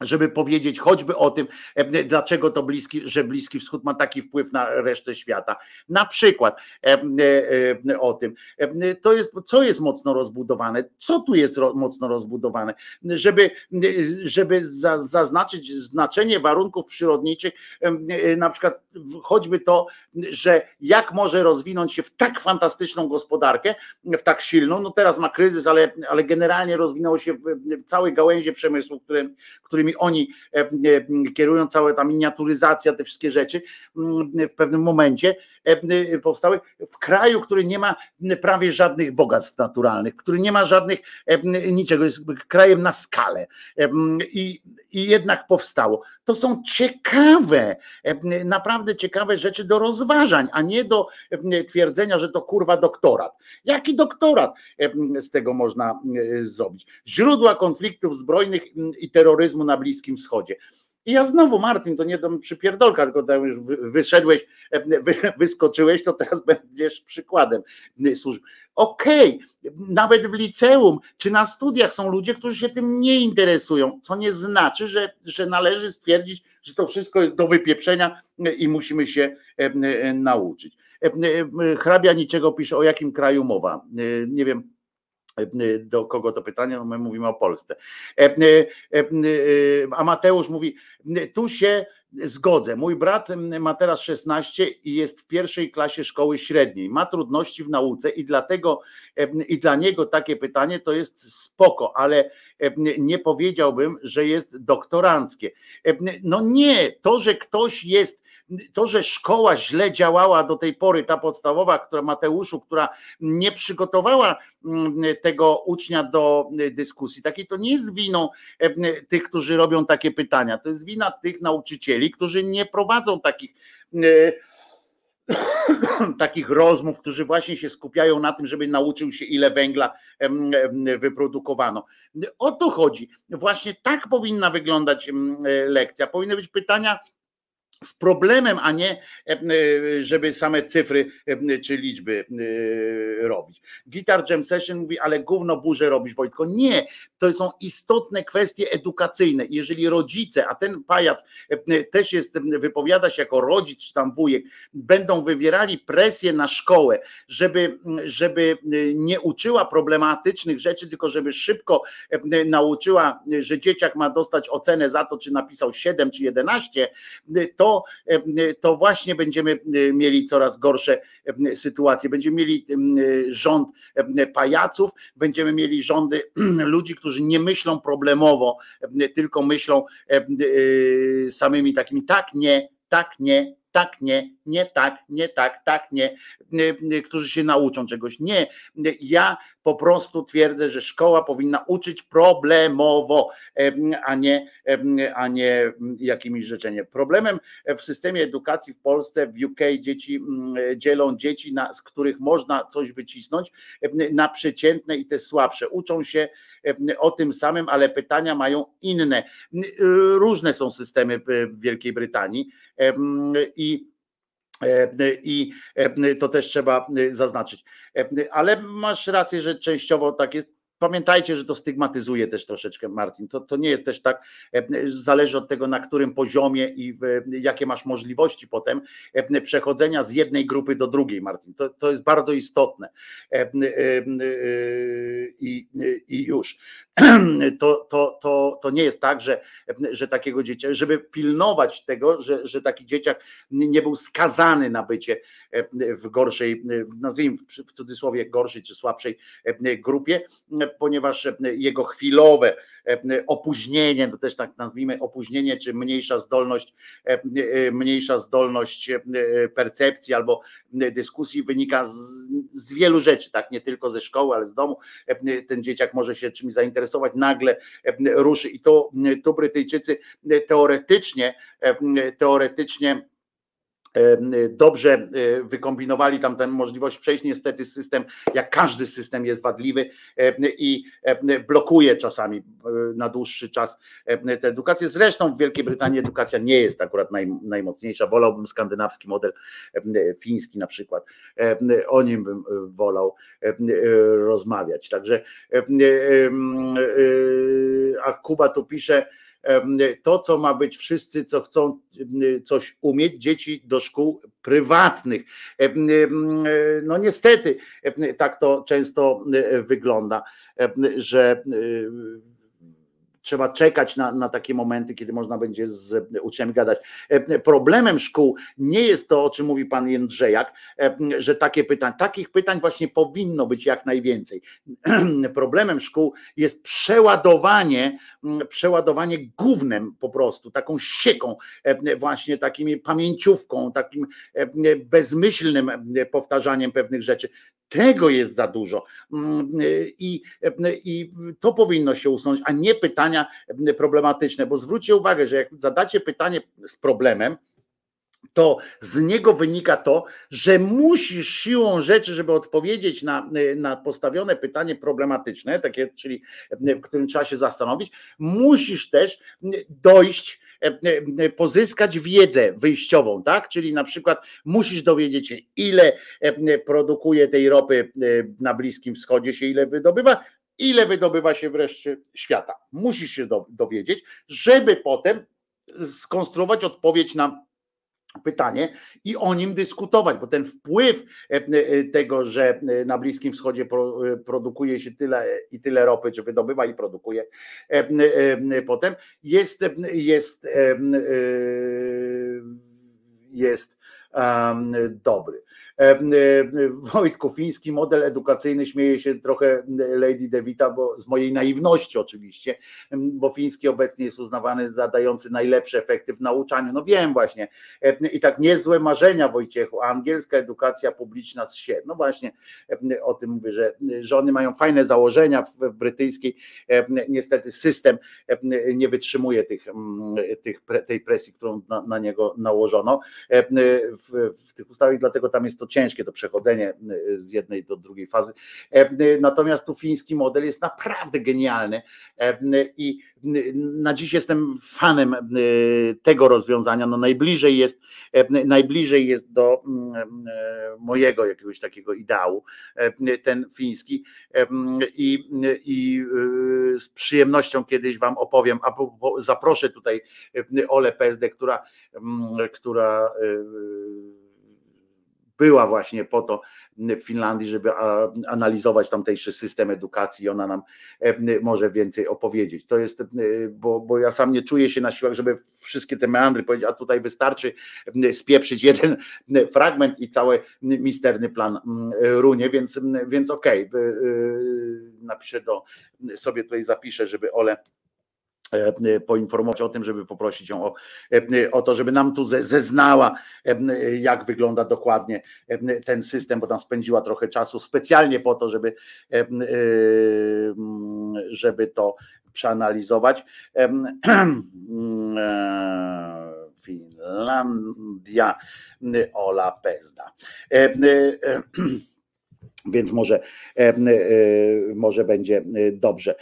Żeby powiedzieć choćby o tym, e, dlaczego to bliski, że Bliski Wschód ma taki wpływ na resztę świata. Na przykład e, e, o tym. To jest, co jest mocno rozbudowane, co tu jest mocno rozbudowane, żeby, żeby za, zaznaczyć znaczenie warunków przyrodniczych, na przykład choćby to, że jak może rozwinąć się w tak fantastyczną gospodarkę, w tak silną, no teraz ma kryzys, ale, ale generalnie rozwinęło się w całej gałęzie przemysłu, którym, którymi oni e, e, kierują, cała ta miniaturyzacja, te wszystkie rzeczy mm, w pewnym momencie e, powstały w kraju, który nie ma prawie żadnych bogactw naturalnych, który nie ma żadnych niczego, jest krajem na skalę i, i jednak powstało. To są ciekawe, naprawdę ciekawe rzeczy do rozważań, a nie do twierdzenia, że to kurwa doktorat. Jaki doktorat z tego można zrobić? Źródła konfliktów zbrojnych i terroryzmu na Bliskim Wschodzie. I ja znowu, Martin, to nie do przypierdolka, tylko tam już wyszedłeś, wyskoczyłeś, to teraz będziesz przykładem służb. Okej, okay, nawet w liceum czy na studiach są ludzie, którzy się tym nie interesują, co nie znaczy, że, że należy stwierdzić, że to wszystko jest do wypieprzenia i musimy się nauczyć. Hrabia niczego pisze, o jakim kraju mowa. Nie wiem, do kogo to pytanie, no my mówimy o Polsce. A Mateusz mówi, tu się zgodzę. Mój brat ma teraz 16 i jest w pierwszej klasie szkoły średniej. Ma trudności w nauce i dlatego i dla niego takie pytanie to jest spoko, ale nie powiedziałbym, że jest doktoranckie. No nie, to, że ktoś jest to, że szkoła źle działała do tej pory, ta podstawowa, która Mateuszu, która nie przygotowała mm, tego ucznia do dyskusji, takiej to nie jest winą e, tych, którzy robią takie pytania. To jest wina tych nauczycieli, którzy nie prowadzą takich e, takich rozmów, którzy właśnie się skupiają na tym, żeby nauczył się, ile węgla wyprodukowano. O to chodzi. Właśnie tak powinna wyglądać e, lekcja. Powinny być pytania z problemem, a nie e, e, żeby same cyfry e, czy liczby robić. Guitar Jam Session mówi, ale gówno burzę robić Wojtko. Nie, to są istotne kwestie edukacyjne. Jeżeli rodzice, a ten pajac też jest, wypowiada się jako rodzic czy tam wujek, będą wywierali presję na szkołę, żeby, żeby nie uczyła problematycznych rzeczy, tylko żeby szybko nauczyła, że dzieciak ma dostać ocenę za to, czy napisał 7 czy 11, to to, właśnie będziemy mieli coraz gorsze sytuacje. Będziemy mieli rząd pajaców, będziemy mieli rządy ludzi, którzy nie myślą problemowo, tylko myślą samymi takimi tak, nie, tak, nie, tak, nie, nie tak, nie tak, tak, nie, którzy się nauczą czegoś. Nie, ja po prostu twierdzę, że szkoła powinna uczyć problemowo, a nie, a nie jakimiś rzeczami. Problemem w systemie edukacji w Polsce, w UK dzieci dzielą dzieci, na, z których można coś wycisnąć, na przeciętne i te słabsze. Uczą się o tym samym, ale pytania mają inne. Różne są systemy w Wielkiej Brytanii i i to też trzeba zaznaczyć. Ale masz rację, że częściowo tak jest. Pamiętajcie, że to stygmatyzuje też troszeczkę, Martin. To, to nie jest też tak, e, zależy od tego, na którym poziomie i jakie masz możliwości potem e, przechodzenia z jednej grupy do drugiej, Martin. To, to jest bardzo istotne. E, I, i już. To, to, to, to nie jest tak, że, że takiego dzieciaka, żeby pilnować tego, że, że taki dzieciak nie był skazany na bycie w gorszej, nazwijmy w cudzysłowie gorszej czy słabszej grupie, ponieważ jego chwilowe opóźnienie, to też tak nazwijmy opóźnienie, czy mniejsza zdolność, mniejsza zdolność percepcji albo dyskusji wynika z, z wielu rzeczy, tak nie tylko ze szkoły, ale z domu. Ten dzieciak może się czymś zainteresować, nagle ruszy i to, to Brytyjczycy teoretycznie, teoretycznie dobrze e, wykombinowali tam tę możliwość przejść. Niestety system, jak każdy system jest wadliwy i blokuje czasami e, na dłuższy czas tę edukację. Zresztą w Wielkiej Brytanii edukacja nie jest akurat naj, najmocniejsza. Wolałbym skandynawski model fiński na przykład. O nim bym e, wolał rozmawiać. Także a Kuba tu pisze, to, co ma być wszyscy, co chcą coś umieć, dzieci do szkół prywatnych. No niestety tak to często wygląda, że trzeba czekać na, na takie momenty, kiedy można będzie z uczniami gadać. Problemem szkół nie jest to, o czym mówi pan Jędrzejak, że takie pytań, takich pytań właśnie powinno być jak najwięcej. Problemem szkół jest przeładowanie, przeładowanie gównem po prostu, taką sieką, właśnie takimi pamięciówką, takim bezmyślnym powtarzaniem pewnych rzeczy. Tego jest za dużo. I, i to powinno się usunąć, a nie pytania problematyczne, bo zwróćcie uwagę, że jak zadacie pytanie z problemem, to z niego wynika to, że musisz siłą rzeczy, żeby odpowiedzieć na, na postawione pytanie problematyczne, takie, czyli w którym trzeba się zastanowić, musisz też dojść, pozyskać wiedzę wyjściową, tak? Czyli na przykład musisz dowiedzieć się, ile produkuje tej ropy na Bliskim Wschodzie się, ile wydobywa, ile wydobywa się wreszcie świata. Musisz się dowiedzieć, żeby potem skonstruować odpowiedź na pytanie i o nim dyskutować, bo ten wpływ tego, że na Bliskim Wschodzie produkuje się tyle i tyle ropy, czy wydobywa i produkuje potem, jest, jest, jest dobry. Wojtku, fiński model edukacyjny śmieje się trochę Lady Devita, bo z mojej naiwności oczywiście, bo fiński obecnie jest uznawany za dający najlepsze efekty w nauczaniu. No wiem właśnie. I tak niezłe marzenia Wojciechu, angielska edukacja publiczna z się. No właśnie o tym mówię, że żony mają fajne założenia w brytyjskiej. Niestety system nie wytrzymuje tych, tych tej presji, którą na, na niego nałożono w, w tych ustawach, dlatego tam jest to ciężkie to przechodzenie y, z jednej do drugiej fazy. E, y, natomiast tu fiński model jest naprawdę genialny e, y, i na dziś jestem fanem tego rozwiązania. No najbliżej jest, e, najbliżej jest do mm, mojego jakiegoś takiego ideału ten fiński i, i z przyjemnością kiedyś wam opowiem, a zaproszę tutaj Ole PSD, która, która była właśnie po to w Finlandii, żeby analizować tamtejszy system edukacji i ona nam e, może więcej opowiedzieć. To jest, bo, bo ja sam nie czuję się na siłach, żeby wszystkie te meandry powiedzieć, a tutaj wystarczy spieprzyć jeden fragment i cały misterny plan runie, więc, więc okej, okay, napiszę do, sobie tutaj zapiszę, żeby Ole poinformować o tym, żeby poprosić ją o, e, o to, żeby nam tu zeznała, e, jak wygląda dokładnie ten system, bo tam spędziła trochę czasu specjalnie po to, żeby, żeby to przeanalizować. Finlandia, Ola Pezda. Więc może, e, e, może będzie e, dobrze.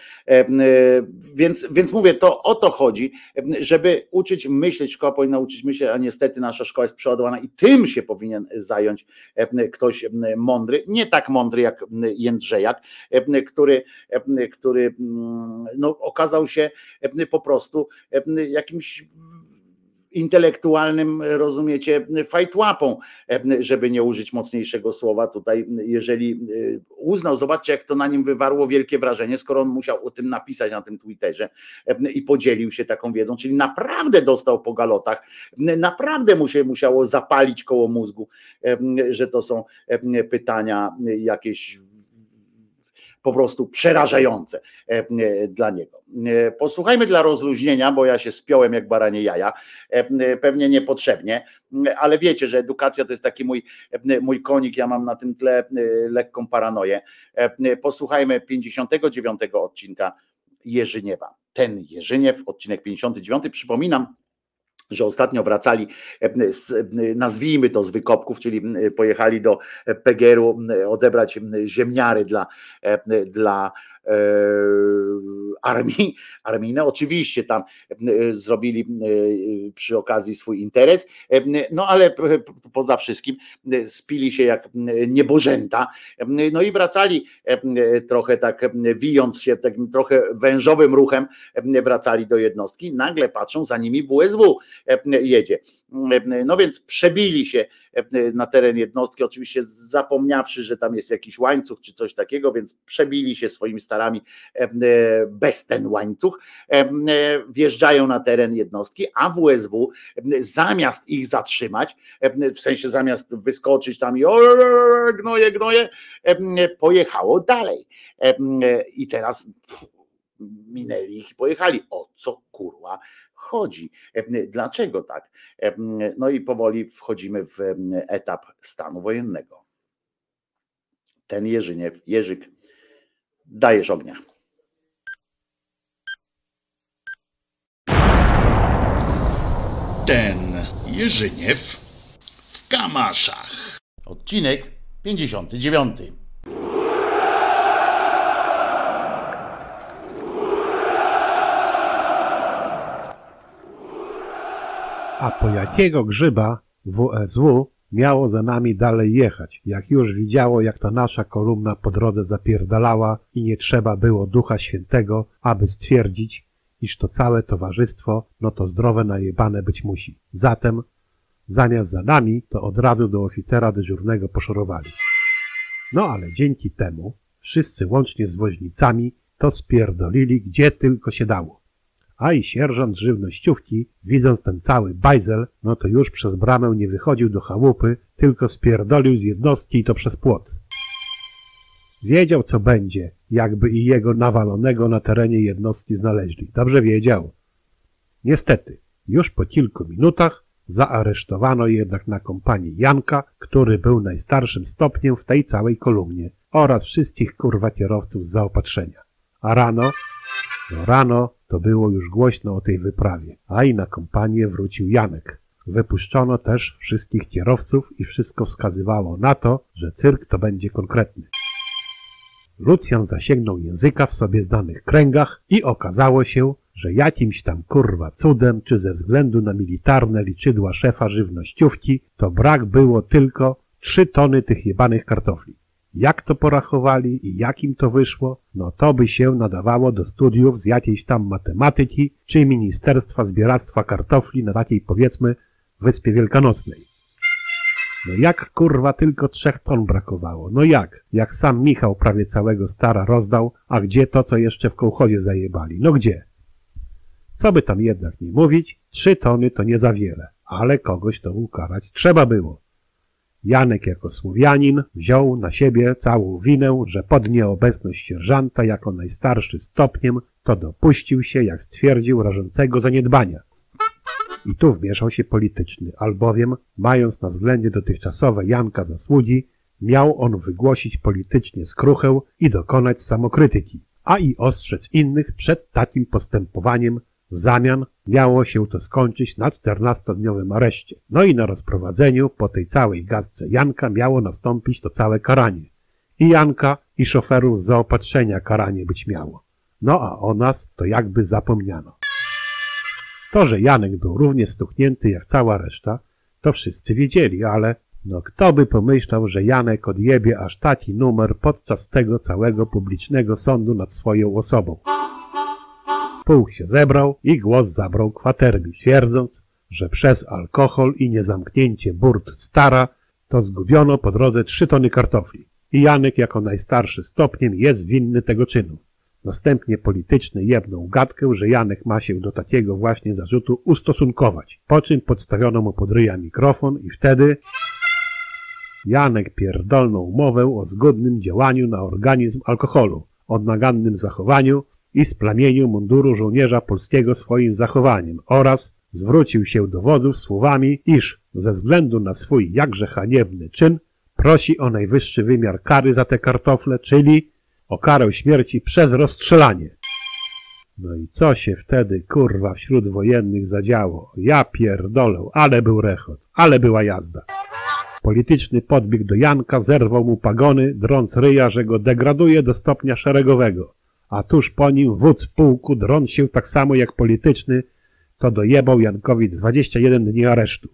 Więc, więc mówię, to o to chodzi, żeby uczyć myśleć, szkoła powinna uczyć myśleć, a niestety nasza szkoła jest przeładowana i tym się powinien zająć ktoś mądry, nie tak mądry jak Jędrzejak, który, który no, okazał się po prostu jakimś intelektualnym, rozumiecie, fajtłapą, żeby nie użyć mocniejszego słowa tutaj, jeżeli y, uznał, zobaczcie jak to na nim wywarło wielkie wrażenie, skoro on musiał o tym napisać na tym Twitterze i podzielił się taką wiedzą, czyli naprawdę dostał po galotach, naprawdę mu się musiało zapalić koło mózgu, że to są pytania jakieś po prostu przerażające e, e, dla niego. E, Posłuchajmy dla rozluźnienia, bo ja się spiąłem jak baranie jaja, pewnie niepotrzebnie, ale wiecie, że edukacja to jest taki mój, mój konik, ja mam na tym tle lekką paranoję. Posłuchajmy 59 odcinka Jerzyniewa. Ten Jerzyniew, odcinek 59, przypominam, że ostatnio wracali, e, z, nazwijmy to z wykopków, czyli pojechali do Pegeru odebrać ziemniary dla, dla e, armii, armijne. Oczywiście tam e, zrobili e, przy okazji swój interes, e, no ale poza wszystkim e, spili się jak niebożęta, e, no i wracali e, trochę tak e, wijąc się takim trochę wężowym ruchem, e, wracali do jednostki, nagle patrzą za nimi WSW e, jedzie. E, No więc przebili się e, na teren jednostki, oczywiście zapomniawszy, że tam jest jakiś łańcuch czy coś takiego, więc przebili się swoimi starami e, e, bez ten łańcuch, e, e, wjeżdżają na teren jednostki, a WSW e, zamiast ich zatrzymać, e, w sensie zamiast wyskoczyć tam i o, gnoje, gnoje, e, pojechało dalej. E, I teraz minęli ich i pojechali. O co kurwa chodzi? Dlaczego tak? No i powoli wchodzimy w etap stanu wojennego. Ten Jerzyniew, Jerzyk, dajesz ognia. Ten Jerzyniew w Kamaszach. Odcinek 59. A po jakiego grzyba WSW miało za nami dalej jechać, jak już widziało, jak ta nasza kolumna po drodze zapierdalała i nie trzeba było Ducha Świętego, aby stwierdzić, iż to całe towarzystwo, no to zdrowe najebane być musi. Zatem, zamiast za nami, to od razu do oficera dyżurnego poszorowali. No ale dzięki temu, wszyscy łącznie z woźnicami, to spierdolili gdzie tylko się dało. A i sierżant żywnościówki, widząc ten cały bajzel, no to już przez bramę nie wychodził do chałupy, tylko spierdolił z jednostki i to przez płot. Wiedział, co będzie, jakby i jego nawalonego na terenie jednostki znaleźli. Dobrze wiedział. Niestety, już po kilku minutach zaaresztowano jednak na kompanii Janka, który był najstarszym stopniem w tej całej kolumnie oraz wszystkich kurwa kierowców z zaopatrzenia. A rano, no rano to było już głośno o tej wyprawie, a i na kompanię wrócił Janek. Wypuszczono też wszystkich kierowców i wszystko wskazywało na to, że cyrk to będzie konkretny. Lucjan zasięgnął języka w sobie znanych kręgach i okazało się, że jakimś tam kurwa cudem, czy ze względu na militarne liczydła szefa żywnościówki, to brak było tylko trzy tony tych jebanych kartofli. Jak to porachowali i jak im to wyszło, no to by się nadawało do studiów z jakiejś tam matematyki czy Ministerstwa Zbieractwa Kartofli na takiej powiedzmy Wyspie Wielkanocnej. No jak kurwa tylko trzech ton brakowało? No jak? Jak sam Michał prawie całego stara rozdał, a gdzie to, co jeszcze w kołchozie zajebali? No gdzie? Co by tam jednak nie mówić, trzy tony to nie za wiele, ale kogoś to ukarać trzeba było. Janek jako Słowianin wziął na siebie całą winę, że pod nieobecność sierżanta jako najstarszy stopniem to dopuścił się, jak stwierdził, rażącego zaniedbania. I tu wmieszał się polityczny, albowiem, mając na względzie dotychczasowe Janka zasługi, miał on wygłosić politycznie skruchę i dokonać samokrytyki, a i ostrzec innych przed takim postępowaniem w zamian miało się to skończyć na 14-dniowym areszcie. No i na rozprowadzeniu po tej całej gadce Janka miało nastąpić to całe karanie. I Janka, i szoferów z zaopatrzenia karanie być miało. No a o nas to jakby zapomniano. To, że Janek był równie stuchnięty jak cała reszta, to wszyscy wiedzieli, ale no kto by pomyślał, że Janek odjebie aż taki numer podczas tego całego publicznego sądu nad swoją osobą. Pułk się zebrał i głos zabrał kwatermi, twierdząc, że przez alkohol i niezamknięcie burt stara to zgubiono po drodze trzy tony kartofli. I Janek jako najstarszy stopniem jest winny tego czynu. Następnie polityczny jebnął gadkę, że Janek ma się do takiego właśnie zarzutu ustosunkować, po czym podstawiono mu pod ryja mikrofon i wtedy Janek pierdolną umowę o zgodnym działaniu na organizm alkoholu, o nagannym zachowaniu i splamieniu munduru żołnierza polskiego swoim zachowaniem oraz zwrócił się do wodzów słowami, iż ze względu na swój jakże haniebny czyn prosi o najwyższy wymiar kary za te kartofle, czyli o karę śmierci przez rozstrzelanie. No i co się wtedy, kurwa, wśród wojennych zadziało? Ja pierdolę, ale był rechot, ale była jazda. Polityczny podbieg do Janka zerwał mu pagony, drąc ryja, że go degraduje do stopnia szeregowego, a tuż po nim wódz pułku, drąc się tak samo jak polityczny, to dojebał Jankowi 21 dni aresztu.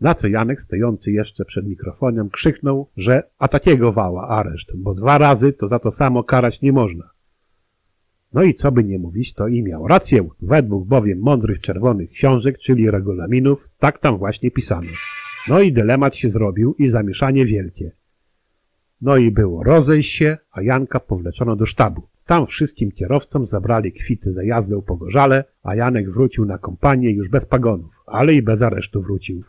Na co Janek, stojący jeszcze przed mikrofonem, krzyknął, że a takiego wała areszt, bo dwa razy to za to samo karać nie można. No i co by nie mówić, to i miał rację. Według bowiem mądrych czerwonych książek, czyli regulaminów, tak tam właśnie pisano. No i dylemat się zrobił i zamieszanie wielkie. No i było rozejść się, a Janka powleczono do sztabu. Tam wszystkim kierowcom zabrali kwity za jazdę po gorzale, a Janek wrócił na kompanię już bez pagonów, ale i bez aresztu wrócił.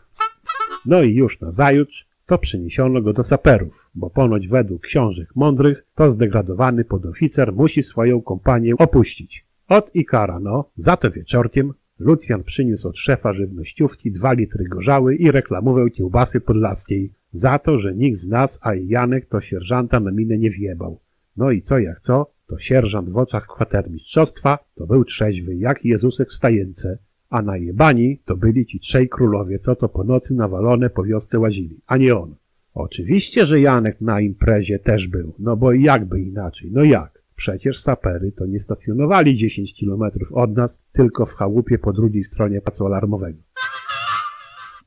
No i już na zajutrz to przyniesiono go do saperów, bo ponoć według książek mądrych to zdegradowany podoficer musi swoją kompanię opuścić. Od i kara, no. Za to wieczorkiem Lucjan przyniósł od szefa żywnościówki dwa litry gorzały i reklamówę kiełbasy podlaskiej. Za to, że nikt z nas, a i Janek, to sierżanta na minę nie wjebał. No i co jak co, to sierżant w oczach kwatermistrzostwa to był trzeźwy jak Jezusek w stajence, a najebani to byli ci trzej królowie, co to po nocy nawalone po wiosce łazili, a nie on. Oczywiście, że Janek na imprezie też był, no bo jakby inaczej, no jak? Przecież sapery to nie stacjonowali 10 kilometrów od nas, tylko w chałupie po drugiej stronie pacu alarmowego.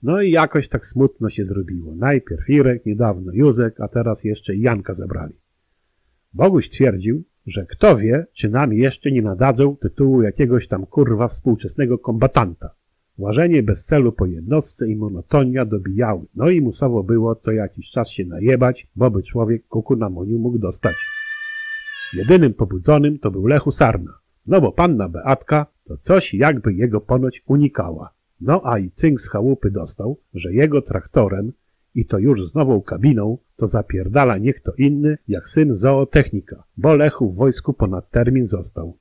No i jakoś tak smutno się zrobiło. Najpierw Irek, niedawno Józek, a teraz jeszcze Janka zabrali. Boguś twierdził, że kto wie, czy nam jeszcze nie nadadzą tytułu jakiegoś tam kurwa współczesnego kombatanta. Łażenie bez celu po jednostce i monotonia dobijały, no i musowo było co jakiś czas się najebać, bo by człowiek kuku na moniu mógł dostać. Jedynym pobudzonym to był Lechu Sarna, no bo panna Beatka to coś jakby jego ponoć unikała. No a i cynk z chałupy dostał, że jego traktorem i to już z nową kabiną, to zapierdala nie kto inny jak syn zootechnika, bo Lechu w wojsku ponad termin został.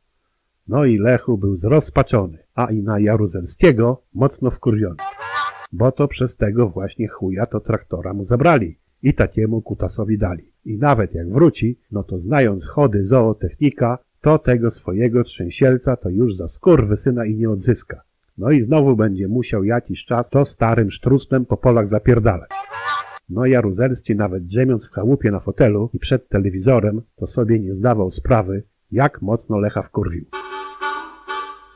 No i Lechu był zrozpaczony, a i na Jaruzelskiego mocno wkurwiony. Bo to przez tego właśnie chuja to traktora mu zabrali i takiemu kutasowi dali. I nawet jak wróci, no to znając chody zootechnika, to tego swojego trzęsielca to już za syna i nie odzyska. No i znowu będzie musiał jakiś czas to starym sztrustem po polach zapierdalać. No Jaruzelski nawet drzemiąc w chałupie na fotelu i przed telewizorem, to sobie nie zdawał sprawy, jak mocno Lecha wkurwił.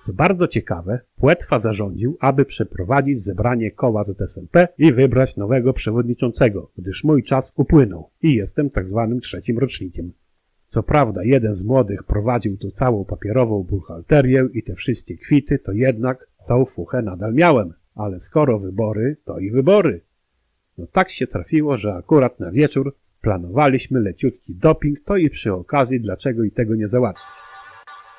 Co bardzo ciekawe, Płetwa zarządził, aby przeprowadzić zebranie koła ZSMP i wybrać nowego przewodniczącego, gdyż mój czas upłynął i jestem tak zwanym trzecim rocznikiem. Co prawda jeden z młodych prowadził tu całą papierową buchalterię i te wszystkie kwity, to jednak tą fuchę nadal miałem. Ale skoro wybory, to i wybory. No tak się trafiło, że akurat na wieczór planowaliśmy leciutki doping, to i przy okazji dlaczego i tego nie załatwić.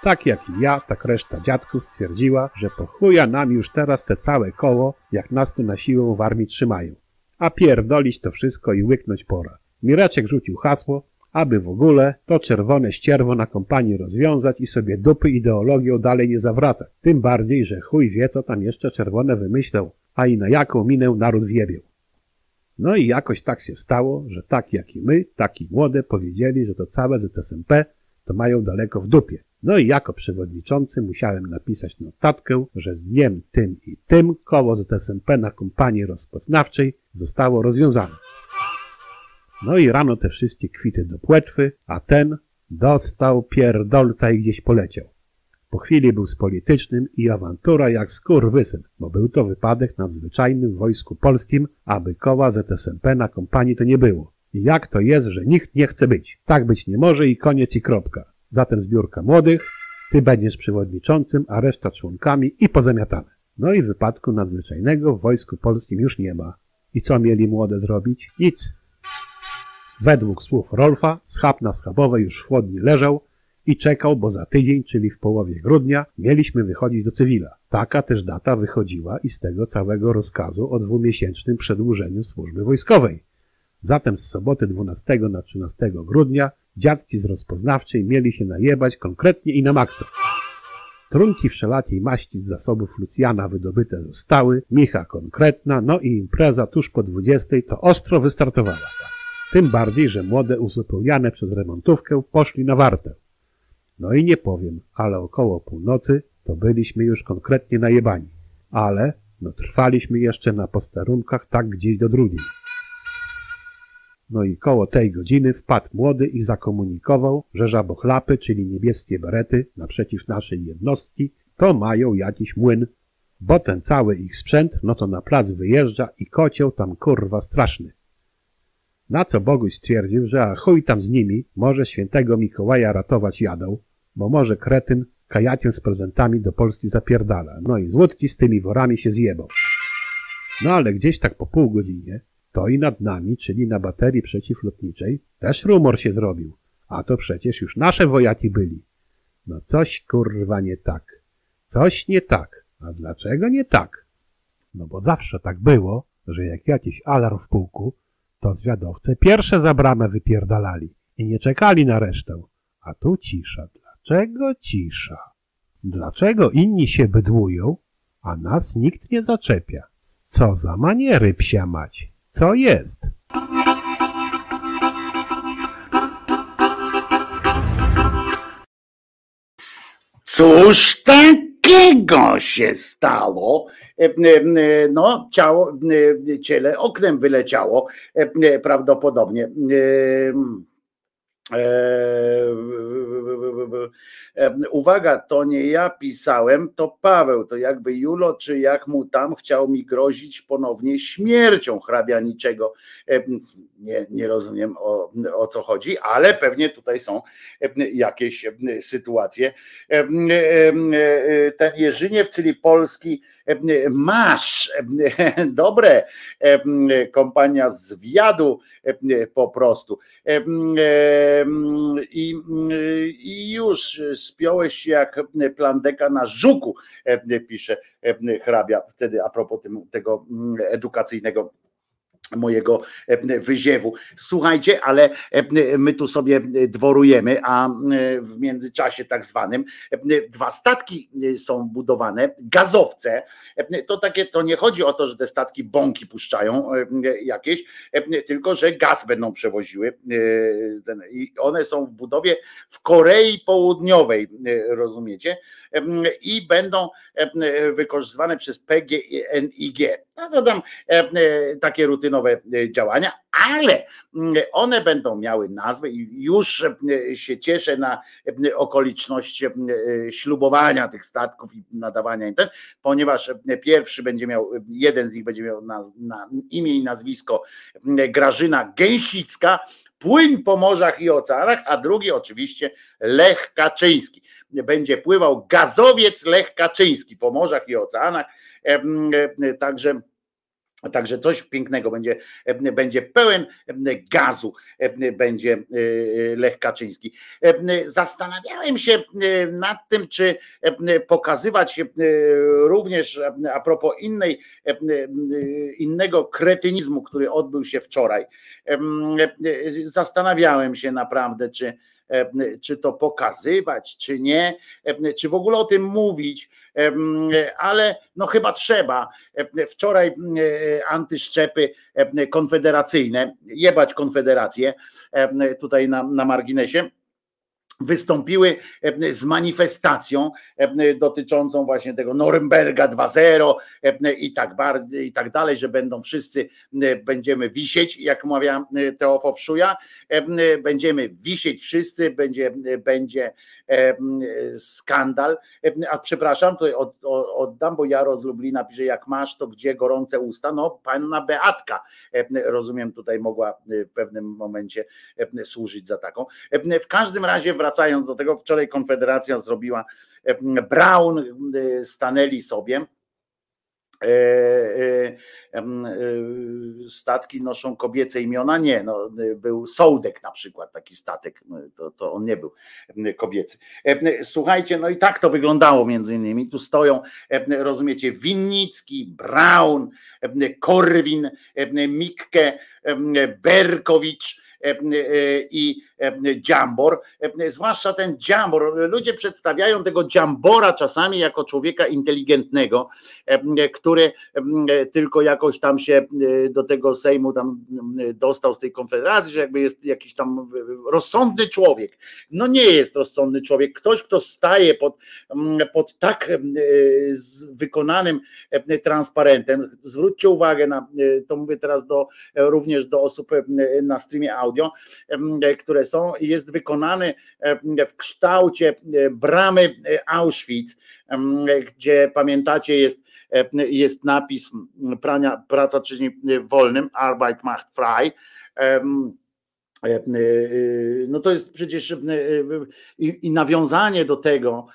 Tak jak i ja, tak reszta dziadków stwierdziła, że po chuja nam już teraz te całe koło, jak nas tu na siłę w armii trzymają. A pierdolić to wszystko i łyknąć pora. Mireczek rzucił hasło, aby w ogóle to czerwone ścierwo na kompanii rozwiązać i sobie dupy ideologią dalej nie zawracać. Tym bardziej, że chuj wie, co tam jeszcze czerwone wymyślał, a i na jaką minę naród wiebił. No i jakoś tak się stało, że tak jak i my, tak i młode powiedzieli, że to całe ZSMP to mają daleko w dupie. No i jako przewodniczący musiałem napisać notatkę, że z dniem tym i tym koło ZSMP na kompanii rozpoznawczej zostało rozwiązane. No i rano te wszystkie kwity do płetwy, a ten dostał pierdolca i gdzieś poleciał. Po chwili był z politycznym i awantura jak skurwysyn, bo był to wypadek nadzwyczajny w wojsku polskim, a bykowa ZSMP na kompanii to nie było. I jak to jest, że nikt nie chce być? Tak być nie może i koniec i kropka. Zatem zbiórka młodych, ty będziesz przewodniczącym, a reszta członkami i pozamiatane. No i wypadku nadzwyczajnego w wojsku polskim już nie ma. I co mieli młode zrobić? Nic. Według słów Rolfa, schab na schabowej już w chłodni leżał i czekał, bo za tydzień, czyli w połowie grudnia, mieliśmy wychodzić do cywila. Taka też data wychodziła i z tego całego rozkazu o dwumiesięcznym przedłużeniu służby wojskowej. Zatem z soboty 12 na 13 grudnia dziadci z rozpoznawczej mieli się najebać konkretnie i na maksa. Trunki wszelakiej maści z zasobów Lucjana wydobyte zostały, micha konkretna, no i impreza tuż po 20 to ostro wystartowała. Tym bardziej, że młode uzupełniane przez remontówkę poszli na wartę. No i nie powiem, ale około północy to byliśmy już konkretnie najebani. Ale, no trwaliśmy jeszcze na posterunkach tak gdzieś do drugiej. No i koło tej godziny wpadł młody i zakomunikował, że żabochlapy, czyli niebieskie berety naprzeciw naszej jednostki, to mają jakiś młyn, bo ten cały ich sprzęt, no to na plac wyjeżdża i kocioł tam kurwa straszny. Na co Boguś stwierdził, że a chuj tam z nimi, może świętego Mikołaja ratować jadą, bo może kretyn kajaciem z prezentami do Polski zapierdala. No i z łódki z tymi worami się zjebał. No ale gdzieś tak po pół godzinie, to i nad nami, czyli na baterii przeciwlotniczej, też rumor się zrobił. A to przecież już nasze wojaki byli. No coś kurwa nie tak. Coś nie tak. A dlaczego nie tak? No bo zawsze tak było, że jak jakiś alarm w pułku, to zwiadowcy pierwsze za bramę wypierdalali i nie czekali na resztę. A tu cisza. Dlaczego cisza? Dlaczego inni się bydłują, a nas nikt nie zaczepia? Co za maniery psia mać? Co jest? Cóż takiego się stało? E, e, No, ciało, e, ciele oknem wyleciało prawdopodobnie. Uwaga, to nie ja pisałem, to Paweł, to jakby Julo, czy jak mu tam chciał mi grozić ponownie śmiercią hrabianiczego. Nie, nie rozumiem o, o co chodzi, ale pewnie tutaj są jakieś sytuacje. Ten Jerzyniew, czyli polski masz dobre kompania zwiadu po prostu. I, i już spiąłeś się jak plandeka na żuku pisze hrabia. Wtedy a propos tym, tego edukacyjnego mojego wyziewu. Słuchajcie, ale my tu sobie dworujemy, a w międzyczasie tak zwanym dwa statki są budowane, gazowce. To takie, to nie chodzi o to, że te statki bąki puszczają jakieś, tylko że gaz będą przewoziły. I one są w budowie w Korei Południowej, rozumiecie? I będą wykorzystywane przez PGNiG. No to tam takie rutynowe działania, ale one będą miały nazwę i już się cieszę na okoliczność ślubowania tych statków i nadawania im ten, ponieważ pierwszy będzie miał, jeden z nich będzie miał na, na imię i nazwisko Grażyna Gęsicka, płyn po morzach i oceanach, a drugi oczywiście Lech Kaczyński. Będzie pływał gazowiec Lech Kaczyński po morzach i oceanach. Także Także coś pięknego będzie, będzie pełen gazu, będzie Lech Kaczyński. Zastanawiałem się nad tym, czy pokazywać również a propos innej, innego kretynizmu, który odbył się wczoraj. Zastanawiałem się naprawdę, czy, czy to pokazywać, czy nie, czy w ogóle o tym mówić ale no chyba trzeba. Wczoraj antyszczepy konfederacyjne, jebać konfederację tutaj na, na marginesie wystąpiły e, z manifestacją e, dotyczącą właśnie tego Norymberga 2.0 e, i tak bardziej, i tak dalej, że będą wszyscy, będziemy wisieć, jak mawia Teofo Pszuja, będziemy wisieć wszyscy, będzie, będzie skandal, a przepraszam, o- oddam, bo Jaro z Lublina pisze, jak masz, to gdzie gorące usta, no panna Beatka, rozumiem, tutaj mogła e, w pewnym momencie służyć za taką. W każdym razie wracając do tego, wczoraj Konfederacja zrobiła Brown, e, stanęli sobie. E, e, e, Statki noszą kobiece imiona? Nie, no, był Sołdek na przykład, taki statek, to, to on nie był kobiecy. Słuchajcie, no i tak to wyglądało między innymi. Tu stoją, rozumiecie, Winnicki, Brown, e, Korwin, Mikke, Berkowicz i e, Dziambor, e, zwłaszcza ten Dziambor. Ludzie przedstawiają tego Dziambora czasami jako człowieka inteligentnego, e, który e, tylko jakoś tam się e, do tego Sejmu tam e, dostał z tej konfederacji, że jakby jest jakiś tam e, rozsądny człowiek. No nie jest rozsądny człowiek. Ktoś, kto staje pod, pod tak e, wykonanym e, transparentem, zwróćcie uwagę na, e, to mówię teraz do, e, również do osób e, na streamie audio, e, które są, jest wykonany w kształcie e, bramy e, Auschwitz, gdzie pamiętacie jest jest napis prania, praca czyni wolnym, Arbeit macht frei. No to jest przecież i, i nawiązanie do tego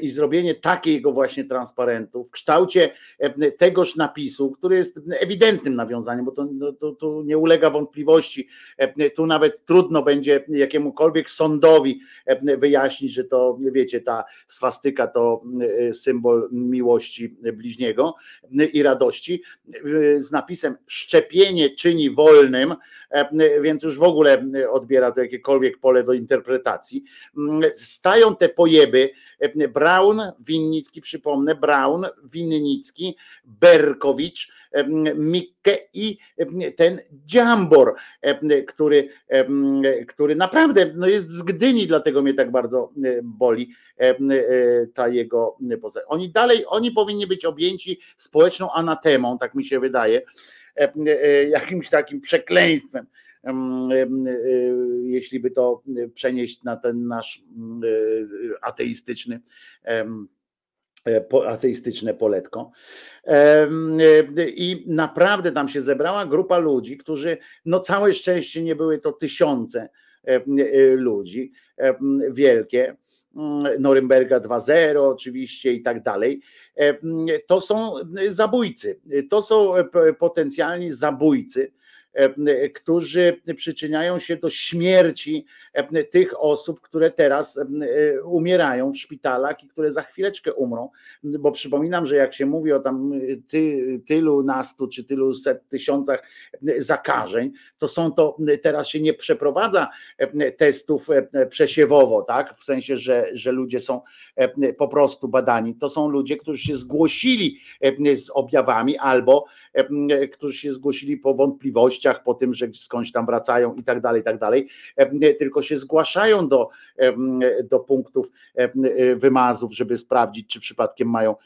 i zrobienie takiego właśnie transparentu w kształcie e, tegoż napisu, który jest ewidentnym nawiązaniem, bo to, no, to, to nie ulega wątpliwości. E, Tu nawet trudno będzie jakiemukolwiek sądowi e, wyjaśnić, że to, wiecie, ta swastyka to e, symbol miłości bliźniego e, i radości e, z napisem szczepienie czyni wolnym, e, więc już w ogóle odbiera to jakiekolwiek pole do interpretacji. Stają te pojeby e, Braun, Winnicki, przypomnę, Braun, Winnicki, Berkowicz, Mikke i ten Dziambor, który, który naprawdę no jest z Gdyni, dlatego mnie tak bardzo boli e, ta jego postać. Oni dalej, oni powinni być objęci społeczną anatemą, tak mi się wydaje, e, e, jakimś takim przekleństwem em, em, jeśli by to przenieść na ten nasz e, ateistyczny e, ateistyczne poletko. E, I naprawdę tam się zebrała grupa ludzi, którzy, no całe szczęście nie były to tysiące e, ludzi, wielkie, mm, Norymberga 2.0 oczywiście i tak dalej. To są zabójcy, to są e, potencjalni zabójcy, e, którzy przyczyniają się do śmierci e, tych osób, które teraz e, umierają w szpitalach i które za chwileczkę umrą, bo przypominam, że jak się mówi o tam ty, tylu nastu czy tylu set tysiącach zakażeń, to są to teraz się nie przeprowadza e, testów e, przesiewowo, tak? W sensie, że, że ludzie są e, po prostu badani. To są ludzie, którzy się zgłosili e, z objawami albo e, którzy się zgłosili po wątpliwościach, po tym, że skądś tam wracają i tak dalej, i tak dalej, tylko się zgłaszają do, do punktów wymazów, żeby sprawdzić, czy przypadkiem mają,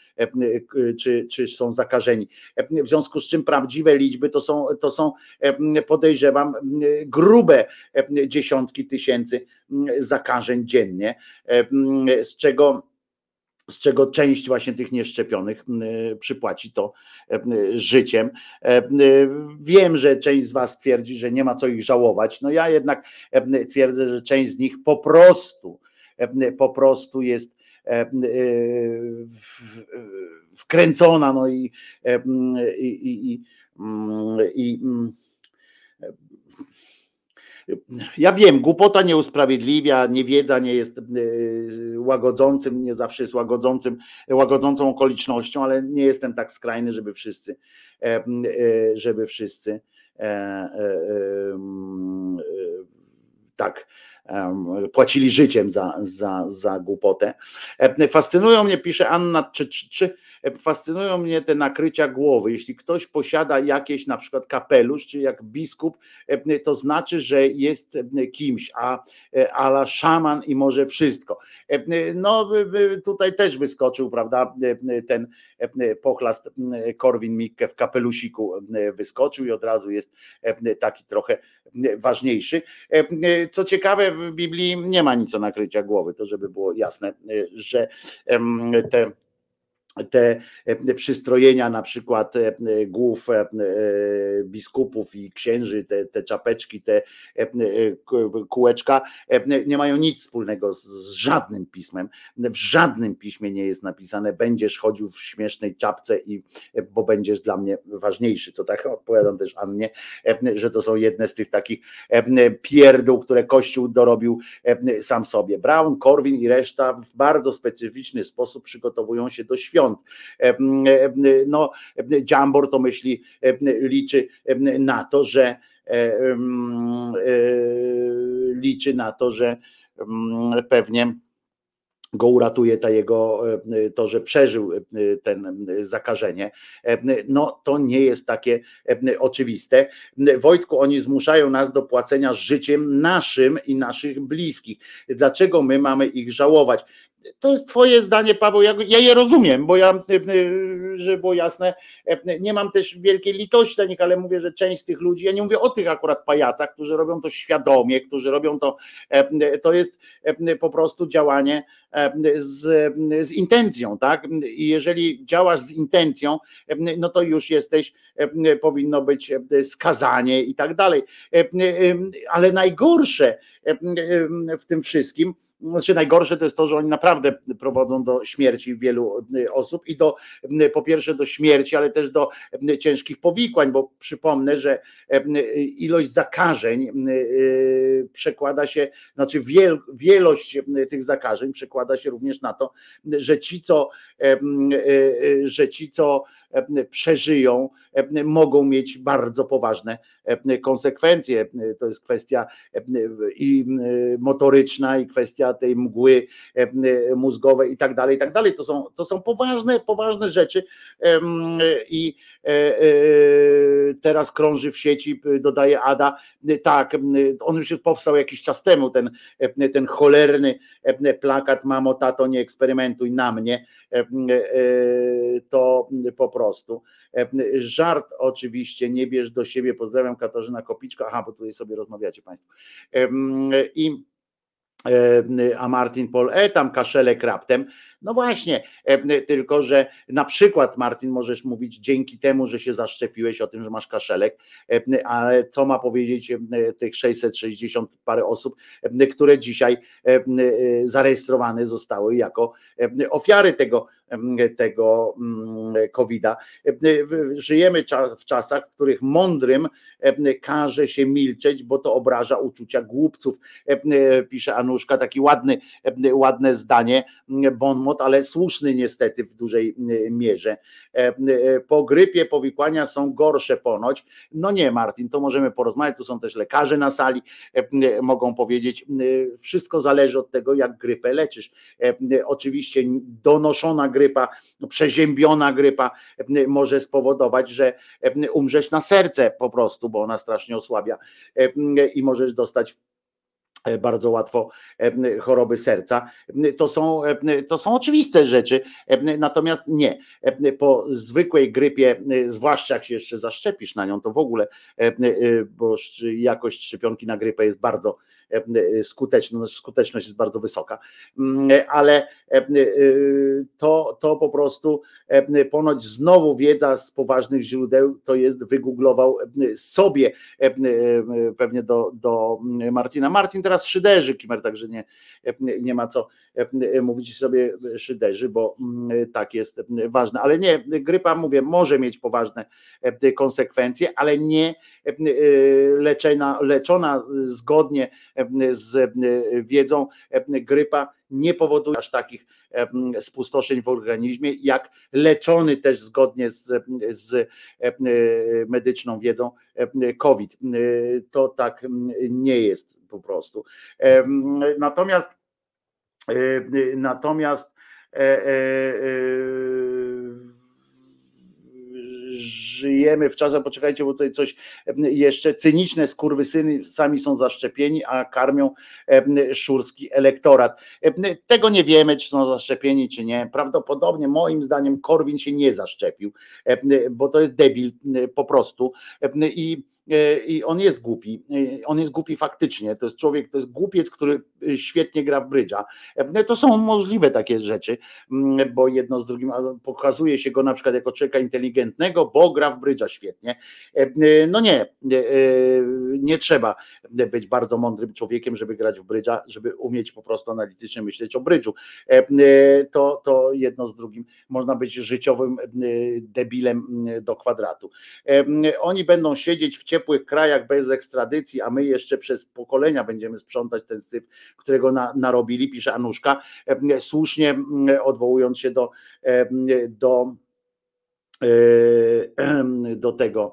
czy, czy są zakażeni. W związku z czym prawdziwe liczby to są, to są podejrzewam, grube dziesiątki tysięcy zakażeń dziennie, z czego z czego część właśnie tych nieszczepionych m, przypłaci to e, życiem. E, Wiem, że część z Was twierdzi, że nie ma co ich żałować. No ja jednak e, twierdzę, że część z nich po prostu e, po prostu jest e, wkręcona no i, e, i, i, i, i ja wiem, głupota nie usprawiedliwia, niewiedza nie jest y, łagodzącym, nie zawsze jest łagodzącym, łagodzącą okolicznością, ale nie jestem tak skrajny, żeby wszyscy, e, e, żeby wszyscy e, e, e, e, tak płacili życiem za, za, za głupotę. E, Fascynują mnie, pisze Anna, czy, czy, czy e, fascynują mnie te nakrycia głowy. Jeśli ktoś posiada jakieś na przykład kapelusz, czy jak biskup, e, to znaczy, że jest e, kimś, a e, ala szaman i może wszystko. E, No e, tutaj też wyskoczył, prawda, e, ten e, pochlast e, Korwin Mikke w kapelusiku e, wyskoczył i od razu jest e, taki trochę e, ważniejszy. E, e, Co ciekawe, w Biblii nie ma nic o nakrycia głowy, to żeby było jasne, e, że te te e, przystrojenia na przykład e, głów e, biskupów i księży, te, te czapeczki, te kółeczka nie mają nic wspólnego z, żadnym pismem. W żadnym piśmie nie jest napisane będziesz chodził w śmiesznej czapce i bo będziesz dla mnie ważniejszy. To tak odpowiadam też Annie, że to są jedne z tych takich pierdół, które Kościół dorobił sam sobie. Brown, Korwin i reszta w bardzo specyficzny sposób przygotowują się do świąt. E, e, No, e, Dziambor to myśli, liczy na to, że liczy na to, że pewnie go uratuje ta jego, to, że przeżył ten zakażenie. No to nie jest takie oczywiste. Wojtku, oni zmuszają nas do płacenia życiem naszym i naszych bliskich. Dlaczego my mamy ich żałować? To jest twoje zdanie, Paweł, ja, ja je rozumiem, bo ja, e, e, żeby było jasne, e, nie mam też wielkiej litości dla nich, ale mówię, że część z tych ludzi, ja nie mówię o tych akurat pajacach, którzy robią to świadomie, którzy robią to, to jest po prostu działanie z, z intencją, tak? I jeżeli działasz z intencją, no to już jesteś, powinno być skazanie i tak dalej. Ale najgorsze w tym wszystkim, znaczy najgorsze to jest to, że oni naprawdę prowadzą do śmierci wielu e, osób i do e, po pierwsze do śmierci, ale też do e, ciężkich powikłań, bo przypomnę, że ilość zakażeń przekłada się, znaczy wiel, wielość tych zakażeń przekłada się również na to, że ci, co, że ci, co przeżyją, e, mogą mieć bardzo poważne e, konsekwencje. To jest kwestia e, i e, motoryczna, i kwestia tej mgły e, mózgowej i tak dalej, i tak dalej. To są, to są poważne, poważne rzeczy i e, e, teraz krąży w sieci, dodaje Ada, tak, on już powstał jakiś czas temu, ten, ten cholerny plakat Mamo, tato, nie eksperymentuj na mnie, to po prostu. Żart oczywiście, nie bierz do siebie, pozdrawiam Katarzyna Kopiczka, aha, bo tutaj sobie rozmawiacie Państwo. I a Martin Pol, e tam kaszelek raptem. No właśnie, e, tylko że na przykład Martin możesz mówić dzięki temu, że się zaszczepiłeś o tym, że masz kaszelek, ale co ma powiedzieć e, tych 660 parę osób, e, które dzisiaj zarejestrowane zostały jako ofiary tego, tego mm, COVID-a. Żyjemy w czasach, w których mądrym każe się milczeć, bo to obraża uczucia głupców, pisze Anuszka, taki ładny, ładne zdanie, bon mot, ale słuszny niestety w dużej mierze. E, e, Po grypie powikłania są gorsze ponoć. No nie, Martin, to możemy porozmawiać. Tu są też lekarze na sali, e, mogą powiedzieć. Wszystko zależy od tego, jak grypę leczysz. Oczywiście donoszona grypa, przeziębiona grypa może spowodować, że umrzesz na serce po prostu, bo ona strasznie osłabia i możesz dostać bardzo łatwo e, choroby serca. To są, e, to są oczywiste rzeczy, e, natomiast nie. E, Po zwykłej grypie, e, zwłaszcza jak się jeszcze zaszczepisz na nią, to w ogóle, e, e, bo jakość szczepionki na grypę jest bardzo e, skuteczna, znaczy skuteczność jest bardzo wysoka, Mm, ale e, e, to, to po prostu ponoć znowu wiedza z poważnych źródeł to jest wygooglował sobie pewnie do, do Martina. Martin teraz szyderzy Kimer, także nie, nie ma co mówić sobie szyderzy, bo mm, tak jest e, ważne, ale nie, grypa mówię, może mieć poważne e, konsekwencje, ale nie e, e, leczona, zgodnie e, z e, wiedzą e, grypa nie powoduje aż takich e, spustoszeń w organizmie, jak leczony też zgodnie z, z e, medyczną wiedzą e, COVID. E, To tak nie jest po prostu. Natomiast e, natomiast e, e, e, żyjemy w czasach, poczekajcie, bo tutaj coś jeszcze cyniczne skurwysyny sami są zaszczepieni, a karmią szurski elektorat. Tego nie wiemy, czy są zaszczepieni, czy nie. Prawdopodobnie moim zdaniem Korwin się nie zaszczepił, bo to jest debil po prostu i i on jest głupi, e, on jest głupi faktycznie, to jest człowiek, to jest głupiec, który e, świetnie gra w brydża. E, To są możliwe takie rzeczy, mm, bo jedno z drugim pokazuje się go na przykład jako człowieka inteligentnego, bo gra w brydża świetnie. E, No nie, e, nie trzeba być bardzo mądrym człowiekiem, żeby grać w brydża, żeby umieć po prostu analitycznie myśleć o brydżu. E, To, to jedno z drugim można być życiowym e, debilem e, do kwadratu. E, Oni będą siedzieć w ciepłych krajach bez ekstradycji, a my jeszcze przez pokolenia będziemy sprzątać ten syf, którego na, narobili, pisze Anuszka, e, słusznie m, odwołując się do, e, do e, do tego,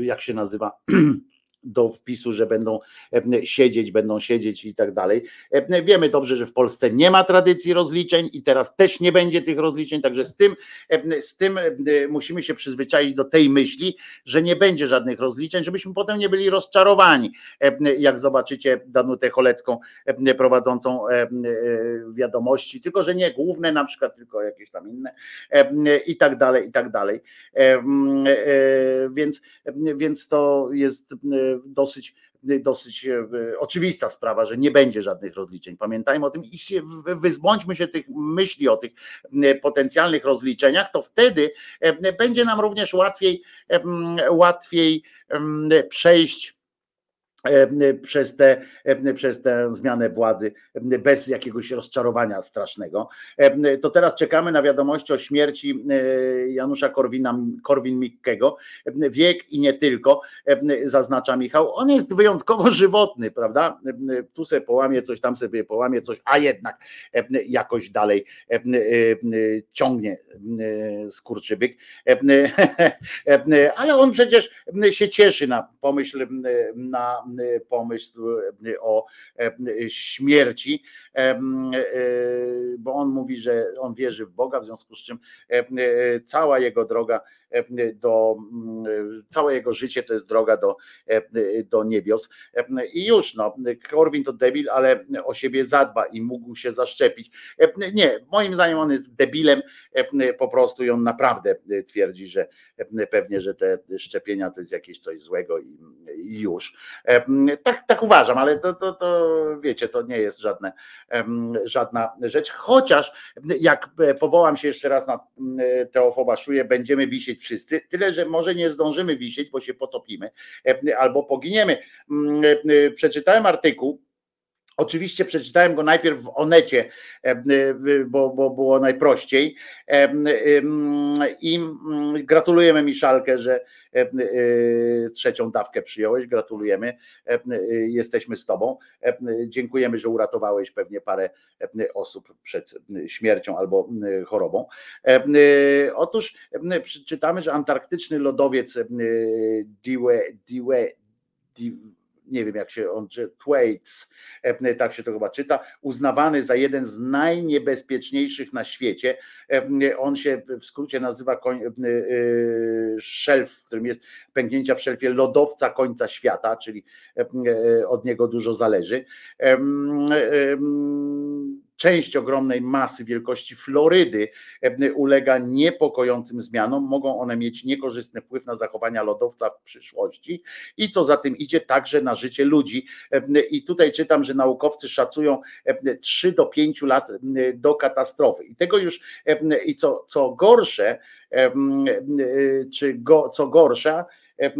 jak się nazywa, do wpisu, że będą e, siedzieć, będą siedzieć i tak dalej. E, Wiemy dobrze, że w Polsce nie ma tradycji rozliczeń i teraz też nie będzie tych rozliczeń, także z tym, e, z tym musimy się przyzwyczaić do tej myśli, że nie będzie żadnych rozliczeń, żebyśmy potem nie byli rozczarowani, jak zobaczycie Danutę Cholecką prowadzącą wiadomości, tylko że nie główne na przykład, tylko jakieś tam inne i tak dalej, i tak dalej. E, Więc, więc to jest dosyć, dosyć e, oczywista sprawa, że nie będzie żadnych rozliczeń. Pamiętajmy o tym i się, wyzbądźmy się tych myśli o tych potencjalnych rozliczeniach, to wtedy e, będzie nam również łatwiej, e, łatwiej przejść przez tę e, przez tę zmianę władzy e, bez jakiegoś rozczarowania strasznego. E, To teraz czekamy na wiadomości o śmierci e, Janusza Korwin-Mikkego. E, Wiek i nie tylko, e, zaznacza Michał. On jest wyjątkowo żywotny, prawda? E, Tu sobie połamie coś, tam sobie połamie coś, a jednak e, jakoś dalej e, e, ciągnie e, skurczybyk. E, e, Ale on przecież się cieszy na pomyśl, na pomysł o e, śmierci, e, bo on mówi, że on wierzy w Boga, w związku z czym e, cała jego droga e, do, całe jego życie to jest droga do, e, do niebios. E, I już, no, Korwin to debil, ale o siebie zadba i mógł się zaszczepić. E, Nie, moim zdaniem on jest debilem e, po prostu i on naprawdę twierdzi, że e, pewnie, że te szczepienia to jest jakieś coś złego i, już. E, Tak, tak uważam, ale to, to, to wiecie, to nie jest żadne, żadna rzecz. Chociaż jak e, powołam się jeszcze raz na e, Teofoba będziemy wisieć wszyscy, tyle, że może nie zdążymy wisieć, bo się potopimy e, albo poginiemy. Mm, e, Przeczytałem artykuł, Oczywiście przeczytałem go najpierw w Onecie, e, bo, bo było najprościej. E, I mm, gratulujemy Miszalkę, że e, e, trzecią dawkę przyjąłeś. Gratulujemy. E, e, Jesteśmy z Tobą. E, Dziękujemy, że uratowałeś pewnie parę e, osób przed śmiercią albo e, chorobą. E, e, Otóż e, przeczytamy, że antarktyczny lodowiec e, Diwe, Diwe, Diwe nie wiem jak się on, Thwaites, e, tak się to chyba czyta, uznawany za jeden z najniebezpieczniejszych na świecie. E, On się w skrócie nazywa koń, e, szelf, w którym jest pęknięcia w szelfie lodowca końca świata, czyli od niego dużo zależy. Część ogromnej masy wielkości Florydy e, ulega niepokojącym zmianom. Mogą one mieć niekorzystny wpływ na zachowania lodowca w przyszłości i co za tym idzie, także na życie ludzi. E, I tutaj czytam, że naukowcy szacują e, 3 do 5 lat e, do katastrofy. I tego już, e, i co, co gorsze, e, e, czy go, co gorsza, e,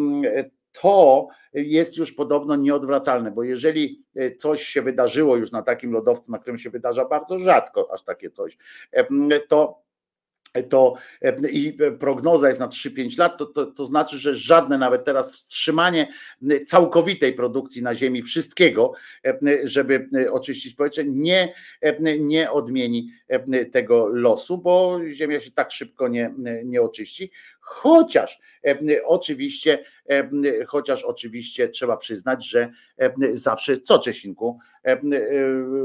to jest już podobno nieodwracalne, bo jeżeli e, coś się wydarzyło już na takim lodowcu, na którym się wydarza bardzo rzadko aż takie coś, e, to to e, i prognoza jest na 3-5 lat, to, to, to znaczy, że żadne nawet teraz wstrzymanie całkowitej produkcji na Ziemi wszystkiego, żeby oczyścić powietrze, nie, nie odmieni tego losu, bo Ziemia się tak szybko nie, nie oczyści. Chociaż e, oczywiście, e, chociaż oczywiście trzeba przyznać, że e, zawsze, co Czesinku,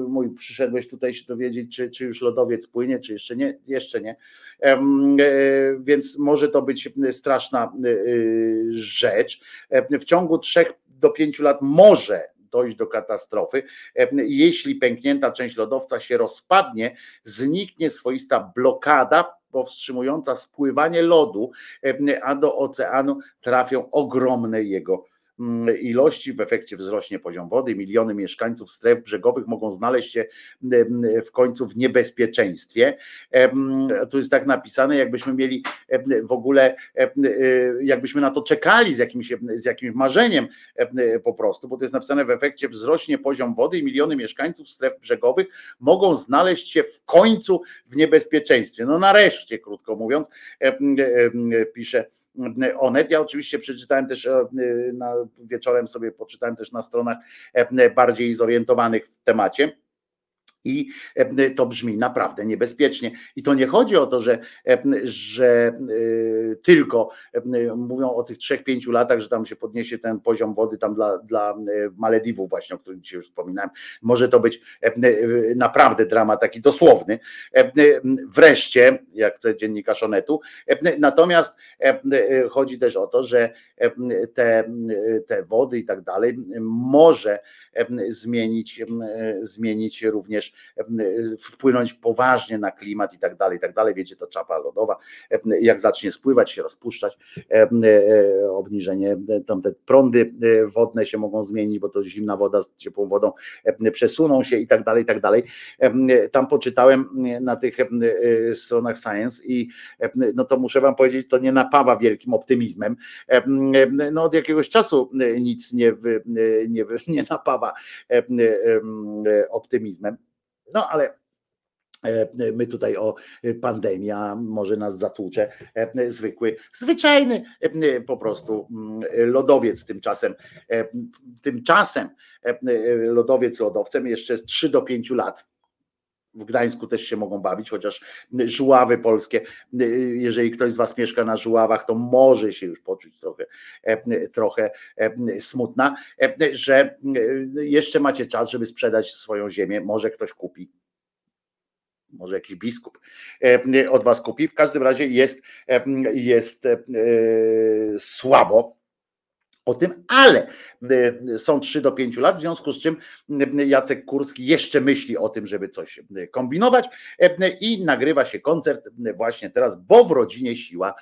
mój przyszedłeś tutaj się dowiedzieć, czy, czy już lodowiec płynie, czy jeszcze nie, jeszcze nie, więc może to być straszna rzecz. W ciągu trzech do pięciu lat może dojść do katastrofy. Jeśli pęknięta część lodowca się rozpadnie, zniknie swoista blokada powstrzymująca spływanie lodu, e, a do oceanu trafią ogromne jego ilości. W efekcie wzrośnie poziom wody. Miliony mieszkańców stref brzegowych mogą znaleźć się em, w końcu w niebezpieczeństwie. Tu jest tak napisane, jakbyśmy mieli w ogóle, y, jakbyśmy na to czekali z jakimś, z jakimś marzeniem em, po prostu, bo to jest napisane w efekcie wzrośnie poziom wody i miliony mieszkańców stref brzegowych mogą znaleźć się w końcu w niebezpieczeństwie. No nareszcie, krótko mówiąc, pisze Onet. Ja oczywiście przeczytałem też e, na, wieczorem sobie poczytałem też na stronach e, bardziej zorientowanych w temacie. I e, to brzmi naprawdę niebezpiecznie. I to nie chodzi o to, że, e, że e, tylko mówią o tych trzech, pięciu latach, że tam się podniesie ten poziom wody tam dla, dla Malediwów, właśnie o których dzisiaj już wspominałem. Może to być naprawdę dramat taki dosłowny. Wreszcie, jak chce dziennikarz Onetu, natomiast chodzi też o to, że te, te wody i tak dalej może zmienić, e, zmienić również, e, wpłynąć poważnie na klimat i tak dalej, i tak dalej. Wiecie, to czapa lodowa, jak zacznie spływać, się rozpuszczać, e, obniżenie, e, tam te prądy wodne się mogą zmienić, bo to zimna woda z ciepłą wodą przesuną się i tak dalej, i tak dalej. Tam poczytałem na tych stronach Science i no to muszę wam powiedzieć, to nie napawa wielkim optymizmem. No od jakiegoś czasu nic nie, nie, nie napawa e, e, optymizmem. No ale e, my tutaj o pandemia może nas zatłucze e, zwykły, zwyczajny e, po prostu lodowiec tymczasem. e, Tymczasem e, lodowiec lodowcem jeszcze z 3 do 5 lat. W Gdańsku też się mogą bawić, chociaż żuławy polskie, jeżeli ktoś z Was mieszka na żuławach, to może się już poczuć trochę, e, trochę e, smutna, e, że jeszcze macie czas, żeby sprzedać swoją ziemię. Może ktoś kupi. Może jakiś biskup od Was kupi. W każdym razie jest, jest słabo o tym, ale y, są 3 do 5 lat, w związku z czym y, Jacek Kurski jeszcze myśli o tym, żeby coś y, kombinować y, i nagrywa się koncert y, właśnie teraz, bo w rodzinie siła.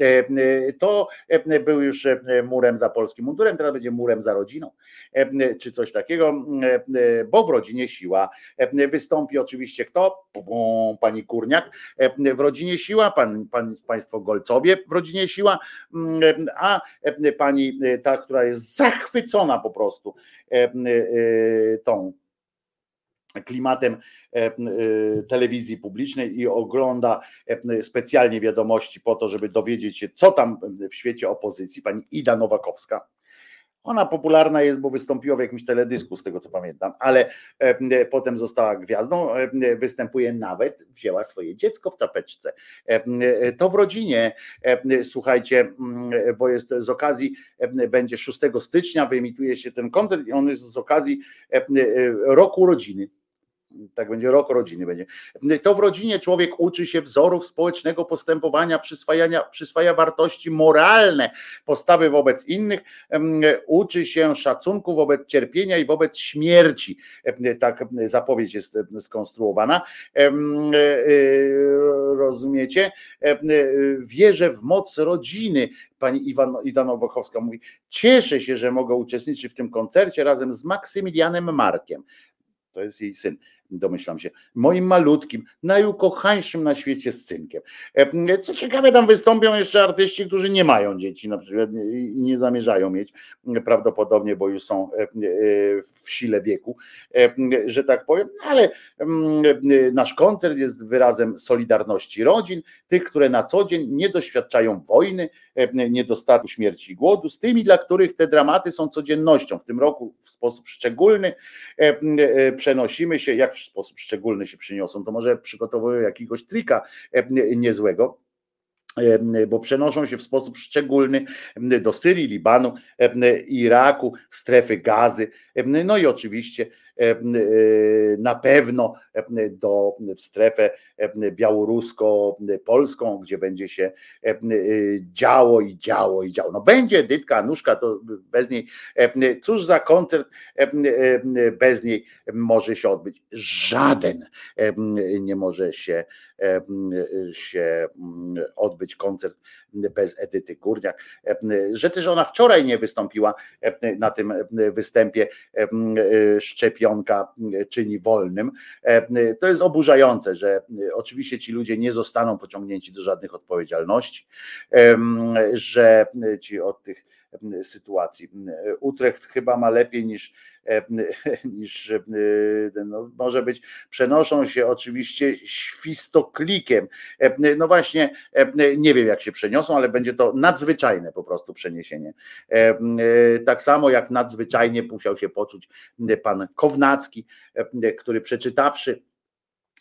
Y, y, To y, był już y, murem za polskim mundurem, teraz będzie murem za rodziną, y, czy coś takiego, y, y, bo w rodzinie siła. Y, Wystąpi oczywiście kto? Pani Kurniak y, w rodzinie siła, pan, pan, państwo Golcowie w rodzinie siła, y, a y, pani y, która jest zachwycona po prostu e, y, tą klimatem e, telewizji publicznej i ogląda e, specjalnie wiadomości po to, żeby dowiedzieć się, co tam w świecie opozycji, pani Ida Nowakowska. Ona popularna jest, bo wystąpiła w jakimś teledysku, z tego co pamiętam, ale e, potem została gwiazdą, e, występuje nawet, wzięła swoje dziecko w czapeczce. E, To w rodzinie, e, słuchajcie, bo jest z okazji, e, będzie 6 stycznia, wyemituje się ten koncert i on jest z okazji e, e, roku rodziny. Tak będzie rok rodziny będzie. To w rodzinie człowiek uczy się wzorów społecznego postępowania, przyswajania, przyswaja wartości moralne, postawy wobec innych, uczy się szacunku wobec cierpienia i wobec śmierci. Tak zapowiedź jest skonstruowana. E, e, Rozumiecie? E, Wierzę w moc rodziny. Pani Iwan, Ida Nowochowska mówi: Cieszę się, że mogę uczestniczyć w tym koncercie razem z Maksymilianem Markiem. To jest jej syn, domyślam się. Moim malutkim, najukochańszym na świecie synkiem. E, Co ciekawe, tam wystąpią jeszcze artyści, którzy nie mają dzieci na przykład i nie zamierzają mieć prawdopodobnie, bo już są e, e, w sile wieku, e, że tak powiem, No, ale mm, nasz koncert jest wyrazem solidarności rodzin, tych, które na co dzień nie doświadczają wojny, e, niedostatku śmierci i głodu, z tymi, dla których te dramaty są codziennością. W tym roku w sposób szczególny e, e, przenosimy się, jak w sposób szczególny się przyniosą, to może przygotowują jakiegoś trika niezłego. bo przenoszą się w sposób szczególny do Syrii, Libanu, Iraku, strefy gazy, no i oczywiście na pewno em, do, w strefę białorusko-polską, gdzie będzie się e, działo i działo i działo. No będzie Edytka Anuszka, to bez niej, cóż za koncert bez niej może się odbyć? Żaden nie może się, się mm, odbyć koncert bez Edyty Górniak. Że też ona wczoraj nie wystąpiła em, na tym em, występie e, szczepionka czyni wolnym. To jest oburzające, że e, oczywiście ci ludzie nie zostaną pociągnięci do żadnych odpowiedzialności, że ci od tych sytuacji. Utrecht chyba ma lepiej niż, niż em, no, może być, przenoszą się oczywiście świstoklikiem. Em, No właśnie, nie wiem jak się przeniosą, ale będzie to nadzwyczajne po prostu przeniesienie. Tak samo jak nadzwyczajnie musiał się poczuć pan Kownacki, który przeczytawszy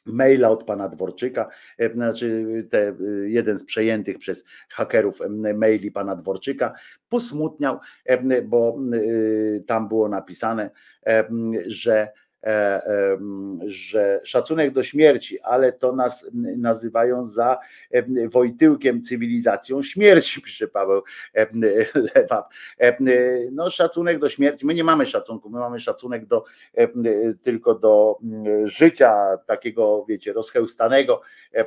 maila od pana Dworczyka, e, znaczy te, e, jeden z przejętych przez hakerów maili pana Dworczyka, posmutniał, em, bo y, tam było napisane, że e, że szacunek do śmierci, ale to nas nazywają za em, Wojtyłkiem cywilizacją śmierci, pisze Paweł Lewap. No szacunek do śmierci, my nie mamy szacunku, my mamy szacunek do, tylko do mm, życia takiego, wiecie, rozchełstanego e,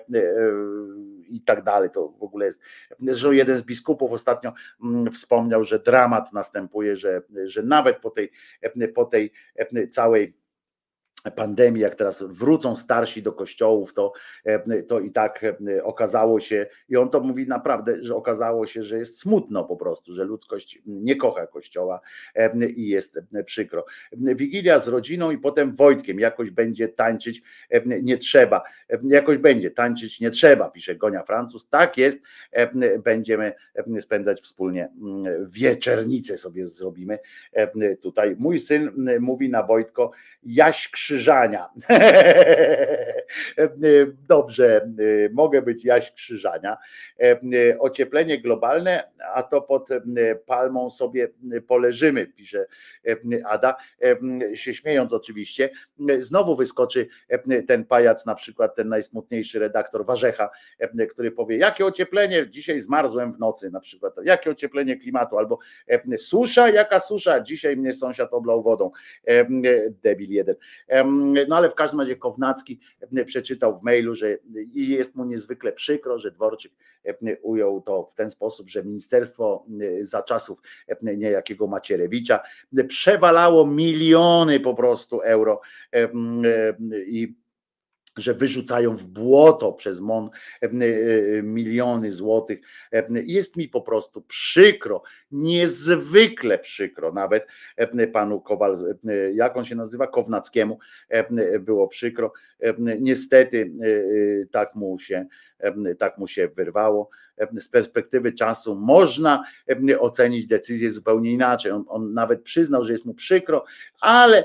i tak dalej, to w ogóle jest, zresztą jeden z biskupów ostatnio mm, wspomniał, że dramat następuje, że, że nawet po tej, po tej całej pandemii, jak teraz wrócą starsi do kościołów, to, e, to i tak e, okazało się, i on to mówi naprawdę, że okazało się, że jest smutno po prostu, że ludzkość nie kocha kościoła e, i jest przykro. Wigilia z rodziną i potem Wojtkiem, jakoś będzie tańczyć, nie trzeba, jakoś będzie tańczyć, nie trzeba, pisze Gonia Francuz, tak jest, będziemy spędzać wspólnie wieczernicę sobie zrobimy tutaj. Mój syn mówi na Wojtko, Jaś Krzyżania. Dobrze, mogę być Jaś Krzyżania. Ocieplenie globalne, a to pod palmą sobie poleżymy, pisze Ada, się śmiejąc oczywiście. Znowu wyskoczy ten pajac, na przykład ten najsmutniejszy redaktor Warzecha, który powie, jakie ocieplenie, dzisiaj zmarzłem w nocy na przykład, jakie ocieplenie klimatu, albo susza, jaka susza, dzisiaj mnie sąsiad oblał wodą, debil jeden. No ale w każdym razie Kownacki przeczytał w mailu, że jest mu niezwykle przykro, że Dworczyk ujął to w ten sposób, że ministerstwo za czasów niejakiego Macierewicza przewalało miliony po prostu euro i że wyrzucają w błoto przez MON miliony złotych. Jest mi po prostu przykro, niezwykle przykro, nawet panu Kowal, jak on się nazywa, Kownackiemu było przykro. Niestety tak mu się, tak mu się wyrwało. Z perspektywy czasu można ocenić decyzję zupełnie inaczej. On, on nawet przyznał, że jest mu przykro, ale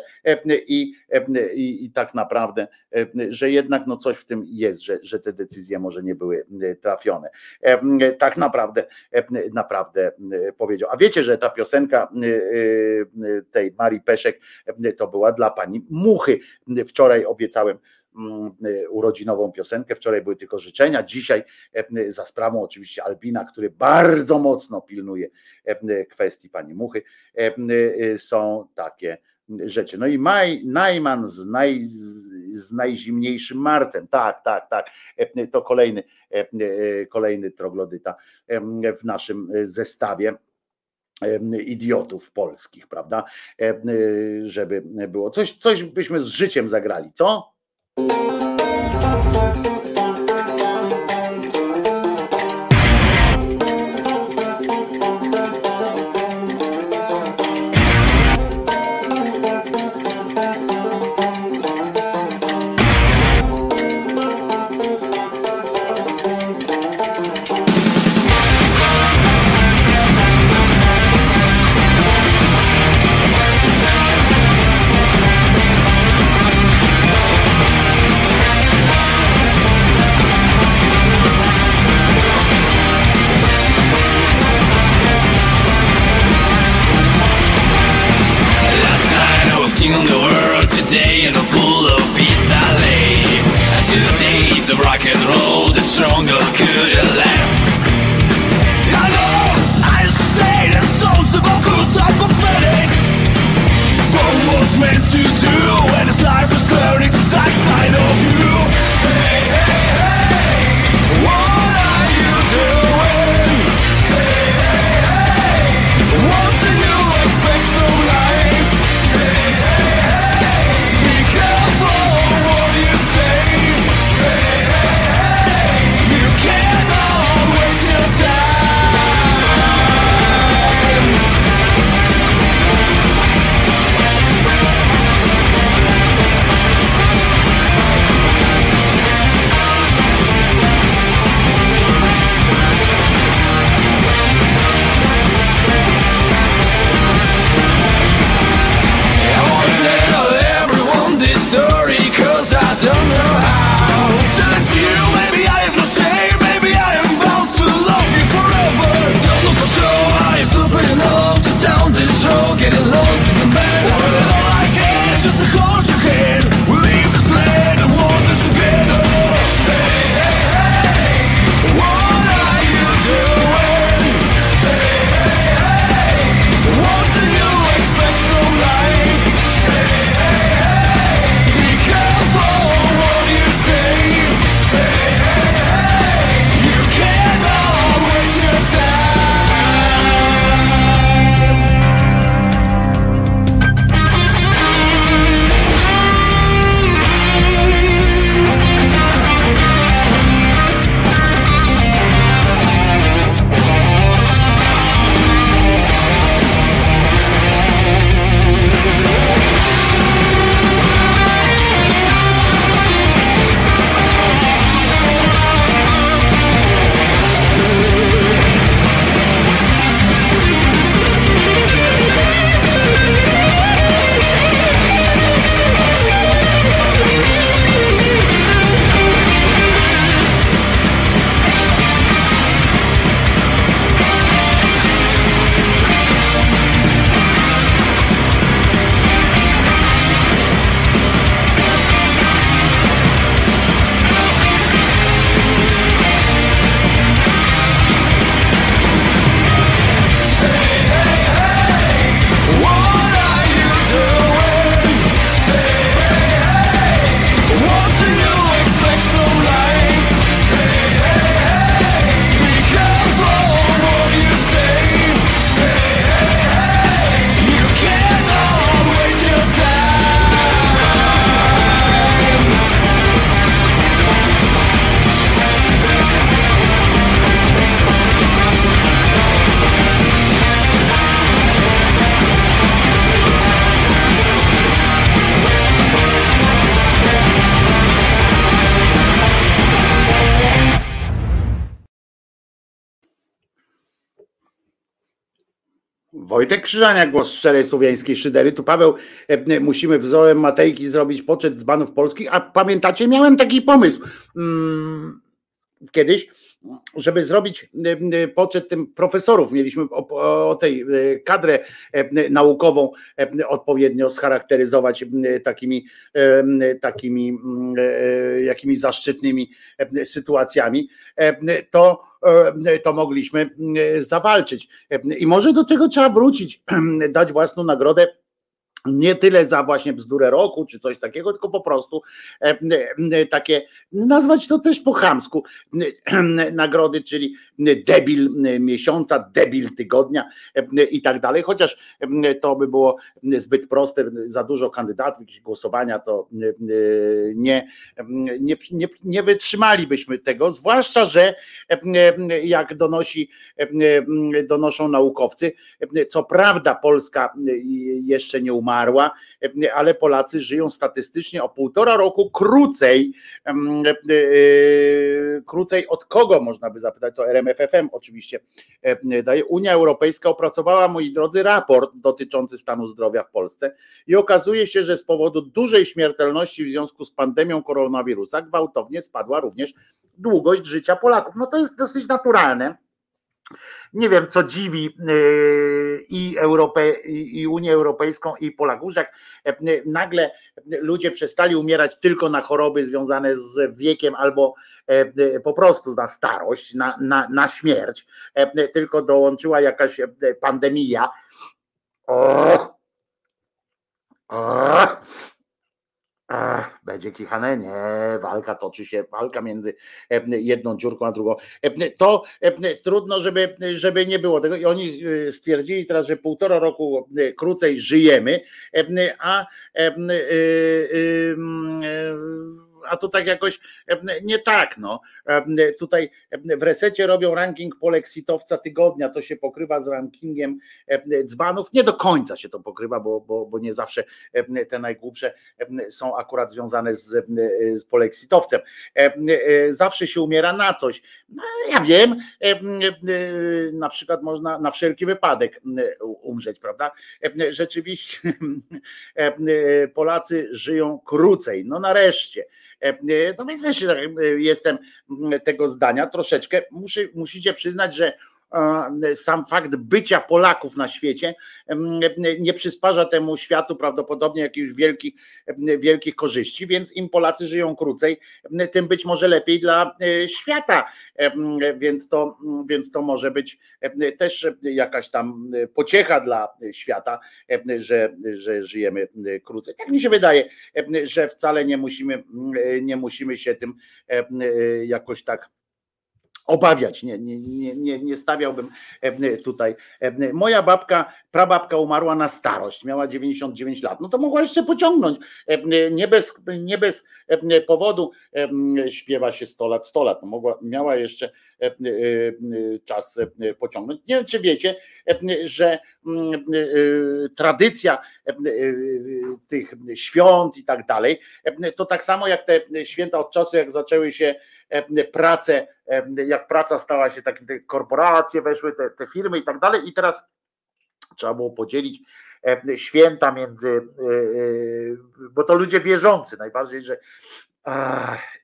i, i, i tak naprawdę, że jednak no coś w tym jest, że, że te decyzje może nie były trafione. Tak naprawdę, naprawdę powiedział. A wiecie, że ta piosenka tej Marii Peszek to była dla pani Muchy. Wczoraj obiecałem urodzinową piosenkę. Wczoraj były tylko życzenia. Dzisiaj za sprawą oczywiście Albina, który bardzo mocno pilnuje kwestii pani Muchy, są takie rzeczy. No i Maj, Najman z, naj, z najzimniejszym marcem. Tak, tak, tak. To kolejny, kolejny troglodyta w naszym zestawie idiotów polskich, prawda? Żeby było coś, coś byśmy z życiem zagrali, co? Wojtek Krzyżania, głos szczerej słowiańskiej szydery. Tu Paweł, e, musimy wzorem Matejki zrobić poczet dzbanów polskich. A pamiętacie, miałem taki pomysł mm, kiedyś, żeby zrobić e, e, poczet tym profesorów. Mieliśmy o, o tej e, kadrę naukową odpowiednio scharakteryzować takimi, takimi jakimiś zaszczytnymi sytuacjami. To to mogliśmy zawalczyć. I może do czego trzeba wrócić, dać własną nagrodę. Nie tyle za właśnie bzdurę roku czy coś takiego, tylko po prostu e, e, takie, nazwać to też po chamsku, nagrody, czyli debil miesiąca, debil tygodnia i tak dalej. Chociaż to by było zbyt proste, za dużo kandydatów, jakieś głosowania, to nie, nie, nie, nie wytrzymalibyśmy tego, zwłaszcza, że jak donosi, donoszą naukowcy, co prawda Polska jeszcze nie umarła, ale Polacy żyją statystycznie o półtora roku krócej, e, e, krócej od kogo można by zapytać, to RMFFM oczywiście e, daje. Unia Europejska opracowała, moi drodzy, raport dotyczący stanu zdrowia w Polsce i okazuje się, że z powodu dużej śmiertelności w związku z pandemią koronawirusa gwałtownie spadła również długość życia Polaków. No to jest dosyć naturalne nie wiem, co dziwi yy, i, Europę, i Unię Europejską, i Polaków, yy, nagle ludzie przestali umierać tylko na choroby związane z wiekiem albo yy, po prostu na starość, na, na, na śmierć, tylko dołączyła jakaś pandemia. O! O! Ach, będzie kichane, nie, walka toczy się, walka między e, jedną dziurką a drugą. E, to e, trudno, żeby, żeby nie było tego. I oni stwierdzili teraz, że półtora roku krócej żyjemy, a a to tak jakoś nie tak. No. Tutaj w resecie robią ranking poleksitowca tygodnia, to się pokrywa z rankingiem dzbanów. Nie do końca się to pokrywa, bo, bo, bo nie zawsze te najgłupsze są akurat związane z, z poleksitowcem. Zawsze się umiera na coś. No, ja wiem, na przykład można na wszelki wypadek umrzeć, prawda? Rzeczywiście Polacy żyją krócej. No nareszcie. No więc też jestem tego zdania troszeczkę. Musi, musicie przyznać, że sam fakt bycia Polaków na świecie nie przysparza temu światu prawdopodobnie jakichś wielkich, wielkich korzyści, więc im Polacy żyją krócej, tym być może lepiej dla e, świata, więc to, więc to może być też jakaś tam pociecha dla świata, że, że żyjemy krócej. Tak mi się wydaje, że wcale nie musimy, nie musimy się tym jakoś tak obawiać. Nie, nie, nie, nie, nie stawiałbym e, tutaj. E, moja babka, prababka umarła na starość, miała 99 lat. No to mogła jeszcze pociągnąć. E, nie bez, nie bez powodu śpiewa się 100 lat, 100 lat. No mogła, miała jeszcze czas pociągnąć. Nie wiem, czy wiecie, że mm, tradycja tych świąt i tak dalej, to tak samo jak te święta od czasu, jak zaczęły się prace, jak praca stała się takie te korporacje, weszły te, te firmy i tak dalej, i teraz trzeba było podzielić święta między, bo to ludzie wierzący, najważniejsze, że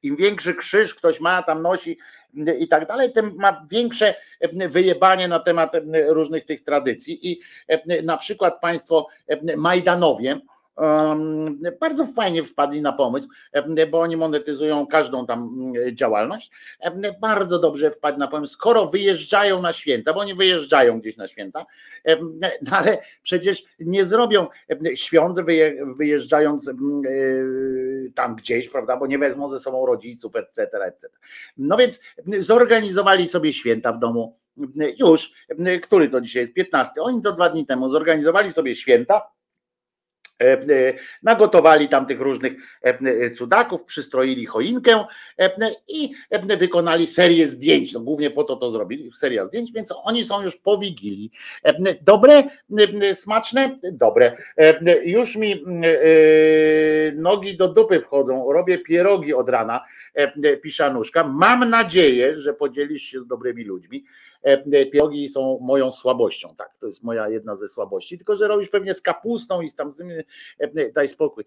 im większy krzyż ktoś ma, tam nosi i tak dalej, tym ma większe wyjebanie na temat różnych tych tradycji. I na przykład państwo Majdanowie, bardzo fajnie wpadli na pomysł, bo oni monetyzują każdą tam działalność. Bardzo dobrze wpadli na pomysł, skoro wyjeżdżają na święta, bo oni wyjeżdżają gdzieś na święta, no ale przecież nie zrobią świąt wyjeżdżając tam gdzieś, prawda, bo nie wezmą ze sobą rodziców, etc., etc. No więc zorganizowali sobie święta w domu już, który to dzisiaj jest 15. Oni to dwa dni temu zorganizowali sobie święta nagotowali tam tych różnych e, cudaków, przystroili choinkę i wykonali serię zdjęć. No, głównie po to to zrobili, seria zdjęć, więc oni są już po Wigilii. Dobre, smaczne? Dobre. Już mi nogi do dupy wchodzą, robię pierogi od rana, pisze Anuszka. Mam nadzieję, że podzielisz się z dobrymi ludźmi. Pierogi są moją słabością, tak, to jest moja jedna ze słabości, tylko że robisz pewnie z kapustą i z tam, daj spokój.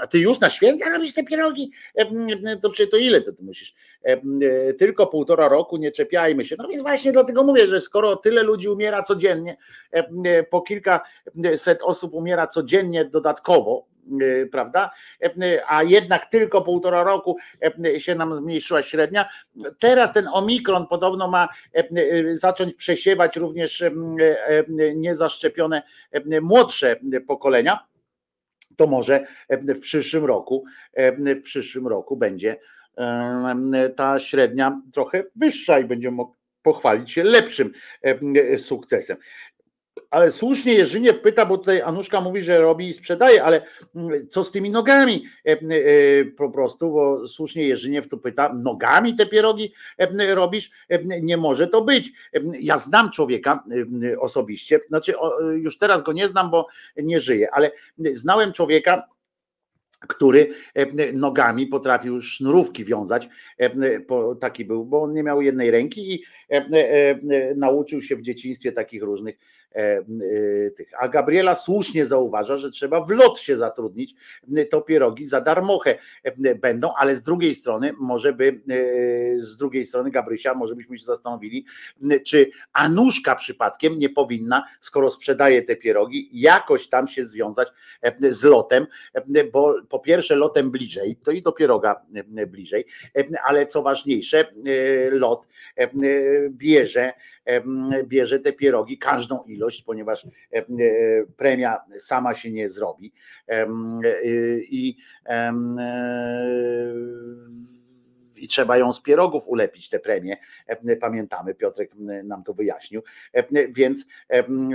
A ty już na święta robisz te pierogi? To przecież to ile to ty musisz? Tylko półtora roku, nie czepiajmy się. No więc właśnie dlatego mówię, że skoro tyle ludzi umiera codziennie, po kilka set osób umiera codziennie dodatkowo, prawda? Y, a jednak tylko półtora roku się nam zmniejszyła średnia. Teraz ten omikron podobno ma zacząć przesiewać również niezaszczepione młodsze pokolenia. To może w przyszłym roku, w przyszłym roku będzie ta średnia trochę wyższa i będziemy mógł pochwalić się lepszym sukcesem ale słusznie Jerzyniew pyta, bo tutaj Anuszka mówi, że robi i sprzedaje, ale mm, co z tymi nogami e, e, po prostu, bo słusznie Jerzyniew tu pyta, nogami te pierogi e, robisz? Nie może to być. Ja znam człowieka osobiście, znaczy już teraz go nie znam, bo nie żyje, ale znałem człowieka, który nogami potrafił sznurówki wiązać. Taki był, bo on nie miał jednej ręki i nauczył się w dzieciństwie takich różnych e, tych. A Gabriela słusznie zauważa, że trzeba w lot się zatrudnić, to pierogi za darmochę będą, ale z drugiej strony może by, z drugiej strony Gabrysia, może byśmy się zastanowili, czy Anuszka przypadkiem nie powinna, skoro sprzedaje te pierogi, jakoś tam się związać z lotem, bo po pierwsze lotem bliżej, to i do pieroga bliżej, ale co ważniejsze, lot bierze, bierze te pierogi, każdą ilość, ponieważ premia sama się nie zrobi. I i trzeba ją z pierogów ulepić tę premię. Pamiętamy, Piotrek nam to wyjaśnił. Więc,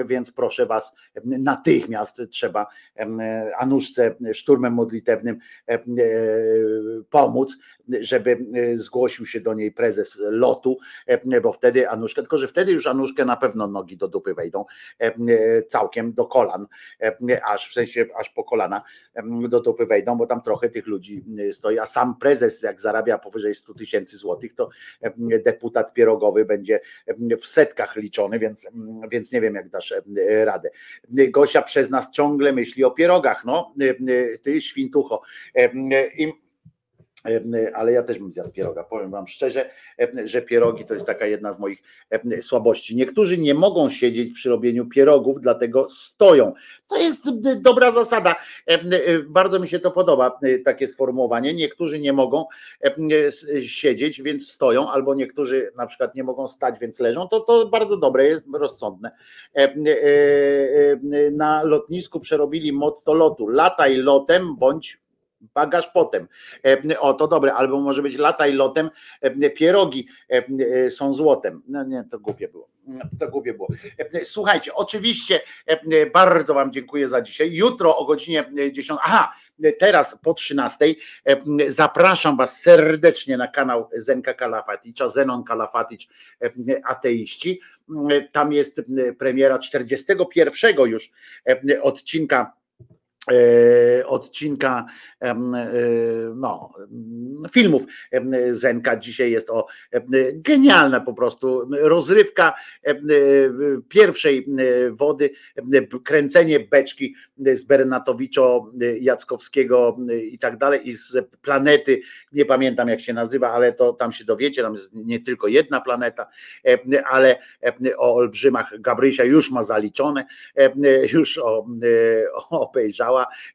więc proszę Was, natychmiast trzeba Anuszce szturmem modlitewnym pomóc, żeby zgłosił się do niej prezes lotu, bo wtedy Anuszkę, tylko że wtedy już Anuszkę na pewno nogi do dupy wejdą całkiem do kolan, aż w sensie aż po kolana do dupy wejdą, bo tam trochę tych ludzi stoi, a sam prezes jak zarabia powyżej 100 tysięcy złotych, to deputat pierogowy będzie w setkach liczony, więc, więc nie wiem jak dasz radę. Gosia przez nas ciągle myśli o pierogach, no ty świntucho. I ale ja też bym zjadł pieroga. Powiem Wam szczerze, że pierogi to jest taka jedna z moich słabości. Niektórzy nie mogą siedzieć przy robieniu pierogów, dlatego stoją. To jest dobra zasada. Bardzo mi się to podoba, takie sformułowanie. Niektórzy nie mogą siedzieć, więc stoją, albo niektórzy na przykład nie mogą stać, więc leżą. To, to bardzo dobre, jest rozsądne. Na lotnisku przerobili motto lotu. Lataj lotem bądź bagaż potem. O, to dobre, albo może być lataj lotem, pierogi są złotem. No nie, to głupie było. To głupie było. Słuchajcie, oczywiście bardzo Wam dziękuję za dzisiaj. Jutro o godzinie 10. Aha, teraz po 13 zapraszam Was serdecznie na kanał Zenka Kalafaticza, Zenon Kalafaticz, ateiści. Tam jest premiera 41 już odcinka E, odcinka e, no, filmów Zenka. Dzisiaj jest o genialna po prostu rozrywka pierwszej wody, kręcenie beczki z Bernatowiczo, Jackowskiego i tak dalej i z planety, nie pamiętam jak się nazywa, ale to tam się dowiecie, tam jest nie tylko jedna planeta, ale o olbrzymach. Gabrysia już ma zaliczone, już o,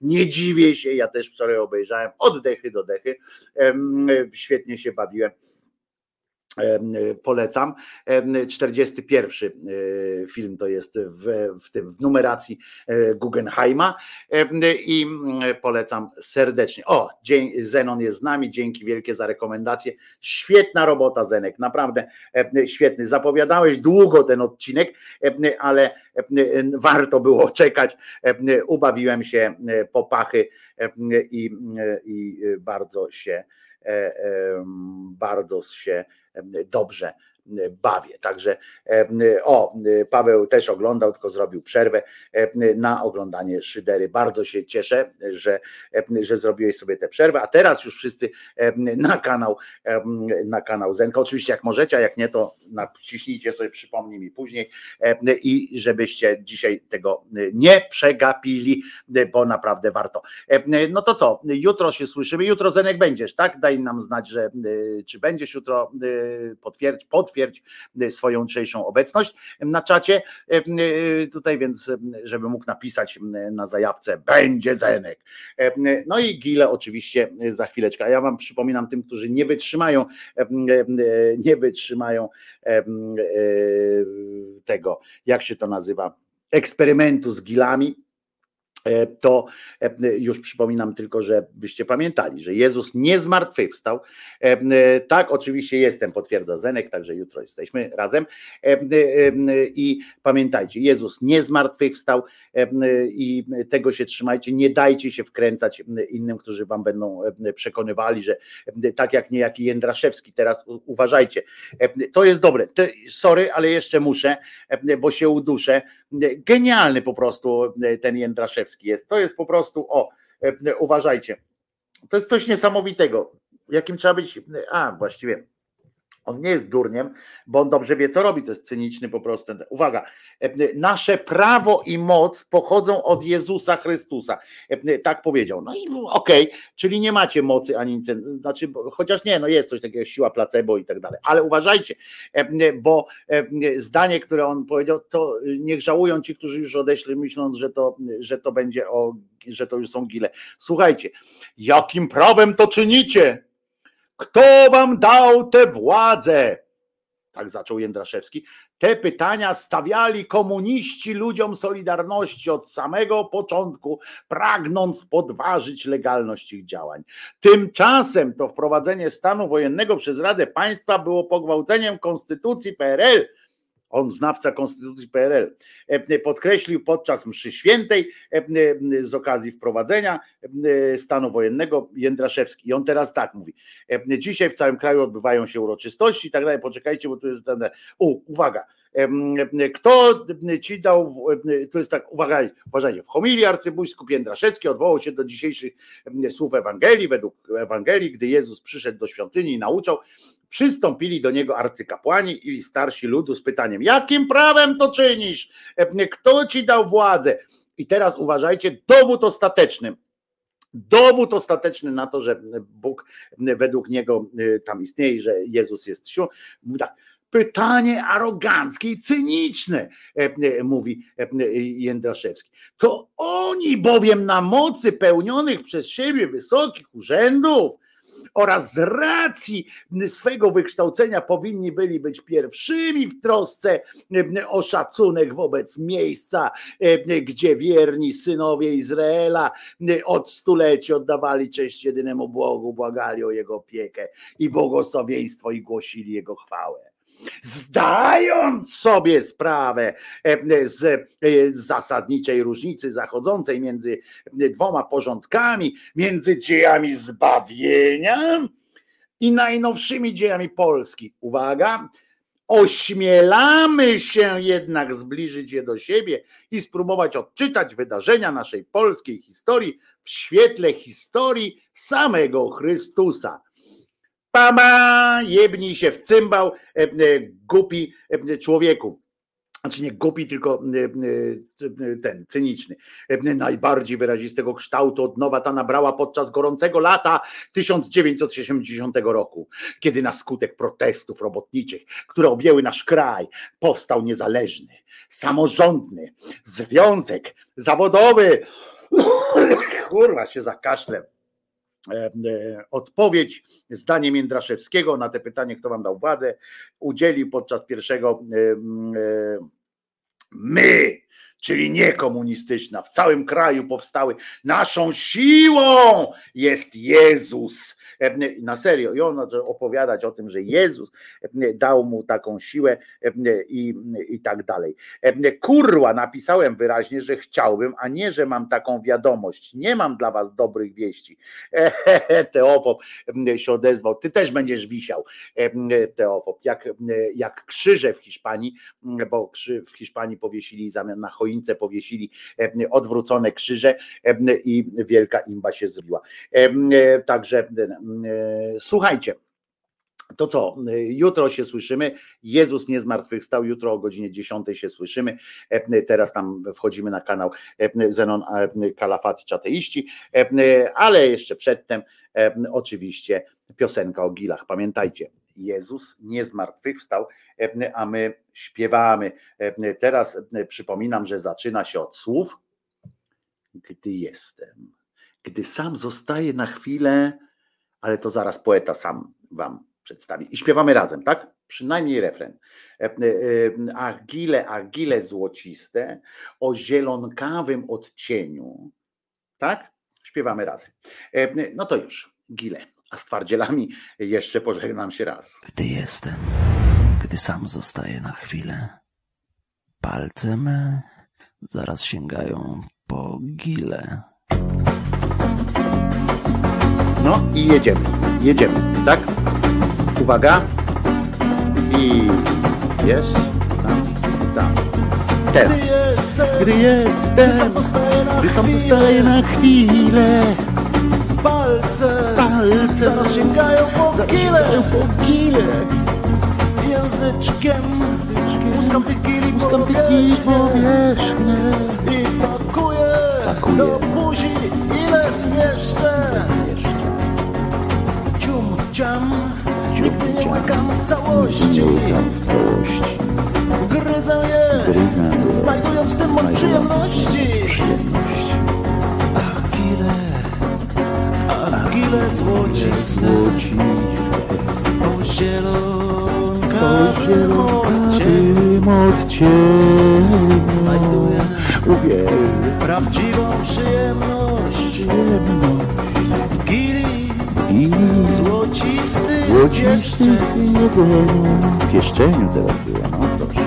nie dziwię się, ja też wczoraj obejrzałem oddechy do dechy. Świetnie się bawiłem polecam. 41 e, film to jest w, w tym w numeracji e, Guggenheima i polecam serdecznie. O, Zenon jest z nami, dzięki wielkie za rekomendację. Świetna robota Zenek, naprawdę świetny. Zapowiadałeś długo ten odcinek, ale warto było czekać. Ubawiłem się po pachy i, i bardzo się bardzo się dobrze bawię. Także o, Paweł też oglądał, tylko zrobił przerwę na oglądanie Szydery. Bardzo się cieszę, że, że zrobiłeś sobie tę przerwę, a teraz już wszyscy na kanał na kanał Zenka. Oczywiście jak możecie, a jak nie, to naciśnijcie sobie, przypomnij mi później i żebyście dzisiaj tego nie przegapili, bo naprawdę warto. No to co, jutro się słyszymy, jutro Zenek będziesz, tak? Daj nam znać, że czy będziesz jutro, potwierdź, potwierdź potwierdź e, swoją jutrzejszą obecność na czacie. E, tutaj więc, żeby mógł napisać na zajawce, będzie Zenek. No i Gile oczywiście za chwileczkę. A ja wam przypominam tym, którzy nie wytrzymają, nie wytrzymają tego, jak się to nazywa, eksperymentu z gilami to e, już przypominam tylko, żebyście pamiętali, że Jezus nie zmartwychwstał. E, tak, oczywiście jestem, potwierdza Zenek, także jutro jesteśmy razem. I pamiętajcie, Jezus nie zmartwychwstał i tego się trzymajcie, nie dajcie się wkręcać innym, którzy wam będą przekonywali, że tak jak niejaki Jędraszewski teraz, uważajcie, to jest dobre, sorry, ale jeszcze muszę, bo się uduszę, genialny po prostu ten Jędraszewski jest. To jest po prostu, o, e, uważajcie, to jest coś niesamowitego, jakim trzeba być, a właściwie On nie jest durniem, bo on dobrze wie, co robi. To jest cyniczny po prostu. Uwaga, e, nasze prawo i moc pochodzą od Jezusa Chrystusa. E, Tak powiedział. No i okej, czyli nie macie mocy ani nic. Znaczy, chociaż nie, no jest coś takiego, siła placebo i tak dalej. Ale uważajcie, e, bo zdanie, które on powiedział, to niech żałują ci, którzy już odeszli, myśląc, że to, że to będzie o, że to już są gile. Słuchajcie, jakim prawem to czynicie? Kto wam dał tę władzę? Tak zaczął Jędraszewski. Te pytania stawiali komuniści ludziom Solidarności od samego początku, pragnąc podważyć legalność ich działań. Tymczasem to wprowadzenie stanu wojennego przez Radę Państwa było pogwałceniem konstytucji PRL. On, znawca konstytucji PRL, e, podkreślił podczas mszy świętej e, z okazji wprowadzenia e, stanu wojennego Jędraszewski. I on teraz tak mówi. E, Dzisiaj w całym kraju odbywają się uroczystości i tak dalej. Poczekajcie, bo tu jest ten. U, uwaga. Kto ci dał, to jest tak, uwaga, uważajcie, w homilii arcybiskup Jędraszewski odwołał się do dzisiejszych słów Ewangelii, według Ewangelii, gdy Jezus przyszedł do świątyni i nauczał, przystąpili do niego arcykapłani i starsi ludu z pytaniem, jakim prawem to czynisz? Kto ci dał władzę? I teraz uważajcie, dowód ostateczny, dowód ostateczny na to, że Bóg według niego y, tam istnieje, że Jezus jest siłą. Mówi tak, pytanie aroganckie i cyniczne, e, e, mówi e, Jędraszewski. To oni bowiem na mocy pełnionych przez siebie wysokich urzędów oraz z racji swego wykształcenia powinni byli być pierwszymi w trosce o szacunek wobec miejsca, gdzie wierni synowie Izraela od stuleci oddawali cześć jedynemu Bogu, błagali o Jego opiekę i błogosławieństwo i głosili Jego chwałę zdając sobie sprawę e, z e, zasadniczej różnicy zachodzącej między dwoma porządkami, między dziejami zbawienia i najnowszymi dziejami Polski. Uwaga, ośmielamy się jednak zbliżyć je do siebie i spróbować odczytać wydarzenia naszej polskiej historii w świetle historii samego Chrystusa. Pama, jebnij się w cymbał, e, e, głupi e, człowieku. Znaczy nie głupi, tylko ten cyniczny. Najbardziej wyrazistego kształtu od nowa ta nabrała podczas gorącego lata 1980 roku, kiedy na skutek protestów robotniczych, które objęły nasz kraj, powstał niezależny, samorządny związek zawodowy. Kurwa się zakaszlem odpowiedź zdaniem Jędraszewskiego na te pytanie, kto wam dał władzę, udzielił podczas pierwszego e, e, my, czyli nie komunistyczna, w całym kraju powstały. Naszą siłą jest Jezus. Na serio. I on opowiadać o tym, że Jezus dał mu taką siłę i, i tak dalej. Kurwa, napisałem wyraźnie, że chciałbym, a nie, że mam taką wiadomość. Nie mam dla was dobrych wieści. Teofop się odezwał. Ty też będziesz wisiał, Teofop. Jak, jak krzyże w Hiszpanii, bo w Hiszpanii powiesili zamiast na choince powiesili odwrócone krzyże i wielka imba się zrobiła. E, Także e, słuchajcie. To co, jutro się słyszymy. Jezus nie zmartwychwstał. Jutro o godzinie 10 się słyszymy. Teraz tam wchodzimy na kanał Zenon Kalafat Czateiści, E, ale jeszcze przedtem oczywiście piosenka o gilach. Pamiętajcie, Jezus nie zmartwychwstał, e, a my śpiewamy. E, Teraz e, przypominam, że zaczyna się od słów gdy jestem, gdy sam zostaję na chwilę, ale to zaraz poeta sam wam przedstawi. I śpiewamy razem, tak? Przynajmniej refren. E, e, Agile, agile złociste, o zielonkawym odcieniu, tak? Śpiewamy razem. No to już, gile. A z twardzielami jeszcze pożegnam się raz. Gdy jestem, gdy sam zostaję na chwilę, palce me zaraz sięgają po gile. No i jedziemy, jedziemy, tak? Uwaga. I jest tam, tam. Teraz. Gdy jestem, gdy sam zostaję na chwilę, Palce, palce. Zaraz sięgają po gile. po gile. Muzyczkiem Muskam tykili powierzchnię I pakuję do buzi ile zmieszczę. Cium, ciam. Nigdy nie łykam w całości. Gryzę je Znajdując w tym moc przyjemności. Ach, Gile złociste O zielonkawym odcieniu Znajduję Prawdziwą przyjemność W pieszczeń. jedzeniu. W pieszczeniu teraz było, no dobrze.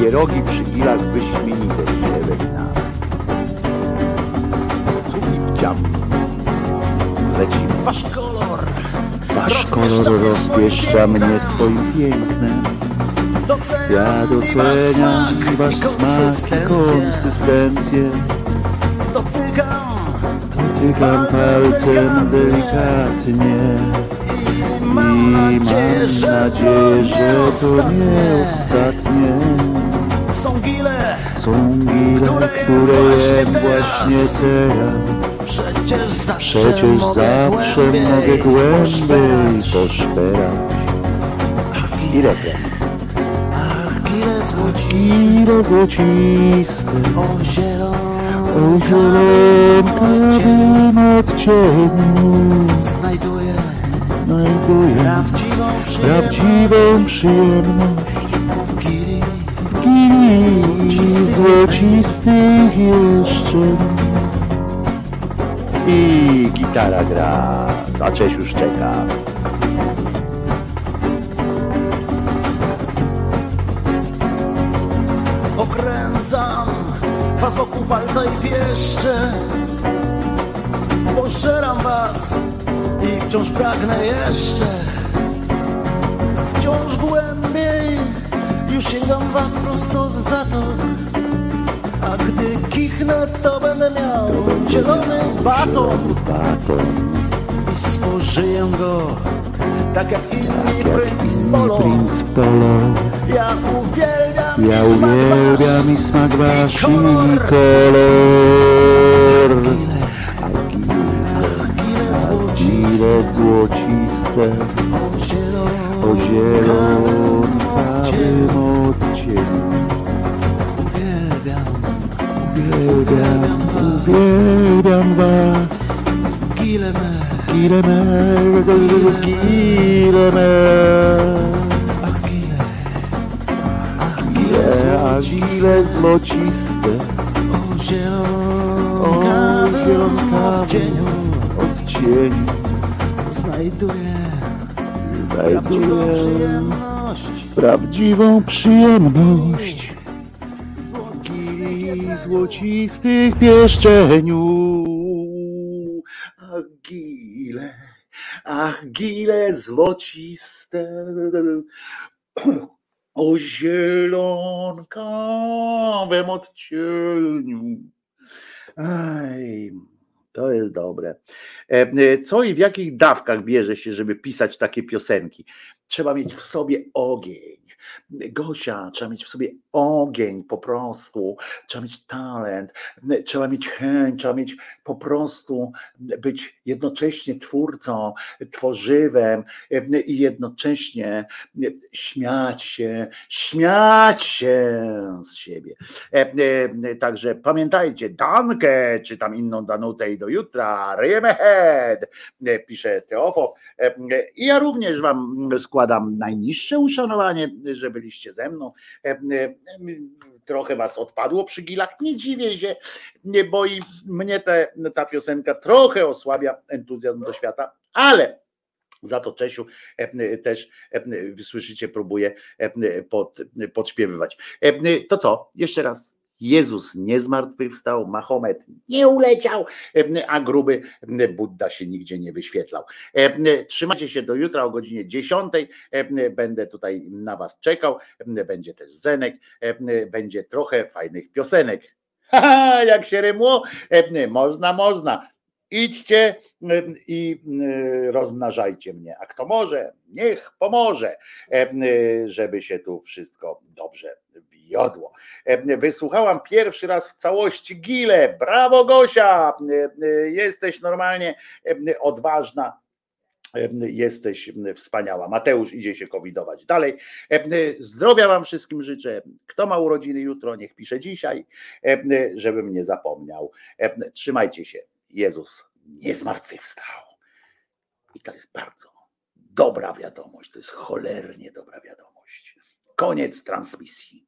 Pierogi przy gilach wyśmienite, rozpieszcza mnie swoim pięknem. Ja doceniam wasz smak i konsystencję. Dotykam palcem delikatnie. I mam nadzieję, że to nie ostatnie. Są gile, które jem właśnie teraz. Przecież zawsze mogę głębiej poszperać. poszperać. I refren. Ach, gile złociste Gile złociste. O zielonkowym odcieniu Znajduję znajduję prawdziwą prawdziwą przyjemność w gili złocistych jeszcze. I gitara gra, a Cześć już czeka. Okręcam was wokół palca i pieszcze Pożeram was i wciąż pragnę jeszcze baton Baton, I spożyję go tak jak inni princ polo Prince Polo. Ja uwielbiam Ja i smak uwielbiam i smak wasz i kolor. kolor. Gile złociste Ile złociste prawdziwą przyjemność i złocistych pieszczeniu. Ach, gile, ach, gile złociste, o zielonkowym odcieniu. Aj, to jest dobre. E, e, Co i w jakich dawkach bierze się, żeby pisać takie piosenki? Trzeba mieć w sobie ogień. Gosia, trzeba mieć w sobie ogień po prostu, trzeba mieć talent, trzeba mieć chęć, trzeba mieć po prostu być jednocześnie twórcą, tworzywem i jednocześnie śmiać się, śmiać się z siebie. Także pamiętajcie, Dankę, czy tam inną Danutę i do jutra, ryjemy head, e, pisze Teofo. I ja również wam składam najniższe uszanowanie, że byliście ze mną. E, e, Trochę was odpadło przy gilach, nie dziwię się, nie boi mnie te, ta piosenka trochę osłabia entuzjazm do świata, ale za to Czesiu e, też e, słyszycie, próbuje e, pod, podśpiewywać. E, To co? Jeszcze raz. Jezus nie zmartwychwstał, Mahomet nie uleciał, a gruby Budda się nigdzie nie wyświetlał. Trzymajcie się do jutra o godzinie 10. E, Będę tutaj na Was czekał. Będzie też Zenek, będzie trochę fajnych piosenek. Jak się rymło, można, można. idźcie i y, rozmnażajcie mnie. A kto może, niech pomoże, żeby się tu wszystko dobrze wiodło. E, Wysłuchałam pierwszy raz w całości Gile. Brawo Gosia! E, e, Jesteś normalnie e, odważna. E, Jesteś wspaniała. Mateusz idzie się covidować dalej. E, Zdrowia Wam wszystkim życzę. Kto ma urodziny jutro, niech pisze dzisiaj, e, żebym nie zapomniał. E, Trzymajcie się. Jezus nie zmartwychwstał. I to jest bardzo dobra wiadomość. To jest cholernie dobra wiadomość. Koniec transmisji.